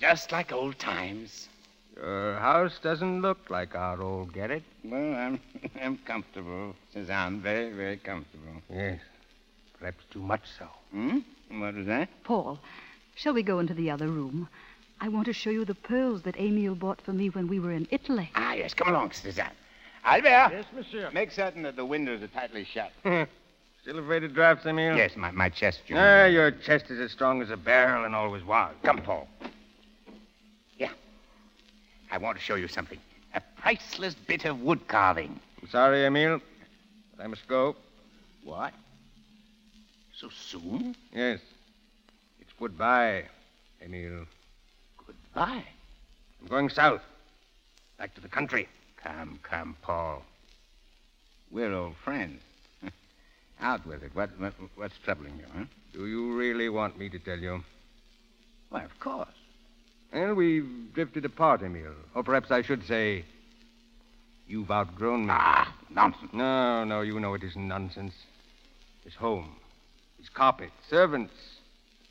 Speaker 27: just like old times.
Speaker 35: Your house doesn't look like our old garret.
Speaker 27: Well, I'm, I'm comfortable, Cézanne. Very, very comfortable.
Speaker 35: Yes, perhaps too much so.
Speaker 27: Hmm? What is that?
Speaker 30: Paul, shall we go into the other room? I want to show you the pearls that Emil bought for me when we were in Italy.
Speaker 27: Ah, yes, come along, Cézanne. Albert!
Speaker 35: Yes, monsieur.
Speaker 27: Make certain that the windows are tightly shut.
Speaker 35: Still afraid of drafts, Emile?
Speaker 27: Yes, my, my chest, you
Speaker 35: Ah, your chest is as strong as a barrel and always was.
Speaker 27: Come, Paul. Yeah. I want to show you something. A priceless bit of wood carving.
Speaker 35: I'm sorry, Emil, but I must go.
Speaker 27: What? So soon?
Speaker 35: Yes. It's goodbye, Emile.
Speaker 27: Goodbye?
Speaker 35: I'm going south. Back to the country.
Speaker 27: Come, come, Paul. We're old friends. Out with it. What, what, what's troubling you, huh?
Speaker 35: Do you really want me to tell you?
Speaker 27: Why, of course.
Speaker 35: Well, we've drifted apart, Emil. Or perhaps I should say, you've outgrown me.
Speaker 27: Ah, nonsense.
Speaker 35: No, no, you know it isn't nonsense. His home, his carpet, servants.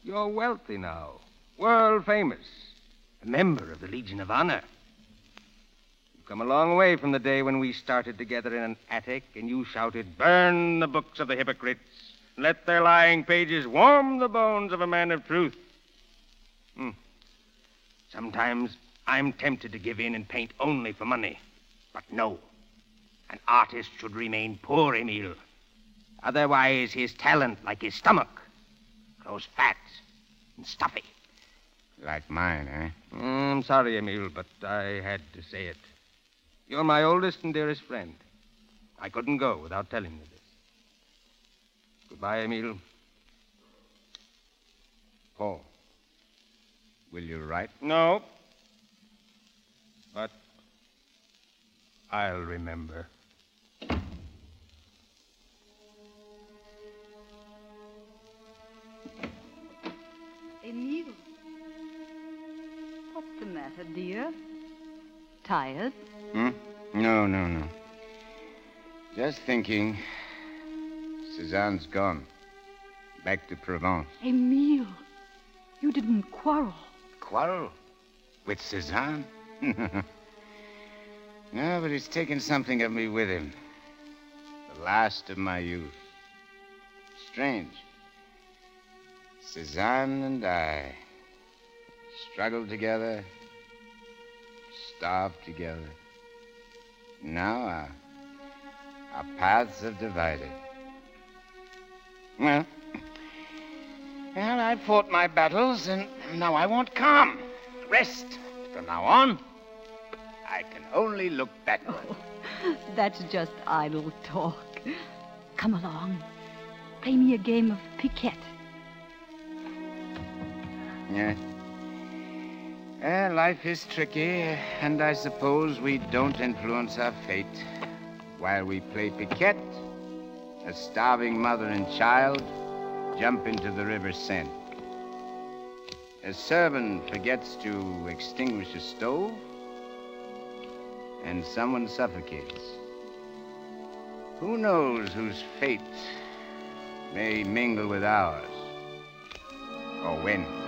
Speaker 35: You're wealthy now, world famous, a member of the Legion of Honor. You've come a long way from the day when we started together in an attic and you shouted, Burn the books of the hypocrites. Let their lying pages warm the bones of a man of truth. Hmm. Sometimes I'm tempted to give in and paint only for money. But no. An artist should remain poor, Emile. Otherwise, his talent, like his stomach, grows fat and stuffy.
Speaker 27: Like mine, eh?
Speaker 35: Mm, I'm sorry, Emil, but I had to say it. You're my oldest and dearest friend. I couldn't go without telling you this. Goodbye, Emil.
Speaker 27: Paul, will you write?
Speaker 35: No. But I'll remember.
Speaker 30: Emile. What's the matter, dear? Tired?
Speaker 27: Hmm? No, no, no. Just thinking. Cézanne's gone. Back to Provence.
Speaker 30: Emile, you didn't quarrel.
Speaker 27: Quarrel? With Cézanne? no, but he's taken something of me with him. The last of my youth. Strange. Cézanne and I struggled together, starved together. Now our, our paths have divided. Well, well, I've fought my battles, and now I want calm, rest. From now on, I can only look backward.
Speaker 30: That's just idle talk. Come along. Play me a game of piquet.
Speaker 27: Yeah. Well, life is tricky, and I suppose we don't influence our fate. While we play piquet, a starving mother and child jump into the River Seine. A servant forgets to extinguish a stove, and someone suffocates. Who knows whose fate may mingle with ours? Or when?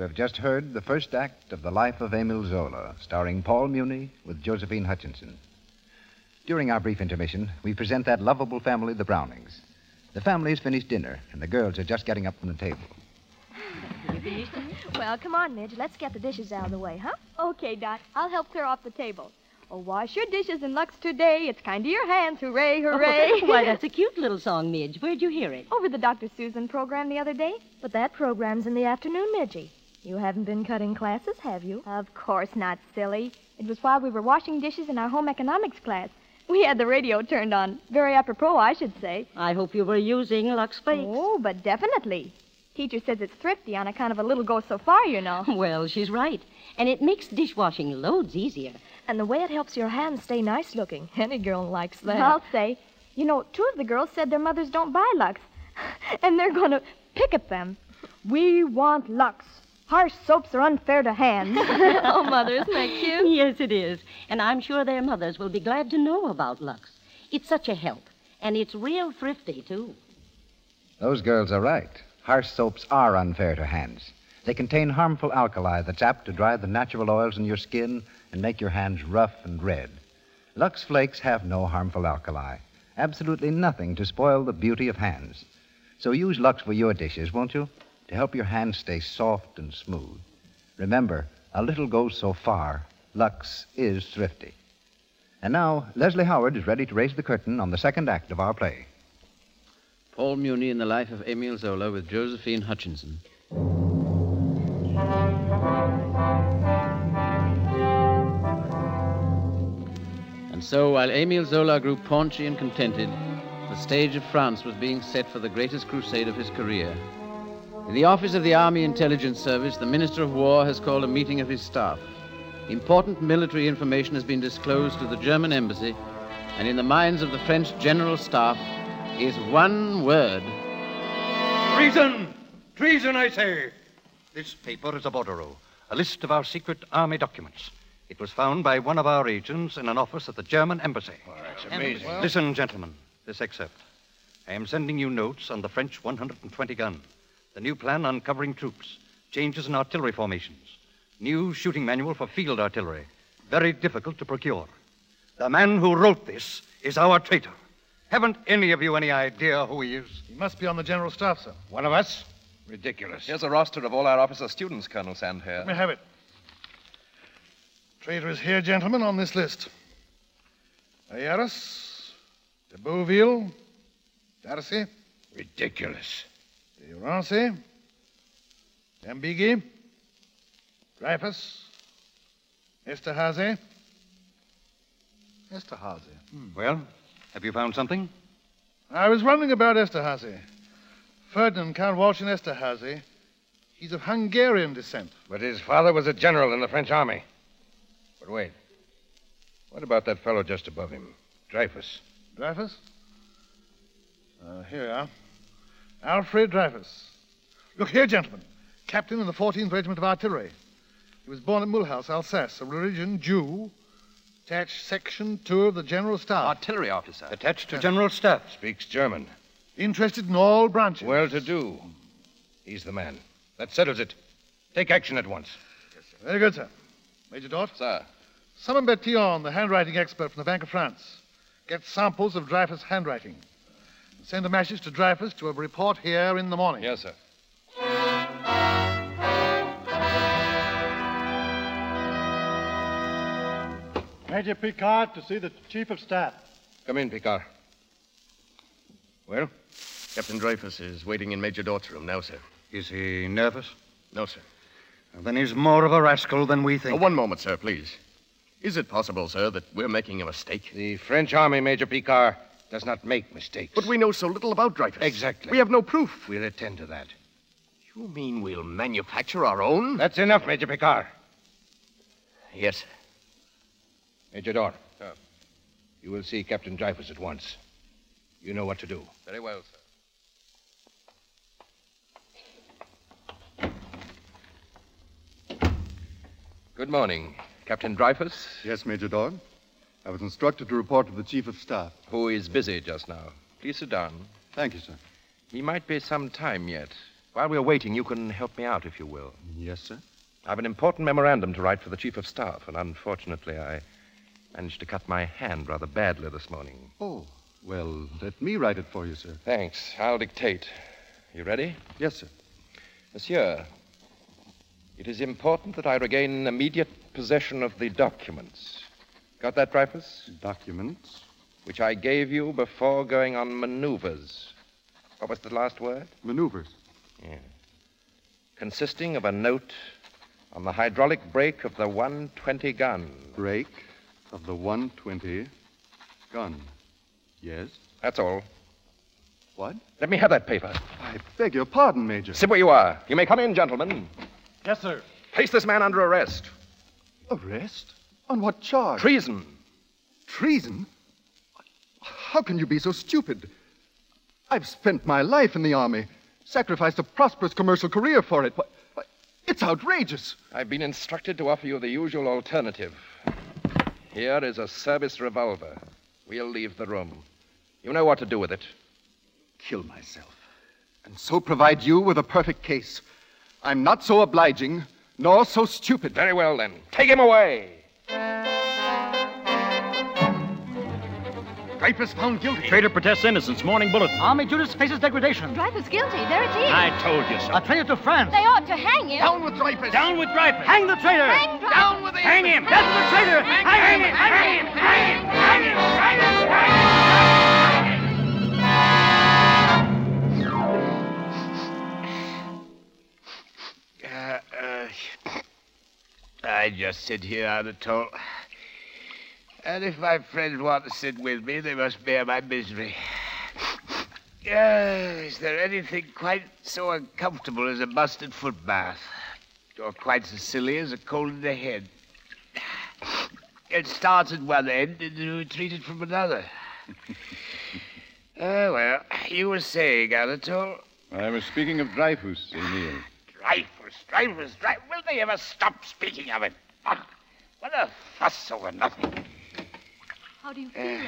Speaker 25: You have just heard the first act of The Life of Emil Zola, starring Paul Muni with Josephine Hutchinson. During our brief intermission, we present that lovable family, the Brownings. The family has finished dinner, and the girls are just getting up from the table.
Speaker 37: Well, come on, Midge. Let's get the dishes out of the way, huh? Okay, Dot. I'll help clear off the table. Oh, wash your dishes in Lux today. It's kind to your hands. Hooray, oh, hooray.
Speaker 38: Why, that's a cute little song, Midge. Where'd you hear it?
Speaker 37: Over the Dr. Susan program the other day. But that program's in the afternoon, Midgie. You haven't been cutting classes, have you? Of course not, silly. It was while we were washing dishes in our home economics class. We had the radio turned on. Very apropos, I should say.
Speaker 38: I hope you were using Lux Flakes.
Speaker 37: Oh, but definitely. Teacher says it's thrifty on account of a little go so far, you know.
Speaker 38: Well, she's right. And it makes dishwashing loads easier.
Speaker 37: And the way it helps your hands stay nice looking. Any girl likes that. I'll say. You know, two of the girls said their mothers don't buy Lux. And they're going to pick picket them. We want Lux. Harsh soaps are unfair to hands. oh, Mother, isn't that cute?
Speaker 38: Yes, it is. And I'm sure their mothers will be glad to know about Lux. It's such a help. And it's real thrifty, too.
Speaker 25: Those girls are right. Harsh soaps are unfair to hands. They contain harmful alkali that's apt to dry the natural oils in your skin and make your hands rough and red. Lux Flakes have no harmful alkali. Absolutely nothing to spoil the beauty of hands. So use Lux for your dishes, won't you? To help your hands stay soft and smooth. Remember, a little goes so far. Lux is thrifty. And now, Leslie Howard is ready to raise the curtain on the second act of our play.
Speaker 9: Paul Muni in the life of Emile Zola with Josephine Hutchinson. And so, while Emile Zola grew paunchy and contented, the stage of France was being set for the greatest crusade of his career. In the office of the Army Intelligence Service, the Minister of War has called a meeting of his staff. Important military information has been disclosed to the German embassy, and in the minds of the French General Staff is one word
Speaker 32: Treason! Treason, I say! This paper is a bordereau, a list of our secret army documents. It was found by one of our agents in an office at the German embassy.
Speaker 39: that's amazing. Well-
Speaker 32: Listen, gentlemen, this excerpt. I am sending you notes on the French 120 gun, the new plan on covering troops, changes in artillery formations, new shooting manual for field artillery, very difficult to procure. The man who wrote this is our traitor. Haven't any of you any idea who he is?
Speaker 35: He must be on the general staff, sir.
Speaker 32: One of us? Ridiculous.
Speaker 40: Here's a roster of all our officer students, Colonel Sandherr.
Speaker 35: Let me have it. Traitor is here, gentlemen, on this list. Ayaris, de Beauville, Darcy,
Speaker 39: Ridiculous.
Speaker 35: De Urancy, Dambigi, Dreyfus, Esterhazy, Esterhazy.
Speaker 32: Well, have you found something?
Speaker 35: I was wondering about Esterhazy. Ferdinand Count Walsin Esterhazy. He's of Hungarian descent.
Speaker 39: But his father was a general in the French army. But wait. What about that fellow just above him? Dreyfus.
Speaker 35: Dreyfus? Uh, here we are. Alfred Dreyfus. Look here, gentlemen. Captain in the 14th Regiment of Artillery. He was born at Mulhouse, Alsace, a religion Jew. Attached section 2 of the General Staff.
Speaker 40: Artillery officer.
Speaker 32: Attached to General Staff.
Speaker 39: Speaks German.
Speaker 35: Interested in all branches.
Speaker 39: Well to do. He's the man. That settles it. Take action at once. Yes, sir.
Speaker 35: Very good, sir. Major Dort?
Speaker 40: Sir.
Speaker 35: Summon Bertillon, the handwriting expert from the Bank of France. Get samples of Dreyfus' handwriting. And send a message to Dreyfus to have a report here in the morning.
Speaker 40: Yes, sir.
Speaker 31: Major Picquart to see the Chief of Staff.
Speaker 39: Come in, Picquart.
Speaker 24: Well, Captain Dreyfus is waiting in Major Dort's room now, sir.
Speaker 32: Is he nervous?
Speaker 24: No, sir.
Speaker 32: Then he's more of a rascal than we think.
Speaker 24: Oh, one moment, sir, please. Is it possible, sir, that we're making a mistake?
Speaker 39: The French army, Major Picquart, does not make mistakes.
Speaker 24: But we know so little about Dreyfus.
Speaker 39: Exactly.
Speaker 24: We have no proof.
Speaker 39: We'll attend to that.
Speaker 24: You mean we'll manufacture our own?
Speaker 39: That's enough, Major Picquart.
Speaker 24: Yes.
Speaker 39: Major Dort.
Speaker 40: Sir.
Speaker 41: You will see Captain Dreyfus at once. You know what to do.
Speaker 40: Very well, sir. Good morning. Captain Dreyfus?
Speaker 31: Yes, Major Dort. I was instructed to report to the Chief of Staff.
Speaker 40: Who is busy just now. Please sit down.
Speaker 31: Thank you, sir.
Speaker 40: He might be some time yet. While we're waiting, you can help me out, if you will.
Speaker 31: Yes, sir.
Speaker 40: I've an important memorandum to write for the Chief of Staff, and unfortunately, I managed to cut my hand rather badly this morning.
Speaker 31: Oh, well, let me write it for you, sir.
Speaker 40: Thanks. I'll dictate. You ready?
Speaker 31: Yes, sir.
Speaker 40: Monsieur, it is important that I regain immediate possession of the documents. Got that, Dreyfus?
Speaker 31: Documents?
Speaker 40: Which I gave you before going on maneuvers. What was the last word?
Speaker 31: Maneuvers.
Speaker 40: Yeah. Consisting of a note on the hydraulic brake of the 120 gun.
Speaker 31: Brake of the 120 gun. Yes?
Speaker 40: That's all.
Speaker 31: What?
Speaker 40: Let me have that paper.
Speaker 31: I beg your pardon, Major.
Speaker 40: Sit where you are. You may come in, gentlemen.
Speaker 31: Yes, sir.
Speaker 40: Place this man under arrest.
Speaker 31: Arrest? On what charge?
Speaker 40: Treason.
Speaker 31: Treason? How can you be so stupid? I've spent my life in the Army, sacrificed a prosperous commercial career for it. It's outrageous.
Speaker 40: I've been instructed to offer you the usual alternative. Here is a service revolver. We'll leave the room. You know what to do with it.
Speaker 31: Kill myself. And so provide you with a perfect case. I'm not so obliging, nor so stupid.
Speaker 40: Very well, then. Take him away.
Speaker 32: Dreyfus found guilty.
Speaker 16: Traitor protests innocence. Morning bulletin.
Speaker 32: Army Judas faces degradation.
Speaker 42: Dreyfus guilty. There it is.
Speaker 16: I told you so.
Speaker 32: A traitor to France.
Speaker 42: They ought to hang him.
Speaker 32: Down with Dreyfus.
Speaker 16: Down with Dreyfus.
Speaker 32: Hang the traitor.
Speaker 42: Hang Dreyfus.
Speaker 32: Down with the
Speaker 16: Hang him.
Speaker 32: Death to the traitor.
Speaker 16: Hang him. Hang him. Hang him. Hang him. Hang him.
Speaker 27: I just sit here on a toll. And if my friends want to sit with me, they must bear my misery. Uh, is there anything quite so uncomfortable as a busted foot bath? Or quite so silly as a cold in the head? It starts at one end and you treat it from another. Ah, well, you were saying, Anatole.
Speaker 31: I was speaking of Dreyfus, Emil.
Speaker 27: Dreyfus, Dreyfus, Dreyfus. Will they ever stop speaking of it? Ah, what a fuss over nothing.
Speaker 30: How do you feel, Emil?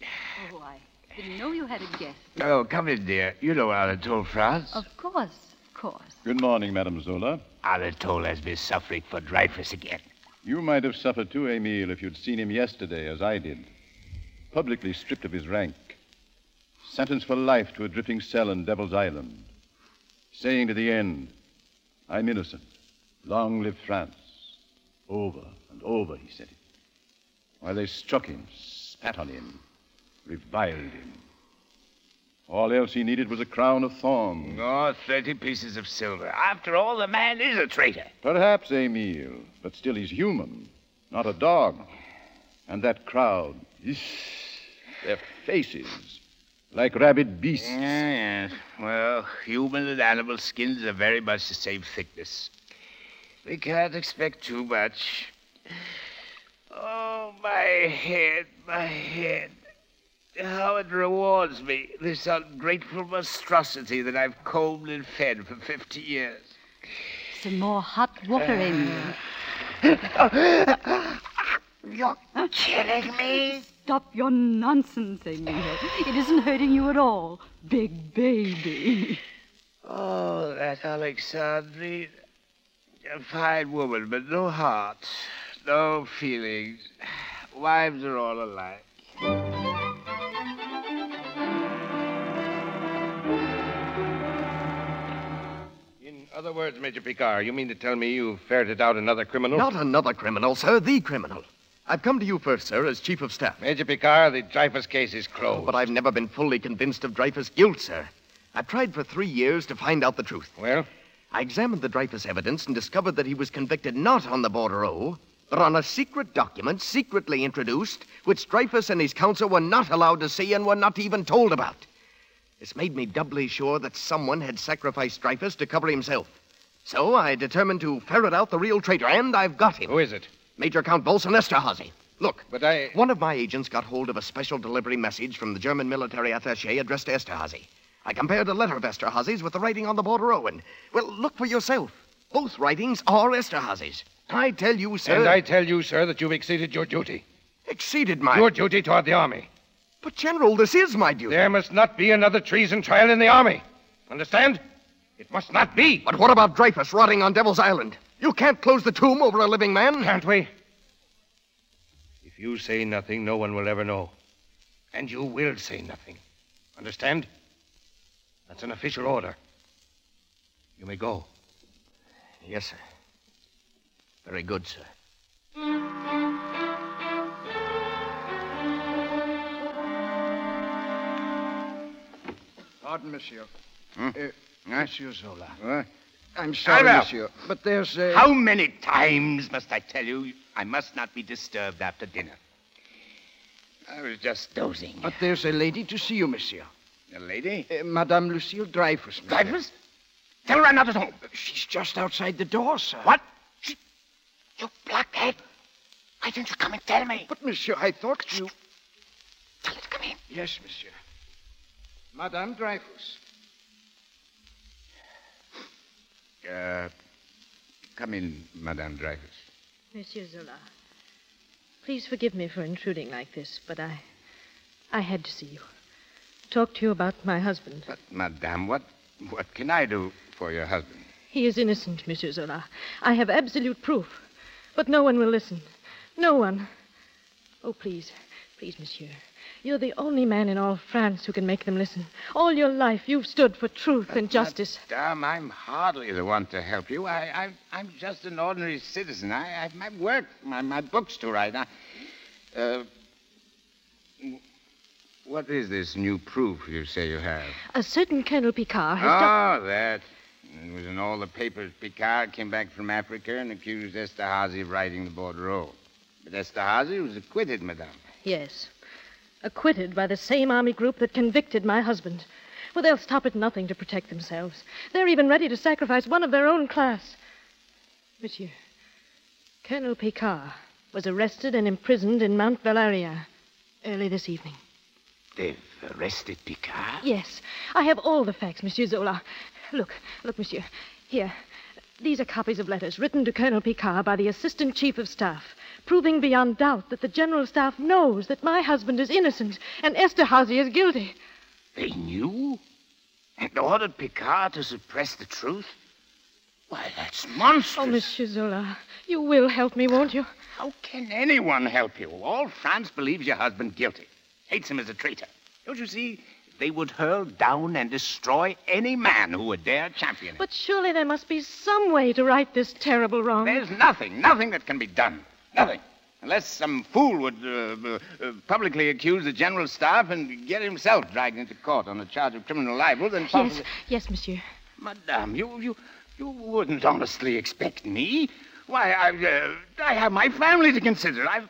Speaker 30: Oh, I didn't know you had a guest.
Speaker 27: Oh, come in, dear. You know Anatole France.
Speaker 30: Of course, of course.
Speaker 31: Good morning, Madame Zola.
Speaker 27: Anatole has been suffering for Dreyfus again.
Speaker 31: You might have suffered too, Emil, if you'd seen him yesterday, as I did. Publicly stripped of his rank. Sentenced for life to a drifting cell in Devil's Island. Saying to the end, I'm innocent. Long live France. Over and over, he said it. While they struck him, spat on him, reviled him. All else he needed was a crown of thorns.
Speaker 27: Oh, 30 pieces of silver. After all, the man is a traitor.
Speaker 31: Perhaps, Emil, but still he's human, not a dog. And that crowd, their faces, like rabid beasts.
Speaker 27: yes. Well, human and animal skins are very much the same thickness. We can't expect too much. Oh, my head, my head. How it rewards me, this ungrateful monstrosity that I've combed and fed for 50 years.
Speaker 30: Some more hot water, Emil.
Speaker 27: You're killing me.
Speaker 30: Stop your nonsense, Emil. It isn't hurting you at all. Big baby.
Speaker 27: Oh, that Alexandrine. A fine woman, but no heart, no feelings. Wives are all alike.
Speaker 40: In other words, Major Picquart, you mean to tell me you ferreted out another criminal?
Speaker 24: Not another criminal, sir, the criminal. I've come to you first, sir, as Chief of Staff.
Speaker 40: Major Picquart, the Dreyfus case is closed.
Speaker 24: But I've never been fully convinced of Dreyfus' guilt, sir. I've tried for three years to find out the truth.
Speaker 40: Well?
Speaker 24: I examined the Dreyfus evidence and discovered that he was convicted not on the bordereau, but on a secret document secretly introduced, which Dreyfus and his counsel were not allowed to see and were not even told about. This made me doubly sure that someone had sacrificed Dreyfus to cover himself. So I determined to ferret out the real traitor, and I've got him.
Speaker 40: Who is it?
Speaker 24: Major Count Walsin Esterhazy. Look,
Speaker 40: but I.
Speaker 24: One of my agents got hold of a special delivery message from the German military attaché addressed to Esterhazy. I compared a letter of Esterhazy's with the writing on the bordereau, and, well, look for yourself. Both writings are Esterhazy's. I tell you, sir.
Speaker 40: And I tell you, sir, that you've exceeded your duty.
Speaker 24: Exceeded my.
Speaker 40: Your duty toward the army.
Speaker 24: But, General, this is my duty.
Speaker 40: There must not be another treason trial in the army. Understand? It must not be.
Speaker 24: But what about Dreyfus rotting on Devil's Island? You can't close the tomb over a living man.
Speaker 40: Can't we?
Speaker 43: If you say nothing, no one will ever know.
Speaker 40: And you will say nothing. Understand? That's an official order.
Speaker 43: You may go.
Speaker 24: Yes, sir. Very good, sir.
Speaker 25: Pardon, monsieur.
Speaker 27: Hmm?
Speaker 25: Uh, monsieur Zola.
Speaker 27: What?
Speaker 25: I'm sorry, monsieur, but there's a.
Speaker 27: How many times must I tell you I must not be disturbed after dinner? I was just dozing.
Speaker 25: But there's a lady to see you, monsieur.
Speaker 27: A lady?
Speaker 25: Uh, Madame Lucille Dreyfus. monsieur.
Speaker 27: Dreyfus? Tell her I'm not at home.
Speaker 25: She's just outside the door, sir.
Speaker 27: What? She... You blockhead. Why didn't you come and tell me?
Speaker 25: But, monsieur, I thought you.
Speaker 27: Tell her to come in.
Speaker 25: Yes, monsieur. Madame Dreyfus.
Speaker 27: Uh, come in, Madame Dreyfus.
Speaker 44: Monsieur Zola, please forgive me for intruding like this, but I. I had to see you. Talk to you about my husband.
Speaker 27: But, Madame, what, what can I do for your husband?
Speaker 44: He is innocent, Monsieur Zola. I have absolute proof. But no one will listen. No one. Oh, please, please, Monsieur. You're the only man in all France who can make them listen. All your life you've stood for truth and justice.
Speaker 27: Madame, I'm hardly the one to help you. I, I, I'm just an ordinary citizen. I, I have my work, my, my books to write. I, uh, what is this new proof you say you have?
Speaker 44: A certain Colonel Picquart has done.
Speaker 27: Oh, that. It was in all the papers. Picquart came back from Africa and accused Esterhazy of writing the bordereau. But Esterhazy was acquitted, Madame.
Speaker 44: Yes. Acquitted by the same army group that convicted my husband. Well, they'll stop at nothing to protect themselves. They're even ready to sacrifice one of their own class. Monsieur, Colonel Picquart was arrested and imprisoned in Mount Valeria early this evening.
Speaker 27: They've arrested Picquart?
Speaker 44: Yes, I have all the facts, Monsieur Zola. Look, look, Monsieur. Here. These are copies of letters written to Colonel Picquart by the Assistant Chief of Staff, proving beyond doubt that the General Staff knows that my husband is innocent and Esterhazy is guilty.
Speaker 27: They knew? And ordered Picquart to suppress the truth? Why, that's monstrous.
Speaker 44: Oh, Monsieur Zola, you will help me, won't you?
Speaker 27: How can anyone help you? All France believes your husband guilty, hates him as a traitor. Don't you see? They would hurl down and destroy any man who would dare champion it.
Speaker 44: But surely there must be some way to right this terrible wrong.
Speaker 27: There's nothing, nothing that can be done. Nothing. Unless some fool would uh, uh, publicly accuse the general staff and get himself dragged into court on a charge of criminal libel, then possibly...
Speaker 44: Yes, yes, Monsieur.
Speaker 27: Madame, you, you, you wouldn't honestly expect me. Why, I, uh, I have my family to consider. I've,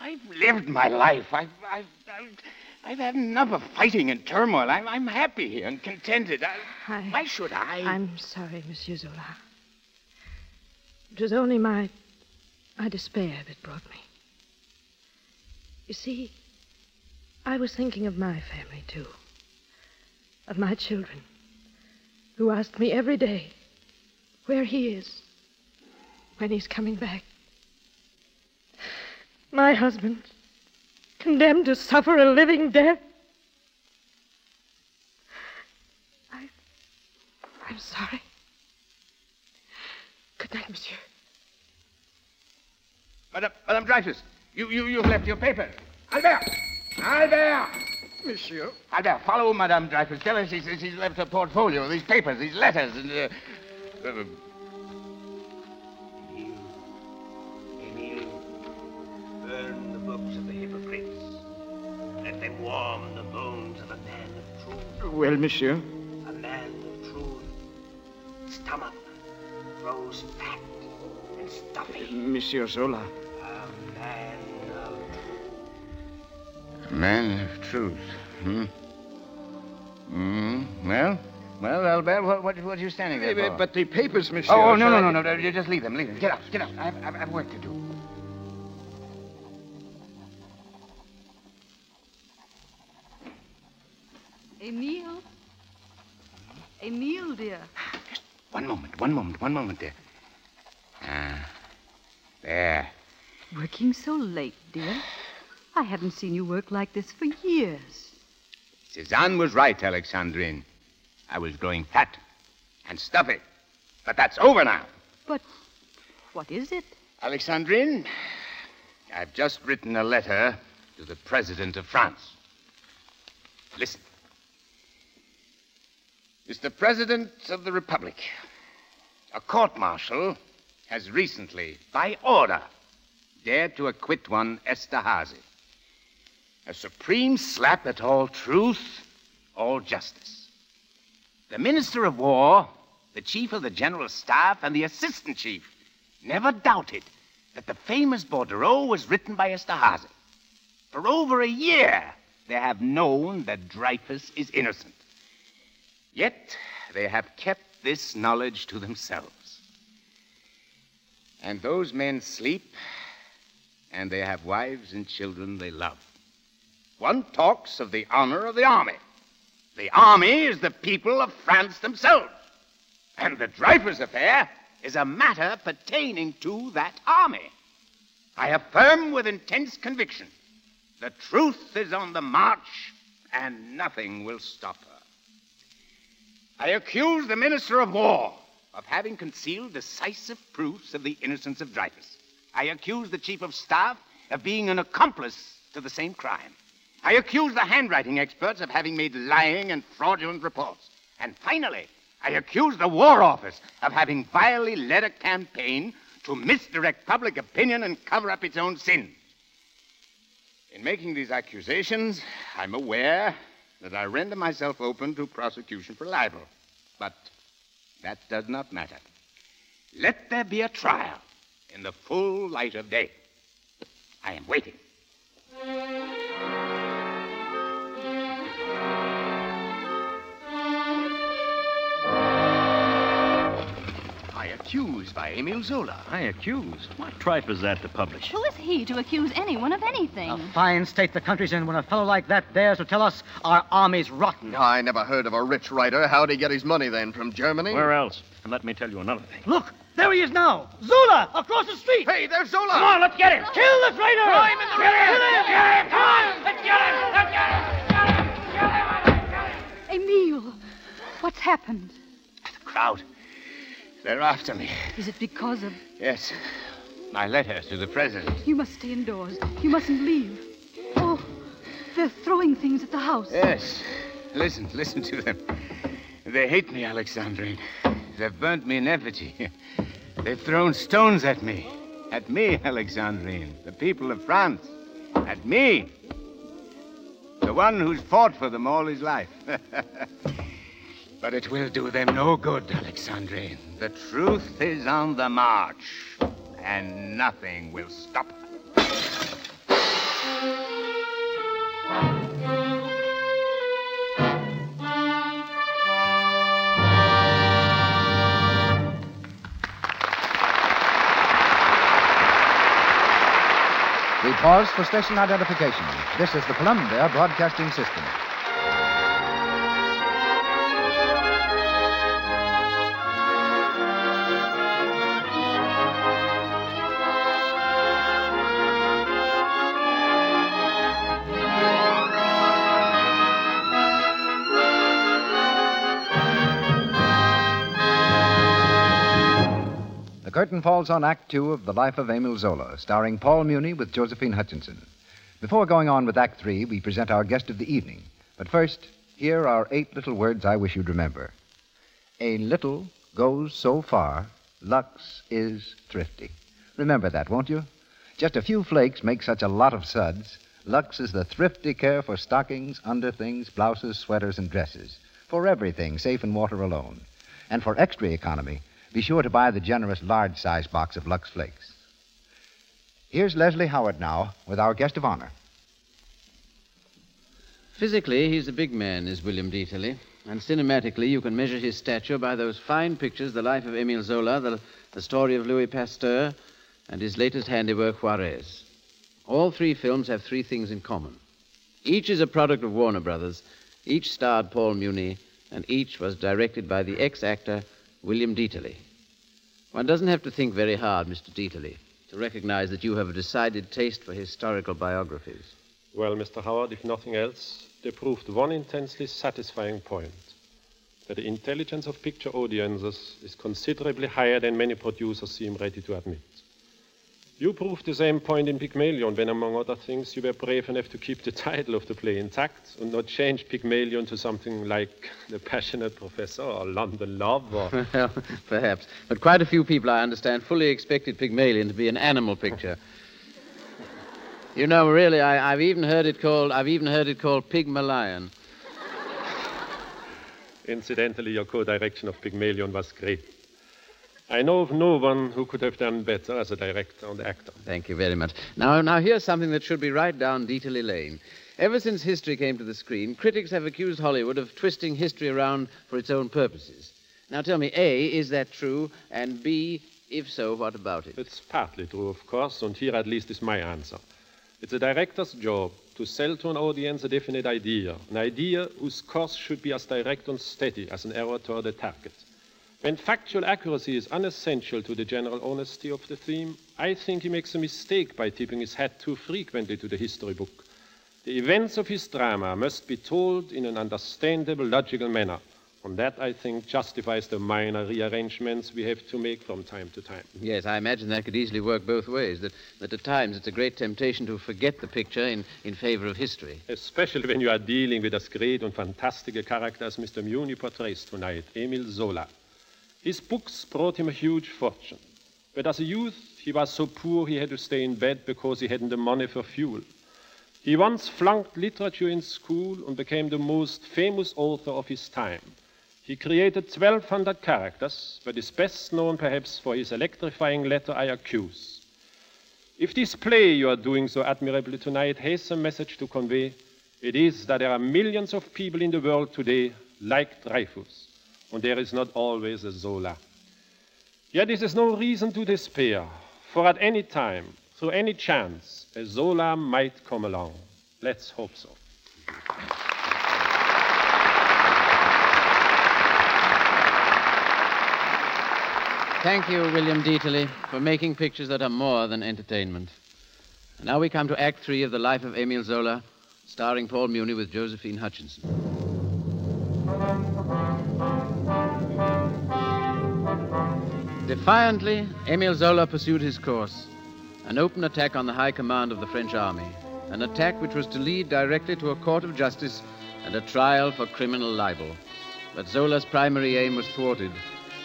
Speaker 27: I've lived my life. I've, I've, I've, I've had enough of fighting and turmoil. I'm, I'm happy here and contented. I,
Speaker 44: I,
Speaker 27: why should I?
Speaker 44: I'm sorry, Monsieur Zola. It was only my, my despair that brought me. You see, I was thinking of my family, too. Of my children, who asked me every day where he is, when he's coming back. My husband, condemned to suffer a living death. I, I'm sorry. Good night, monsieur.
Speaker 27: Madame, Madame Dreyfus, you, you, you've left your paper. Albert! Albert!
Speaker 25: Monsieur?
Speaker 27: Albert, follow Madame Dreyfus. Tell her she's, she's left her portfolio, these papers, these letters, and... Uh, uh,
Speaker 45: Emile, burn the books of the hypocrites. Let them warm the bones of a man of truth.
Speaker 25: Well, monsieur?
Speaker 45: A man of truth. Stomach grows fat and stuffy.
Speaker 25: Monsieur Zola.
Speaker 45: Man of
Speaker 27: truth. Hmm. Hmm? Well, well, Albert, what, what, what are you standing there for?
Speaker 25: But the papers, monsieur.
Speaker 27: Oh, oh no, no,
Speaker 25: no,
Speaker 27: no, no. You just leave them. Leave them. Get up. Get up. I've, I've, work to do.
Speaker 30: Emil? Emil, dear.
Speaker 27: Just one moment, one moment, one moment, dear. Ah. There.
Speaker 30: Working so late, dear. I haven't seen you work like this for years.
Speaker 27: Cézanne was right, Alexandrine. I was growing fat and stuffy. But that's over now.
Speaker 30: But what is it?
Speaker 27: Alexandrine, I've just written a letter to the President of France. Listen. Mr. President of the Republic, a court martial has recently, by order, dared to acquit one Esterhazy. A supreme slap at all truth, all justice. The Minister of War, the Chief of the General Staff, and the Assistant Chief never doubted that the famous Bordereau was written by Esterhazy. For over a year, they have known that Dreyfus is innocent. Yet, they have kept this knowledge to themselves. And those men sleep, and they have wives and children they love. One talks of the honor of the army. The army is the people of France themselves. And the Dreyfus affair is a matter pertaining to that army. I affirm with intense conviction the truth is on the march, and nothing will stop her. I accuse the Minister of War of having concealed decisive proofs of the innocence of Dreyfus. I accuse the Chief of Staff of being an accomplice to the same crime. I accuse the handwriting experts of having made lying and fraudulent reports. And finally, I accuse the War Office of having vilely led a campaign to misdirect public opinion and cover up its own sins. In making these accusations, I'm aware that I render myself open to prosecution for libel. But that does not matter. Let there be a trial in the full light of day. I am waiting.
Speaker 46: Accused by Emile Zola.
Speaker 16: I accused? What tripe is that to publish?
Speaker 47: Who is he to accuse anyone of anything?
Speaker 32: A fine state the country's in when a fellow like that dares to tell us our army's rotten.
Speaker 24: I never heard of a rich writer. How'd he get his money then? From Germany?
Speaker 16: Where else? And let me tell you another thing.
Speaker 32: Look, there he is now. Zola, across the street.
Speaker 24: Hey, there's Zola.
Speaker 48: Come on, let's get him.
Speaker 32: Kill the traitor.
Speaker 48: Throw him in the
Speaker 32: Kill
Speaker 48: river.
Speaker 32: him.
Speaker 48: Get him. Come on. Let's get him. Let's get him.
Speaker 30: Emile, what's happened?
Speaker 27: The crowd. They're after me.
Speaker 30: Is it because of.
Speaker 27: Yes. My letter to the president.
Speaker 30: You must stay indoors. You mustn't leave. Oh, they're throwing things at the house.
Speaker 27: Yes. Listen, listen to them. They hate me, Alexandrine. They've burnt me in effigy. They've thrown stones at me. At me, Alexandrine. The people of France. At me. The one who's fought for them all his life. but it will do them no good, Alexandrine. The truth is on the march, and nothing will stop her.
Speaker 25: We pause for station identification. This is the Columbia Broadcasting System. Curtain falls on Act Two of The Life of Emile Zola, starring Paul Muni with Josephine Hutchinson. Before going on with Act Three, we present our guest of the evening. But first, here are eight little words I wish you'd remember. A little goes so far, Lux is thrifty. Remember that, won't you? Just a few flakes make such a lot of suds. Lux is the thrifty care for stockings, underthings, blouses, sweaters, and dresses. For everything, safe in water alone. And for extra economy, be sure to buy the generous large size box of Lux Flakes. Here's Leslie Howard now with our guest of honor.
Speaker 9: Physically, he's a big man, is William Dieterle. And cinematically, you can measure his stature by those fine pictures The Life of Emile Zola, The, the Story of Louis Pasteur, and his latest handiwork, Juarez. All three films have three things in common. Each is a product of Warner Brothers, Each starred Paul Muni, and each was directed by the ex actor William Dieterle. One doesn't have to think very hard, Mr. Dieterle, to recognize that you have a decided taste for historical biographies.
Speaker 49: Well, Mr. Howard, if nothing else, they proved one intensely satisfying point that the intelligence of picture audiences is considerably higher than many producers seem ready to admit. You proved the same point in Pygmalion when, among other things, you were brave enough to keep the title of the play intact and not change Pygmalion to something like The Passionate Professor or London Love or.
Speaker 9: well, perhaps. But quite a few people, I understand, fully expected Pygmalion to be an animal picture. you know, really, I, have even heard it called. I've even heard it called Pygmalion.
Speaker 49: Incidentally, your co-direction of Pygmalion was great. I know of no one who could have done better as a director and actor.
Speaker 9: Thank you very much. Now, now here's something that should be right down Dieterle Lane. Ever since history came to the screen, critics have accused Hollywood of twisting history around for its own purposes. Now tell me, A, is that true? And B, if so, what about it?
Speaker 49: It's partly true, of course, and here at least is my answer. It's a director's job to sell to an audience a definite idea, an idea whose course should be as direct and steady as an arrow toward a target. When factual accuracy is unessential to the general honesty of the theme, I think he makes a mistake by tipping his hat too frequently to the history book. The events of his drama must be told in an understandable, logical manner. And that, I think, justifies the minor rearrangements we have to make from time to time.
Speaker 9: Yes, I imagine that could easily work both ways. That, that at times it's a great temptation to forget the picture in, in favor of history.
Speaker 49: Especially when you are dealing with as great and fantastic a character as Mr. Muni portrays tonight, Emil Zola. His books brought him a huge fortune. But as a youth, he was so poor he had to stay in bed because he hadn't the money for fuel. He once flunked literature in school and became the most famous author of his time. He created 1,200 characters, but is best known perhaps for his electrifying letter I accuse. If this play you are doing so admirably tonight has a message to convey, it is that there are millions of people in the world today like Dreyfus and there is not always a Zola. Yet this is no reason to despair, for at any time, through any chance, a Zola might come along. Let's hope so.
Speaker 9: Thank you, William Dieterle, for making pictures that are more than entertainment. Now we come to Act Three of The Life of Emile Zola, starring Paul Muni with Josephine Hutchinson. Defiantly, Emile Zola pursued his course an open attack on the high command of the French army, an attack which was to lead directly to a court of justice and a trial for criminal libel. But Zola's primary aim was thwarted.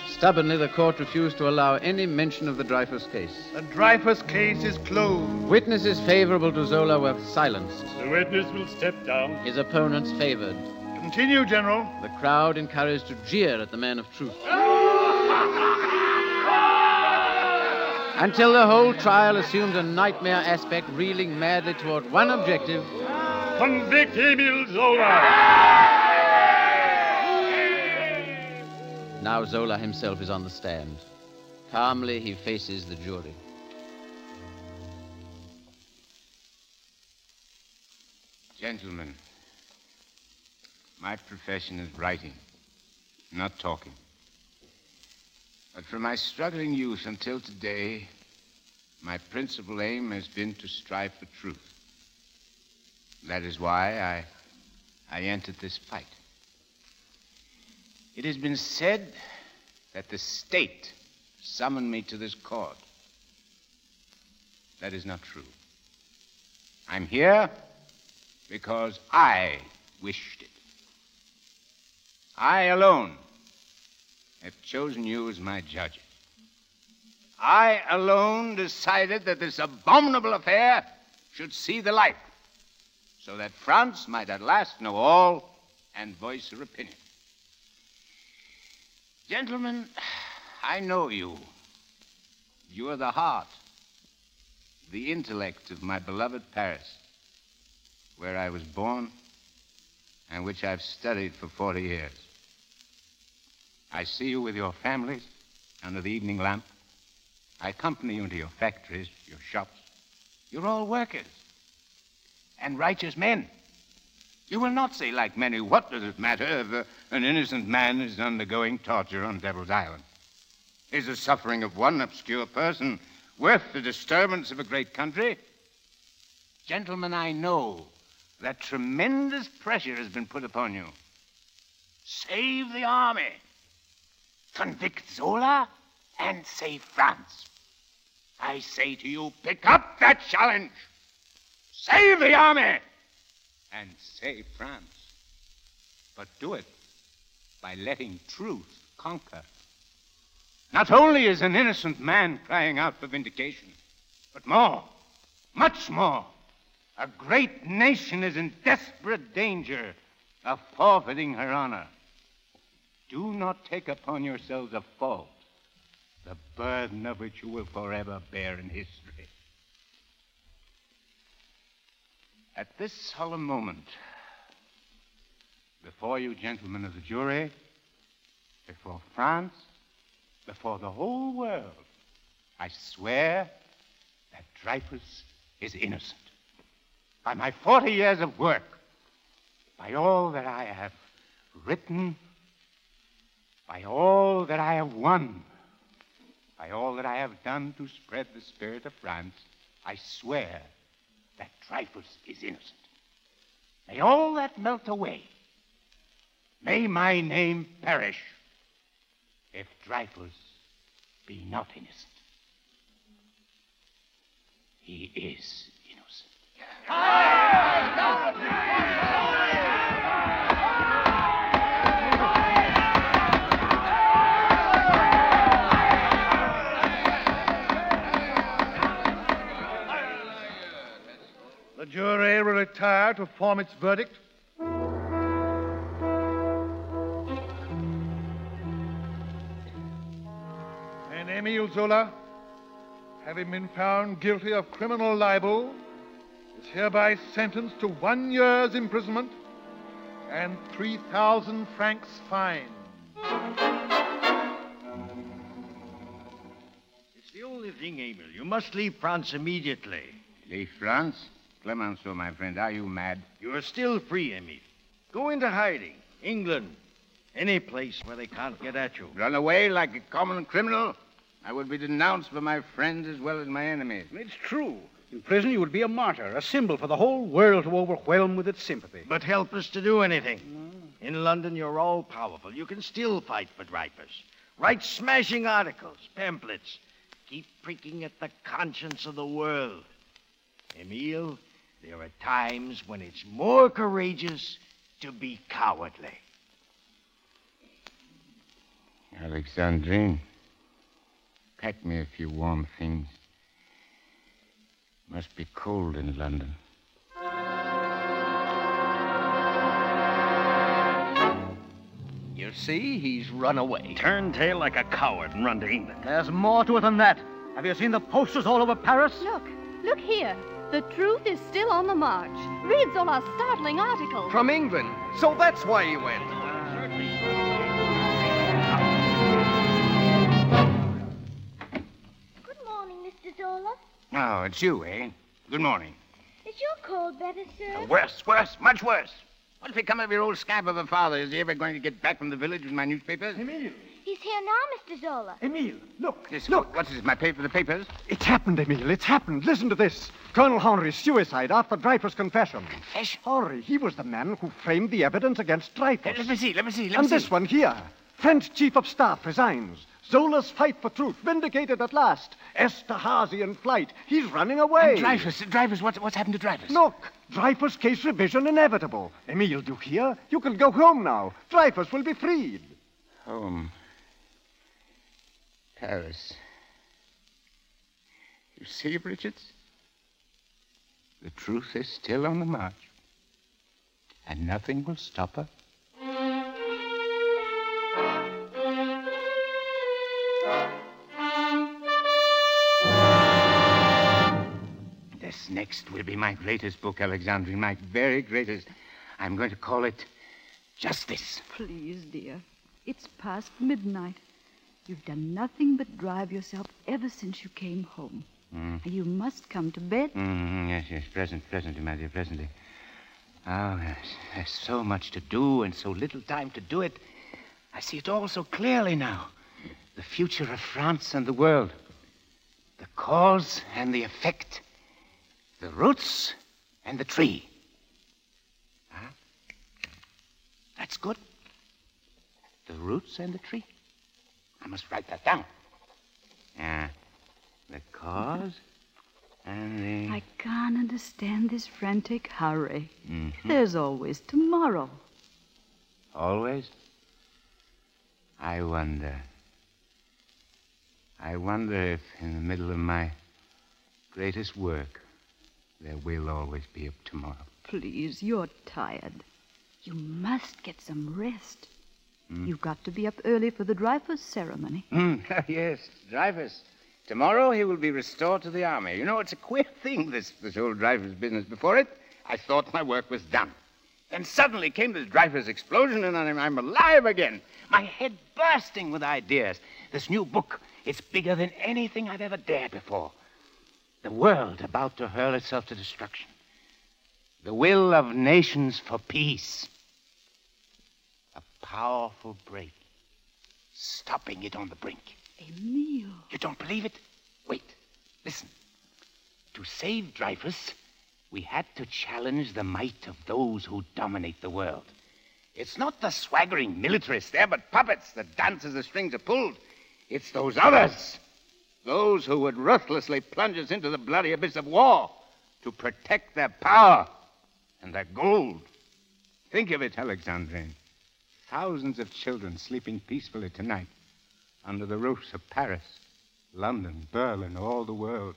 Speaker 9: Stubbornly, the court refused to allow any mention of the Dreyfus case.
Speaker 50: The Dreyfus case is closed.
Speaker 9: Witnesses favorable to Zola were silenced.
Speaker 51: The witness will step down.
Speaker 9: His opponents favored.
Speaker 50: Continue, General.
Speaker 9: The crowd encouraged to jeer at the man of truth. Ah! Until the whole trial assumed a nightmare aspect, reeling madly toward one objective
Speaker 51: convict Emil Zola.
Speaker 9: Now Zola himself is on the stand. Calmly, he faces the jury.
Speaker 27: Gentlemen, my profession is writing, not talking. But from my struggling youth until today, my principal aim has been to strive for truth. That is why I, I entered this fight. It has been said that the state summoned me to this court. That is not true. I'm here because I wished it. I alone have chosen you as my judge. I alone decided that this abominable affair should see the light, so that France might at last know all and voice her opinion. Gentlemen, I know you. You are the heart, the intellect of my beloved Paris, where I was born and which I've studied for 40 years. I see you with your families under the evening lamp. I accompany you into your factories, your shops. You're all workers and righteous men. You will not say, like many, what does it matter if uh, an innocent man is undergoing torture on Devil's Island? Is the suffering of one obscure person worth the disturbance of a great country? Gentlemen, I know that tremendous pressure has been put upon you. Save the army, convict Zola, and save France. I say to you, pick up that challenge. Save the army and save France. But do it by letting truth conquer. Not only is an innocent man crying out for vindication, but more, much more, a great nation is in desperate danger of forfeiting her honor. Do not take upon yourselves a fault, the burden of which you will forever bear in history. At this solemn moment, before you gentlemen of the jury, before France, before the whole world, I swear that Dreyfus is innocent. By my 40 years of work, by all that I have written, by all that I have won, by all that I have done to spread the spirit of France, I swear that Dreyfus is innocent. May all that melt away. May my name perish if Dreyfus be not innocent. He is innocent.
Speaker 50: Jury will retire to form its verdict. And Emile Zola, having been found guilty of criminal libel, is hereby sentenced to one year's imprisonment and 3,000 francs fine.
Speaker 52: It's the only thing, Emil. You must leave France immediately.
Speaker 27: Leave France? Clemenceau, my friend, are you mad?
Speaker 52: You are still free, Emil. Go into hiding. England. Any place where they can't get at you.
Speaker 27: Run away like a common criminal? I would be denounced by my friends as well as my enemies.
Speaker 32: It's true. In prison, you would be a martyr, a symbol for the whole world to overwhelm with its sympathy.
Speaker 52: But helpless to do anything. In London, you're all powerful. You can still fight for Dreyfus. Write smashing articles, pamphlets. Keep pricking at the conscience of the world. Emile, there are times when it's more courageous to be cowardly.
Speaker 27: Alexandrine, pack me a few warm things. Must be cold in London.
Speaker 24: You see, he's run away.
Speaker 16: Turn tail like a coward and run to England.
Speaker 53: There's more to it than that. Have you seen the posters all over Paris?
Speaker 29: Look, look here. The truth is still on the march. Read Zola's startling article.
Speaker 24: From England. So that's why he went.
Speaker 54: Good morning, Mr. Zola.
Speaker 27: Oh, it's you, eh? Good morning.
Speaker 54: Is your cold better, sir?
Speaker 27: Worse, worse, much worse. What's become of your old scamp of a father? Is he ever going to get back from the village with my newspapers?
Speaker 50: Emile.
Speaker 54: He's here now, Mr. Zola.
Speaker 50: Emile, look.
Speaker 27: This, look. What's this? My paper, the papers?
Speaker 32: It's happened, Emile. It's happened. Listen to this. Colonel Henry's suicide after Dreyfus' confession.
Speaker 27: Confession?
Speaker 32: Henry, he was the man who framed the evidence against Dreyfus.
Speaker 27: Let me see, let me see, let
Speaker 32: and
Speaker 27: me see.
Speaker 32: this one here. French chief of staff resigns. Zola's fight for truth vindicated at last. Esterhazy in flight. He's running away.
Speaker 27: And Dreyfus, Dreyfus, what's, what's happened to Dreyfus?
Speaker 32: Look, Dreyfus case revision inevitable. Emile, do you hear? You can go home now. Dreyfus will be freed.
Speaker 27: Home. Paris. You see, Richards? The truth is still on the march. And nothing will stop her. This next will be my greatest book, Alexandrine, my very greatest. I'm going to call it Justice.
Speaker 30: Please, dear. It's past midnight. You've done nothing but drive yourself ever since you came home.
Speaker 27: Mm.
Speaker 30: You must come to bed.
Speaker 27: Mm, yes, yes, present, presently, my dear, presently. Oh, there's, there's so much to do and so little time to do it. I see it all so clearly now. The future of France and the world. The cause and the effect. The roots and the tree. Huh? That's good. The roots and the tree. I must write that down. Yeah. The cause and the.
Speaker 30: I can't understand this frantic hurry.
Speaker 27: Mhm.
Speaker 30: There's always tomorrow.
Speaker 27: Always? I wonder. I wonder if in the middle of my greatest work there will always be a tomorrow.
Speaker 30: Please, you're tired. You must get some rest.
Speaker 27: Hmm?
Speaker 30: You've got to be up early for the Dreyfus ceremony.
Speaker 27: Mm, yes, Dreyfus. Tomorrow he will be restored to the army. You know, it's a queer thing, this, this whole Dreyfus business. Before it, I thought my work was done. Then suddenly came this Dreyfus explosion, and I'm, I'm alive again. My head bursting with ideas. This new book, it's bigger than anything I've ever dared before. The world about to hurl itself to destruction. The will of nations for peace. Powerful break, stopping it on the brink.
Speaker 30: Emile.
Speaker 27: You don't believe it? Wait. Listen. To save Dreyfus, we had to challenge the might of those who dominate the world. It's not the swaggering militarists. They're but puppets that dance as the strings are pulled. It's those others. Those who would ruthlessly plunge us into the bloody abyss of war to protect their power and their gold. Think of it, Alexandrine. Thousands of children sleeping peacefully tonight under the roofs of Paris, London, Berlin, all the world,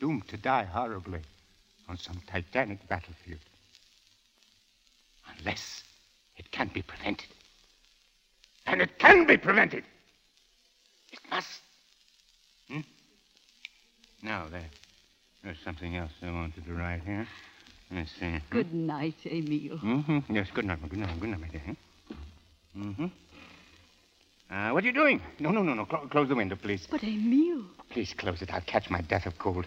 Speaker 27: doomed to die horribly on some titanic battlefield. Unless it can be prevented. And it can be prevented. It must. Hmm? Now, there, there's something else I wanted to write here. Let's see.
Speaker 30: Good night, Emil.
Speaker 27: Mm-hmm. Yes, good night, good night, good night, my dear. Mm-hmm. Uh, what are you doing? No, no, no, no. Clo- close the window, please.
Speaker 30: But Emil.
Speaker 27: Please close it. I'll catch my death of cold.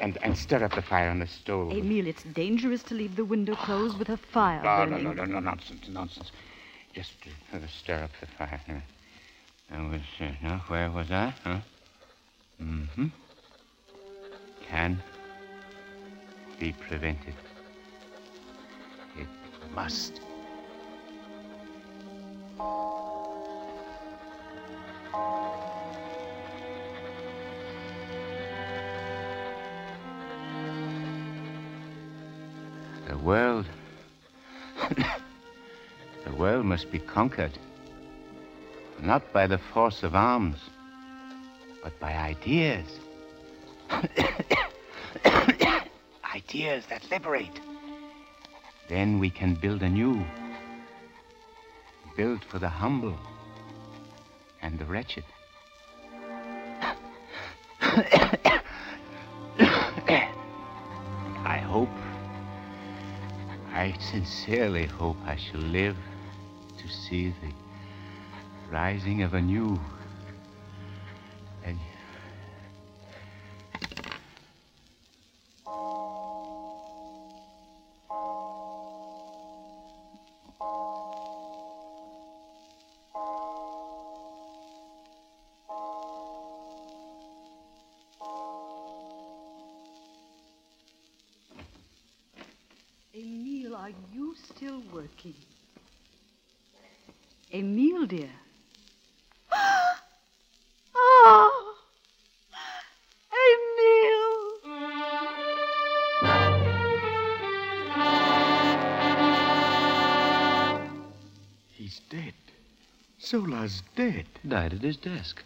Speaker 27: And, and stir up the fire on the stove.
Speaker 30: Emil, it's dangerous to leave the window closed with a fire
Speaker 27: No, no,
Speaker 30: burning.
Speaker 27: no, no, no, nonsense, nonsense. Just uh, stir up the fire. I was, uh, now, where was I? Huh? Mm-hmm. Can be prevented. It must. The world. the world must be conquered. Not by the force of arms, but by ideas. ideas that liberate. Then we can build anew. Build for the humble and the wretched. I hope, I sincerely hope I shall live to see the rising of a new
Speaker 55: dead.
Speaker 43: Died at his desk.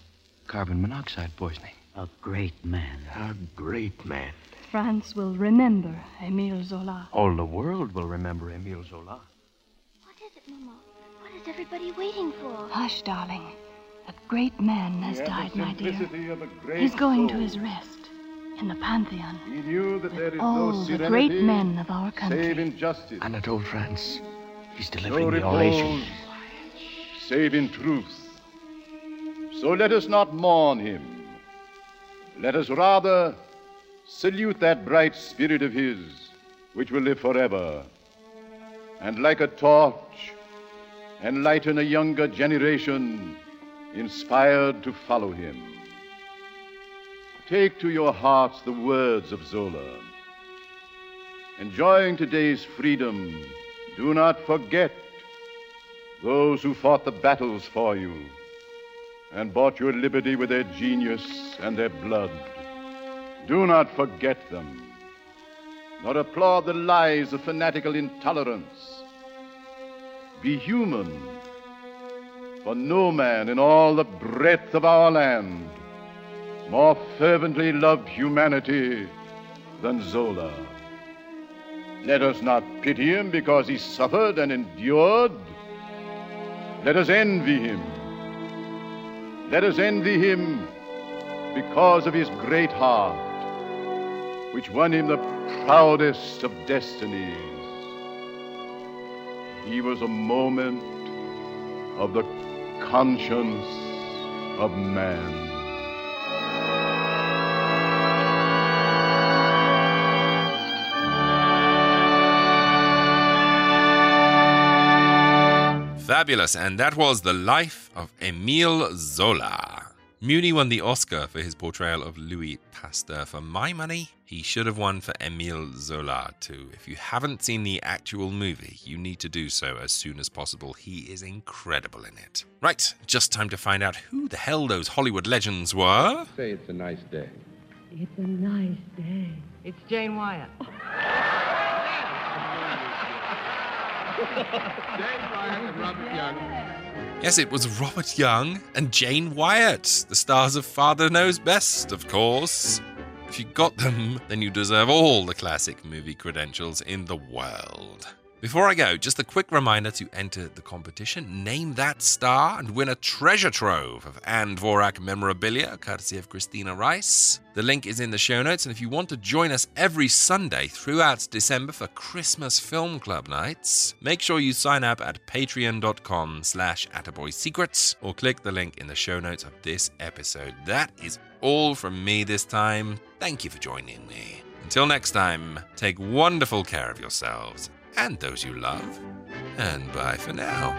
Speaker 43: Carbon monoxide poisoning.
Speaker 55: A great man. A great man.
Speaker 30: France will remember Emile Zola.
Speaker 56: All the world will remember Emile Zola.
Speaker 54: What is it, Mama? What is everybody waiting for?
Speaker 30: Hush, darling. A great man has
Speaker 50: He
Speaker 30: died,
Speaker 50: the
Speaker 30: my dear.
Speaker 50: of a great
Speaker 30: He's going to his rest in the Pantheon.
Speaker 50: He knew that there is
Speaker 30: all
Speaker 50: no
Speaker 30: the
Speaker 50: serenity
Speaker 30: great men of our country.
Speaker 50: Save injustice.
Speaker 43: Anatole France. He's
Speaker 50: no
Speaker 43: delivering the
Speaker 50: repose,
Speaker 43: oration.
Speaker 50: save in truth. So let us not mourn him. Let us rather salute that bright spirit of his, which will live forever
Speaker 31: and like a torch, enlighten a younger generation inspired to follow him. Take to your hearts the words of Zola. Enjoying today's freedom, do not forget those who fought the battles for you and bought your liberty with their genius and their blood. Do not forget them, nor applaud the lies of fanatical intolerance. Be human, for no man in all the breadth of our land more fervently loved humanity than Zola. Let us not pity him because he suffered and endured. Let us envy him. Let us envy him because of his great heart, which won him the proudest of destinies. He was a moment of the conscience of man.
Speaker 2: Fabulous, and that was the life of Emile Zola. Muni won the Oscar for his portrayal of Louis Pasteur. For my money, he should have won for Emile Zola too. If you haven't seen the actual movie, you need to do so as soon as possible. He is incredible in it. Right, just time to find out who the hell those Hollywood legends were.
Speaker 6: Say it's a nice day.
Speaker 8: It's a nice day. It's Jane Wyatt.
Speaker 2: Yes, it was Robert Young and Jane Wyatt, the stars of Father Knows Best, of course. If you got them, then you deserve all the classic movie credentials in the world. Before I go, just a quick reminder to enter the competition. Name that star and win a treasure trove of Ann Dvorak memorabilia, courtesy of Christina Rice. The link is in the show notes, and if you want to join us every Sunday throughout December for Christmas Film Club nights, make sure you sign up at patreon.com slash attaboysecrets or click the link in the show notes of this episode. That is all from me this time. Thank you for joining me. Until next time, take wonderful care of yourselves and those you love. And bye for now.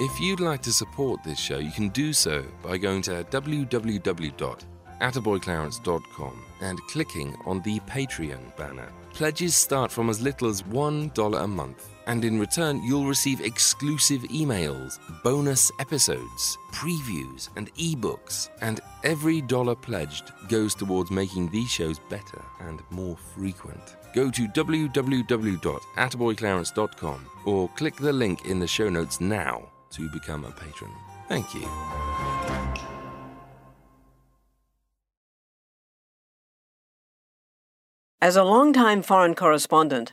Speaker 2: If you'd like to support this show, you can do so by going to www.attaboyclarence.com and clicking on the Patreon banner. Pledges start from as little as $1 a month, and in return, you'll receive exclusive emails, bonus episodes, previews, and ebooks. And every dollar pledged goes towards making these shows better and more frequent. Go to www.attaboyclarence.com or click the link in the show notes now to become a patron. Thank you.
Speaker 57: As a longtime foreign correspondent,